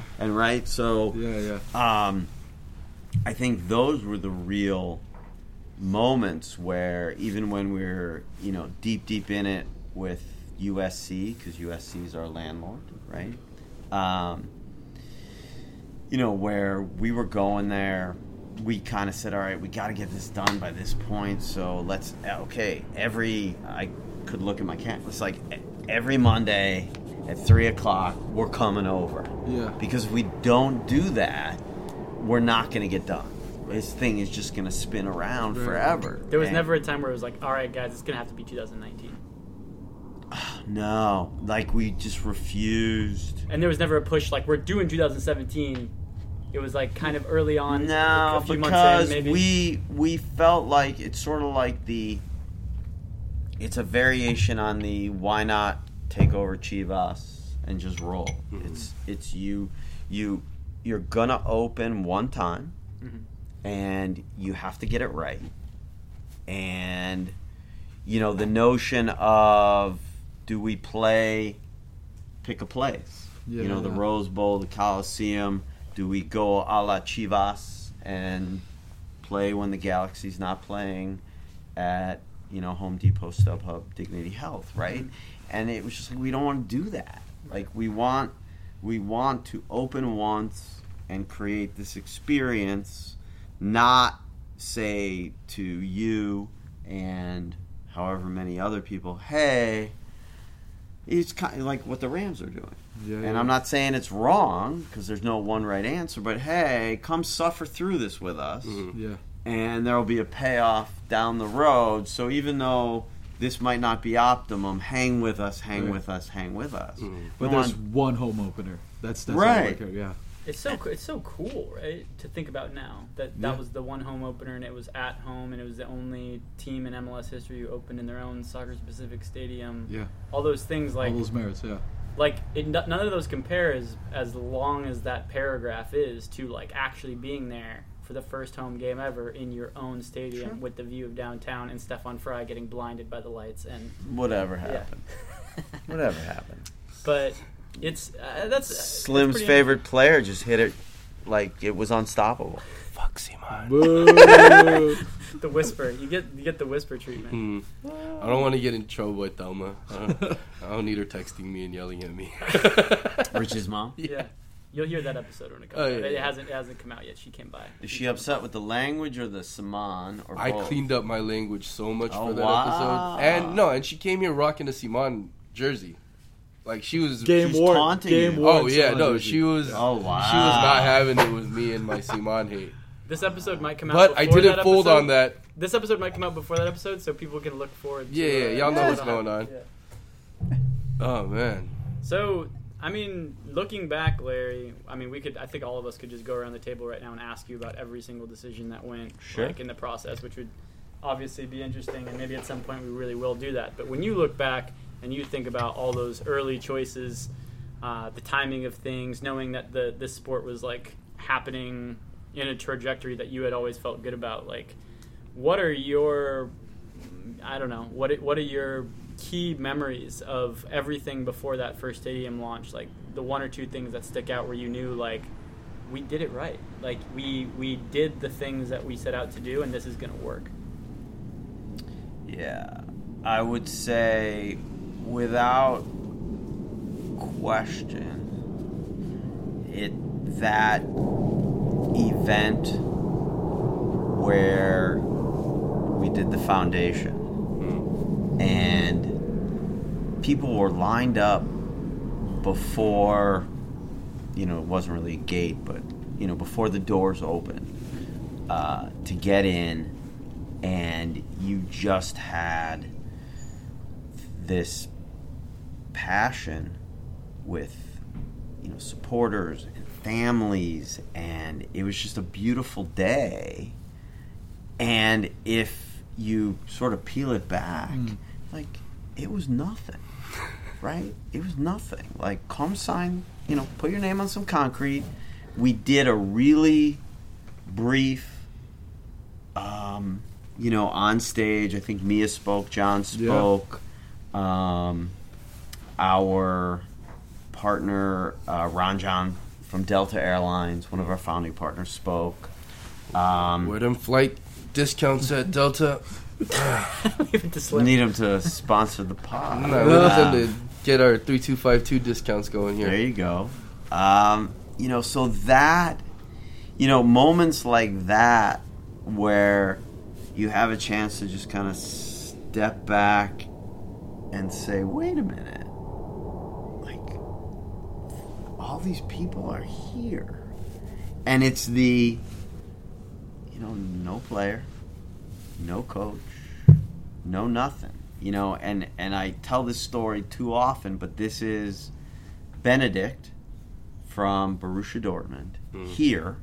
[laughs] and right so Yeah, yeah. um, I think those were the real moments where even when we are you know deep deep in it with USC because USC is our landlord right um, you know where we were going there we kind of said all right we got to get this done by this point so let's uh, okay every I could look at my cat it's like every Monday at three o'clock we're coming over Yeah. because if we don't do that, we're not going to get done. This thing is just going to spin around Right. forever. There was And- never a time where it was like, all right, guys, it's gonna have to be 2019. [sighs] no, like we just refused. And there was never a push like we're doing 2017. It was like kind of early on. No, a few months because in, maybe. we we felt like it's sort of like the. It's a variation on the why not take over Chivas and just roll. It's it's you you you're gonna open one time, Mhm. and you have to get it right. And you know the notion of do we play pick a place? Yeah, you know the. Rose Bowl, the Coliseum. Do we go a la Chivas and play when the Galaxy's not playing at you know Home Depot, StubHub, Dignity Health, mm-hmm. right? And it was just like we don't want to do that. Like we want we want to open once and create this experience, not say to you and however many other people, hey, it's kind of like what the Rams are doing. Yeah, And yeah. I'm not saying it's wrong because there's no one right answer, but hey, come suffer through this with us, mm-hmm. Yeah. and there will be a payoff down the road. So even though this might not be optimum, hang with us, hang Right. with us, hang with us. We But there's want- one home opener. That's that's Right. all I. Yeah. It's so co- it's so cool, right? To think about now that that Yeah. was the one home opener and it was at home and it was the only team in MLS history who opened in their own soccer specific stadium. Yeah. All those things like all those merits. Yeah. Like it, none of those compare as as long as that paragraph is to like actually being there for the first home game ever in your own stadium Sure. with the view of downtown and Stefan Frei getting blinded by the lights and whatever yeah. happened. [laughs] Whatever happened. but it's uh, that's that's Slim's pretty- favorite player just hit it like it was unstoppable. Fuck Ciman. [laughs] The whisper you get you get the whisper treatment. Hmm. I don't want to get in trouble with Thelma. I don't, I don't need her texting me and yelling at me. [laughs] Rich's mom. [laughs] Yeah. You'll hear that episode when it comes Oh, out. It yeah. hasn't it hasn't come out yet. She came by. Is she upset with the language or the Ciman or I both? cleaned up my language so much Oh, for that wow. episode. And no, and she came here rocking a Ciman jersey. Like she was. Game She's war. taunting Game you. war. oh yeah, no, she was. Oh, wow. She was not having it with me and my Ciman hate. This episode might come out. But I before didn't that fold episode. on that. This episode might come out before that episode, so people can look forward. to Yeah, yeah, uh, y'all know what's going on. Yeah. Oh man. So, I mean, looking back, Larry, I mean, we could, I think all of us could just go around the table right now and ask you about every single decision that went Sure. like in the process, which would obviously be interesting, and maybe at some point we really will do that. But when you look back and you think about all those early choices, uh, the timing of things, knowing that the this sport was like happening in a trajectory that you had always felt good about, like, what are your I don't know. What what are your key memories of everything before that first stadium launch? Like the one or two things that stick out where you knew like we did it right. Like we we did the things that we set out to do, and this is going to work. Yeah, I would say without question, it that event where we did the foundation. And people were lined up before you know it wasn't really a gate but you know before the doors opened uh, to get in. And you just had this passion with you know supporters families and it was just a beautiful day. And if you sort of peel it back like it was nothing [laughs] right? It was nothing. Like come sign you know put your name on some concrete. We did a really brief um, you know, on stage, I think Mia spoke, John spoke, um, our partner uh, Ron John from Delta Airlines, one of our founding partners, spoke. Um, Where them flight discounts at Delta? [laughs] Leave it to we need them to sponsor the pod. No, we need them to get our three two five two discounts going here. There you go. Um, you know, so that, you know, moments like that where you have a chance to just kind of step back and say, wait a minute. Like, all these people are here. And it's the, you know, no player, no coach, no nothing. You know, and, and I tell this story too often, but this is Benedict from Borussia Dortmund here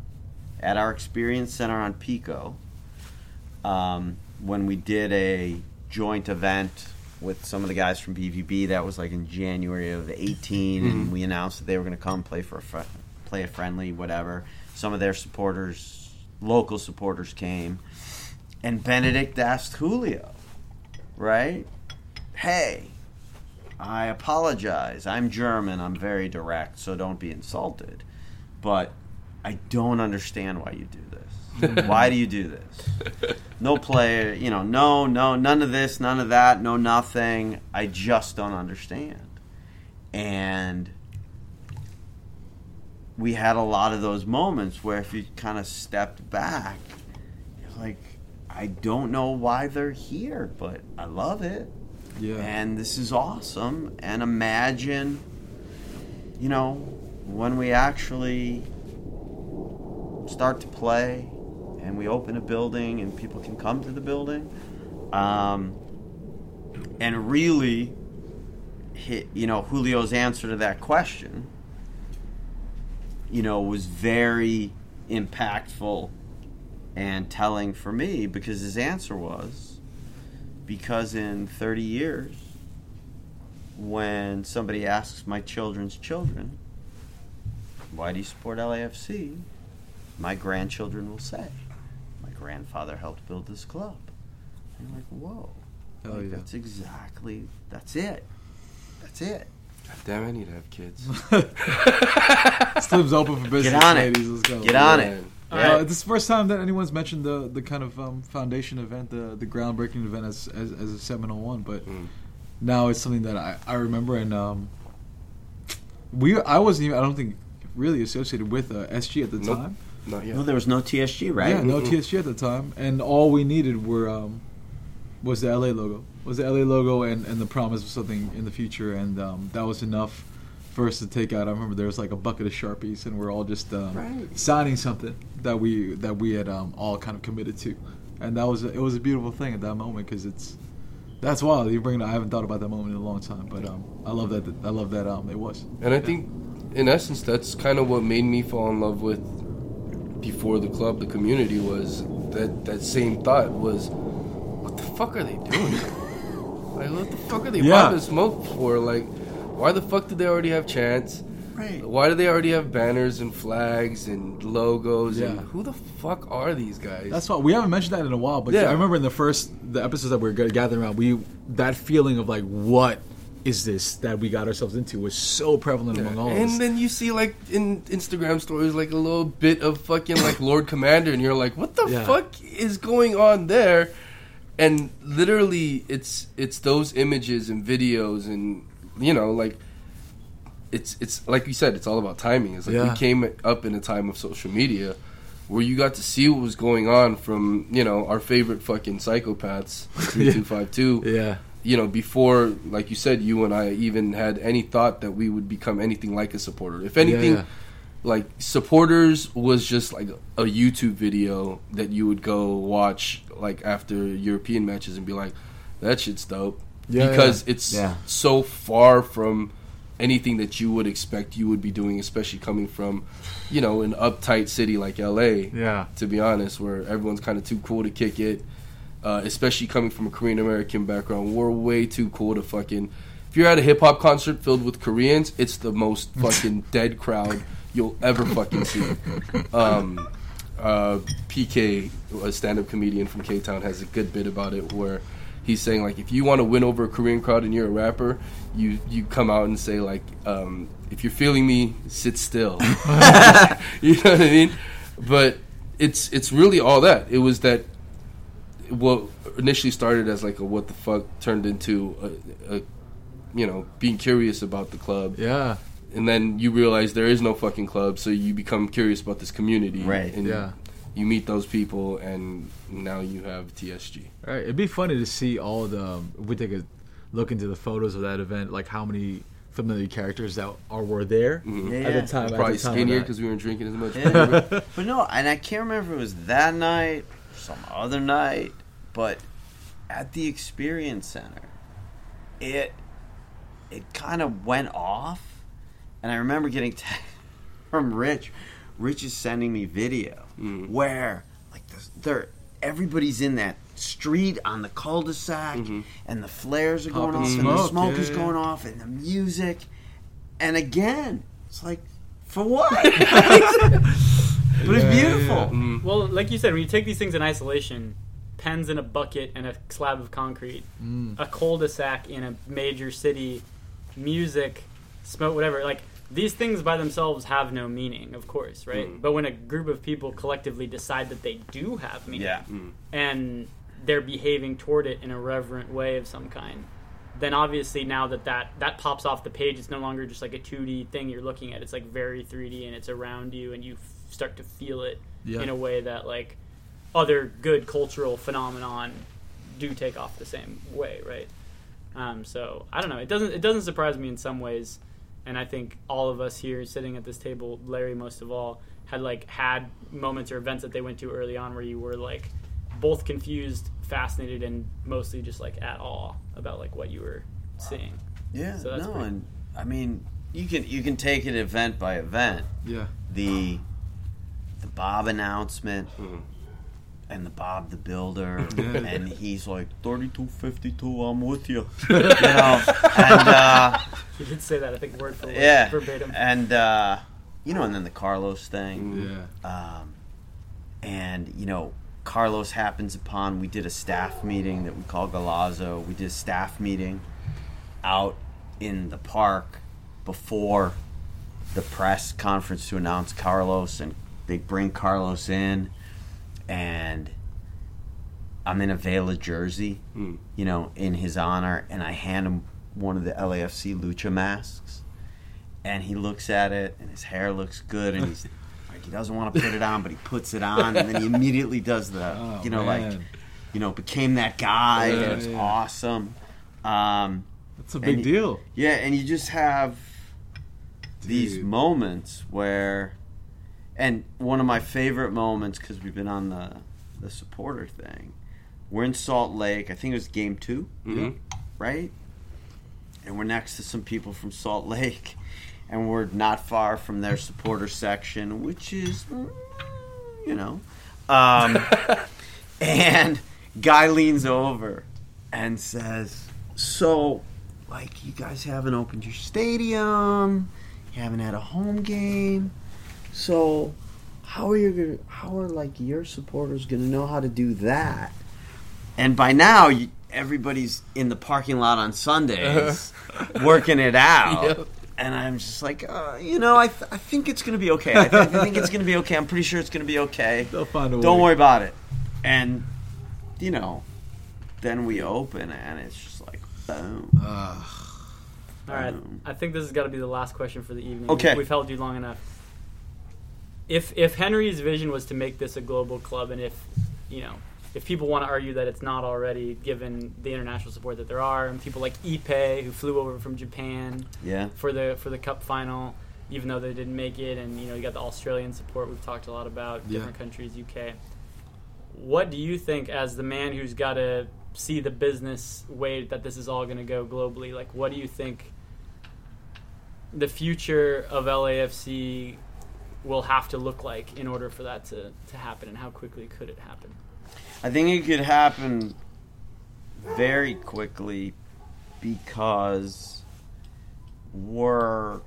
at our experience center on Pico um, when we did a joint event with some of the guys from BVB. That was like in January of 18, and mm-hmm. we announced that they were going to come play for a fr- play a friendly, whatever. Some of their supporters, local supporters, came, and Benedict asked Julio, right? Hey, I apologize. I'm German. I'm very direct, so don't be insulted. But I don't understand why you do this. Mm-hmm. why do you do this? No player, you know, no, no, none of this, none of that, no nothing. I just don't understand. And we had a lot of those moments where if you kind of stepped back, you're like, I don't know why they're here, but I love it Yeah. and this is awesome and imagine you know when we actually start to play and we open a building and people can come to the building um, and really hit, you know julio's answer to that question you know was very impactful and telling for me because his answer was because in 30 years, when somebody asks my children's children, why do you support LAFC? My grandchildren will say, grandfather helped build this club. And you're like, whoa. Hell Like, yeah. That's exactly, that's it. That's it. God damn, I need to have kids. [laughs] Slim's open for business, Get on it. Let's go. Get on it. Man. Uh, this is the first time that anyone's mentioned the the kind of um, foundation event, the the groundbreaking event as as, as a 701, but Mm. now it's something that I, I remember and um, we I wasn't even I don't think really associated with uh, SG at the Nope. time. Not yet. No, there was no TSG, right? Yeah, no TSG at the time, and all we needed were um, was the LA logo. Was the LA logo and, and the promise of something in the future, and um, that was enough for us to take out. I remember there was like a bucket of sharpies, and we're all just um, Right. signing something that we that we had um, all kind of committed to, and that was it was a beautiful thing at that moment because it's that's wild. You bring it. I haven't thought about that moment in a long time, but um, I love that. I love that um, it was. And I think, in essence, that's kind of what made me fall in love with before the club, the community was that that same thought was, what the fuck are they doing? [laughs] like, what the fuck are they Yeah. popping smoke for? Like, why the fuck did they already have chants? Right. Why do they already have banners and flags and logos? And Yeah. who the fuck are these guys? That's why we haven't mentioned that in a while. But Yeah. I remember in the first the episodes that we were gathering around, we that feeling of like what is this that we got ourselves into was so prevalent among all of us. And then you see like in Instagram stories like a little bit of fucking like Lord Commander, and you're like, what the Yeah. fuck is going on there? And literally, it's it's those images and videos, and you know, like it's it's like you said, it's all about timing. It's like Yeah. we came up in a time of social media where you got to see what was going on from you know our favorite fucking psychopaths, [laughs] three two five two yeah, you know, before, like you said, you and I even had any thought that we would become anything like a supporter. If anything, yeah. like supporters was just like a YouTube video that you would go watch like after European matches and be like, that shit's dope. Yeah, because yeah. it's Yeah. so far from anything that you would expect you would be doing, especially coming from, you know, an uptight city like LA yeah, to be honest, where everyone's kind of too cool to kick it. Uh, especially coming from a Korean American background, we're way too cool to fucking. If you're at a hip hop concert filled with Koreans, it's the most [laughs] fucking dead crowd you'll ever fucking see. Um, uh, PK, a stand-up comedian from K Town, has a good bit about it where he's saying like, if you want to win over a Korean crowd and you're a rapper, you you come out and say like, um, if you're feeling me, sit still. [laughs] [laughs] you know what I mean? But it's it's really all that. It was that what initially started as like a what the fuck turned into a, a you know being curious about the club, yeah, and then you realize there is no fucking club, so you become curious about this community, Right. And Yeah. you meet those people, and now you have TSG. All right, it'd be funny to see all the. Um, if we take a look into the photos of that event, like how many familiar characters that are were there Mhm. Yeah, at the time. Probably at the time skinnier because we weren't drinking as much. Yeah. [laughs] but no, and I can't remember if it was that night or some other night, but at the experience center, it it kind of went off, and I remember getting text [laughs] from Rich. Rich is sending me video Mm. where like this, they're everybody's in that street on the cul-de-sac, Mhm. and the flares are going Popping off, and the smoke, smoke yeah, is going off, and the music, and again, it's like for what? [laughs] [laughs] but it's beautiful. yeah. Mm. Well, like you said, when you take these things in isolation, pens in a bucket and a slab of concrete, Mm. a cul-de-sac in a major city, music, smoke, whatever. Like these things by themselves have no meaning, of course, right? Mm. But when a group of people collectively decide that they do have meaning, Yeah. Mm. and they're behaving toward it in a reverent way of some kind, then obviously now that that, that pops off the page, it's no longer just like a 2D thing you're looking at. It's like very 3D and it's around you, and you f- start to feel it Yeah. in a way that like other good cultural phenomenon do take off the same way, right? Um, so I don't know. It doesn't it doesn't surprise me in some ways, and I think all of us here sitting at this table, Larry most of all, had like had moments or events that they went to early on where you were like both confused, fascinated, and mostly just like at awe about like what you were seeing. Yeah, So that's no, pretty- and I mean, you can you can take it event by event. Yeah, The the Bob announcement Mhm. and the Bob the Builder, [laughs] and he's like thirty two fifty two. I'm with you, [laughs] you know, and uh, You did say that I think word for word, yeah, verbatim. and uh, you know, and then the Carlos thing. yeah, um, and you know Carlos happens upon. We did a staff meeting that we call Galazzo. We did a staff meeting out in the park before the press conference to announce Carlos, and they bring Carlos in, and I'm in a Vela jersey, Mm. you know, in his honor, and I hand him one of the LAFC lucha masks, and he looks at it, and his hair looks good, and he's [laughs] like, he doesn't want to put it on, but he puts it on, and then he immediately does the, Oh, you know, like you know, became that guy. Yeah, and it's yeah. awesome. Um, That's a big and- deal. yeah, and you just have these Dude. moments where, and one of my favorite moments because we've been on the the supporter thing. We're in Salt Lake. I think it was game two, Mhm. right? And we're next to some people from Salt [laughs] Lake, and we're not far from their supporter section, which is, mm, you know, um, [laughs] and guy leans over and says, "So, like, you guys haven't opened your stadium, you haven't had a home game, so how are you gonna, how are like your supporters gonna know how to do that?" And by now, you, everybody's in the parking lot on Sundays [laughs] working it out. Yep. And I'm just like, uh, you know, I, th- I think it's going to be okay. I, th- I think it's going to be okay. I'm pretty sure it's going to be okay. [laughs] They'll find a way. Don't worry about it. And, you know, then we open and it's just like, boom. Ugh. All right, I think this has got to be the last question for the evening. Okay. we've held you long enough. If if Henry's vision was to make this a global club, and if you know, if people want to argue that it's not already, given the international support that there are, and people like Ipe who flew over from Japan Yeah. for the for the cup final, even though they didn't make it, and you know you got the Australian support we've talked a lot about, Yeah. different countries, UK. What do you think, as the man who's got to see the business way that this is all going to go globally? Like, what do you think the future of LAFC will have to look like in order for that to, to happen, and how quickly could it happen? I think it could happen very quickly because we're,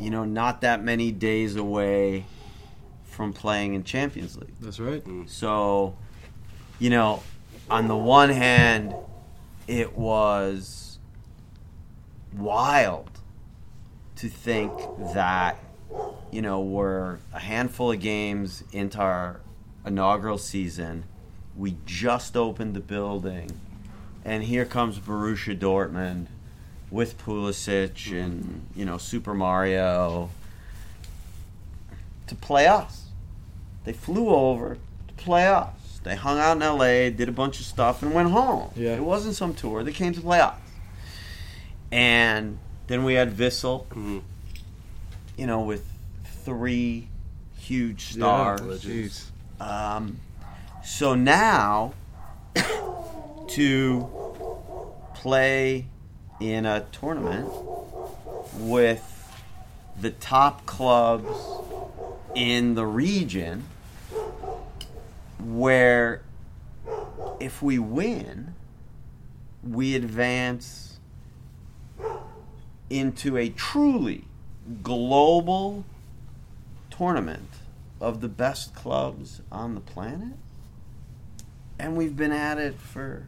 you know, not that many days away from playing in Champions League. That's right. Mm. So, you know, on the one hand, it was wild to think that, you know, we're a handful of games into our inaugural season. We just opened the building, and here comes Borussia Dortmund with Pulisic and, you know, Super Mario to play us. They flew over to play us. They hung out in LA, did a bunch of stuff, and went home. Yeah. It wasn't some tour. They came to play us. And then we had Vissel, Mhm. you know, with three huge stars. Jeez. Um, so now to play in a tournament with the top clubs in the region where if we win, we advance into a truly global tournament of the best clubs on the planet. And we've been at it for,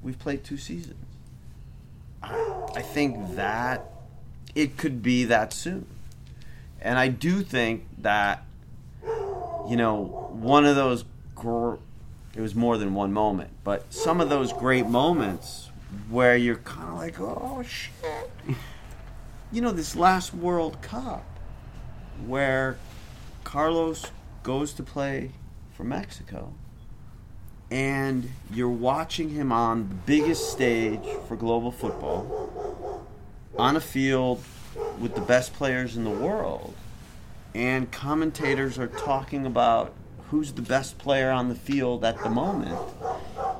we've played two seasons. I, think that it could be that soon. And I do think that, you know, one of those, gr- it was more than one moment, but some of those great moments where you're kind of like, oh shit. [laughs] You know, this last World Cup where Carlos goes to play for Mexico and you're watching him on the biggest stage for global football on a field with the best players in the world and commentators are talking about who's the best player on the field at the moment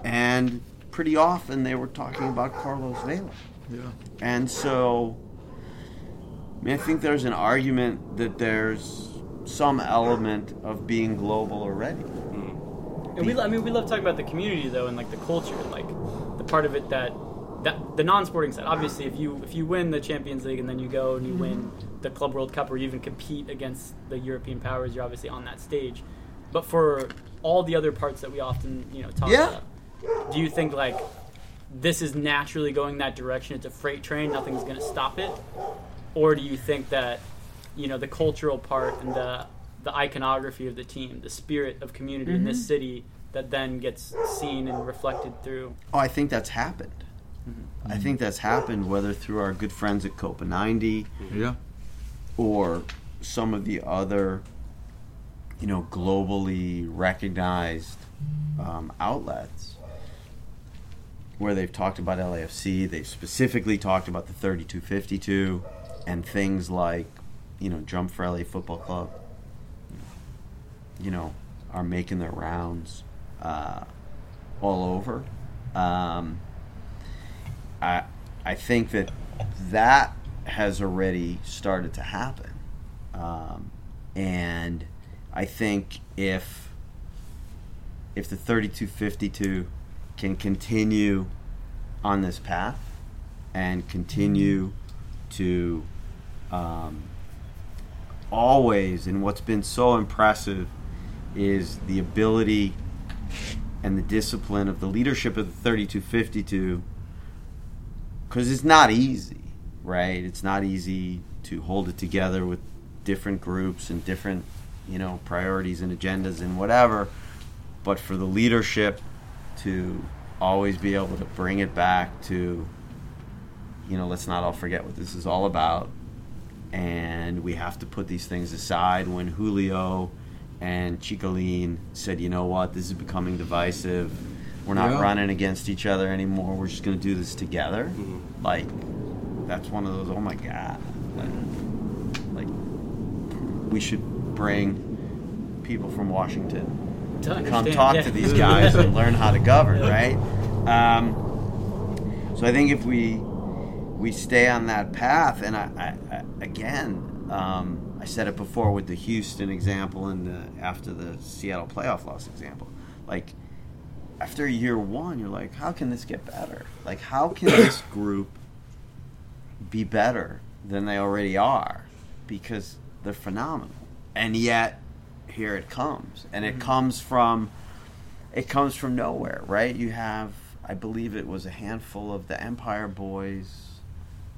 and pretty often they were talking about Carlos Vela Yeah. and so, I mean, I think there's an argument that there's some element of being global already. Mm. And we, I mean, we love talking about the community though, and like the culture, and like the part of it that that the non-sporting side. Obviously, if you if you win the Champions League and then you go and you win mm-hmm. the Club World Cup or you even compete against the European powers, you're obviously on that stage. But for all the other parts that we often you know talk Yeah. about, do you think like this is naturally going that direction? It's a freight train. Nothing's going to stop it, or do you think that you know the cultural part and the the iconography of the team, the spirit of community in this mm-hmm. city that then gets seen and reflected through. Oh, I think that's happened. Mm-hmm. I think that's happened whether through our good friends at Copa 90 mm-hmm. Yeah. or some of the other, you know, globally recognized um, outlets where they've talked about LAFC. They've specifically talked about the 3252 and things like, you know, Jump for LA Football Club. You know, are making their rounds uh, all over. Um, I I think that that has already started to happen, um, and I think if if the 3252 can continue on this path and continue to um, always and what's been so impressive is the ability and the discipline of the leadership of the 3252 because it's not easy right? It's not easy to hold it together with different groups and different you know priorities and agendas and whatever but for the leadership to always be able to bring it back to you know let's not all forget what this is all about and we have to put these things aside when Julio and Chicolin said you know what? This is becoming divisive. We're not Yeah. running against each other anymore. We're just going to do this together. Like that's one of those oh my god. Like, like we should bring people from Washington To come talk yeah. to these guys and learn how to govern, [laughs] right? Um, so I think if we we stay on that path, and I, I, I again, um, I said it before with the Houston example and the, after the Seattle playoff loss example, like after year one, you're like, how can this get better? Like, how can [coughs] this group be better than they already are? Because they're phenomenal, and yet here it comes, and it comes from it comes from nowhere, right? You have, I believe it was a handful of the Empire Boys.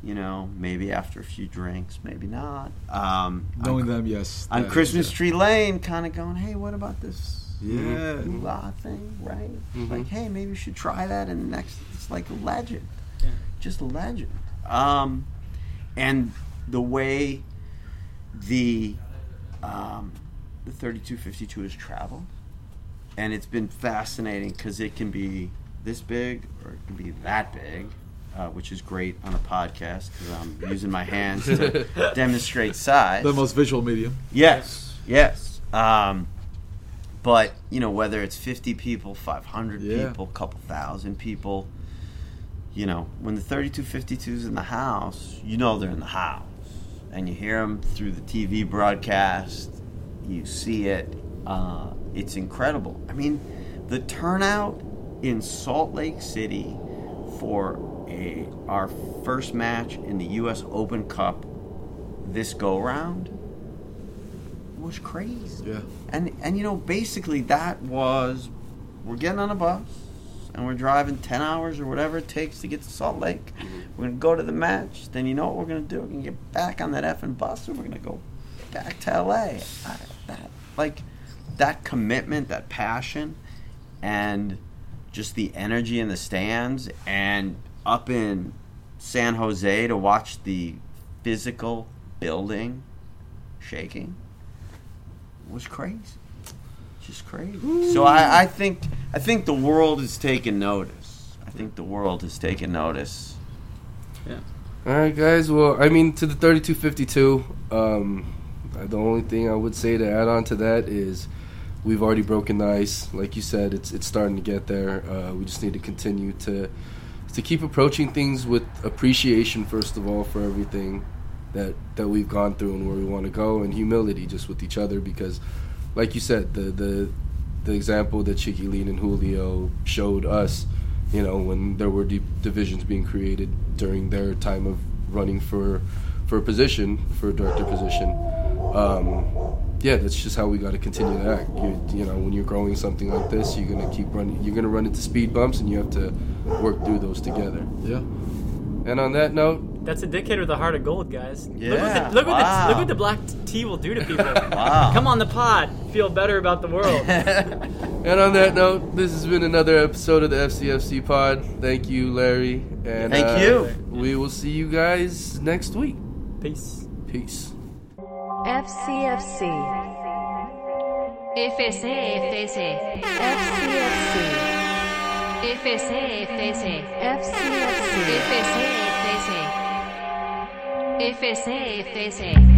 You know, maybe after a few drinks, maybe not. Um, Knowing on, them, yes. on Christmas yeah. Tree Lane, kind of going, "Hey, what about this Yeah. hula thing, right? Mhm. Like, hey, maybe we should try that." And next, it's like a legend, Yeah. just a legend. Um, and the way the um, the 3252 has traveled, and it's been fascinating because it can be this big or it can be that big. Uh, which is great on a podcast because I'm using my hands to [laughs] demonstrate size. The most visual medium. Yes, yes. Um, but you know, whether it's fifty people, five hundred Yeah. people, a couple thousand people, you know, when the thirty-two fifty-twos in the house, you know they're in the house, and you hear them through the TV broadcast. You see it. Uh, it's incredible. I mean, the turnout in Salt Lake City for a our first match in the U.S. Open Cup this go round was crazy. Yeah. And and you know, basically that was we're getting on a bus and we're driving ten hours or whatever it takes to get to Salt Lake. Mm-hmm. We're gonna go to the match. Then you know what we're gonna do? We're gonna get back on that effing bus and we're gonna go back to LA. I, that like that commitment, that passion, and just the energy in the stands and up in San Jose to watch the physical building shaking was crazy. Just crazy. So I, I think I think the world has taken notice. I think the world has taken notice. Yeah. All right, guys. Well, I mean, to the 3252, um, the only thing I would say to add on to that is we've already broken the ice. Like you said, it's it's starting to get there. Uh, we just need to continue to to keep approaching things with appreciation, first of all, for everything that that we've gone through and where we want to go, and humility just with each other. Because, like you said, the the the example that Chiquilin and Julio showed us, you know, when there were di- divisions being created during their time of running for for a position, for a director position. Um, yeah, that's just how we got to continue to act. You, you know, when you're growing something like this, you're gonna keep running. You're gonna run into speed bumps, and you have to work through those together. Yeah. And on that note, That's a dictator with a heart of gold, guys. look what Yeah, the, look, what the, look what the black tea will do to people. [laughs] Wow. Come on the pod, feel better about the world. [laughs] and on that note, this has been another episode of the FCFC Pod. Thank you, Larry, and Thank uh, you. We will see you guys next week. Peace. Peace. FCFC. FCFC, FCFC, FCFC, FCFC, FCFC, FCFC.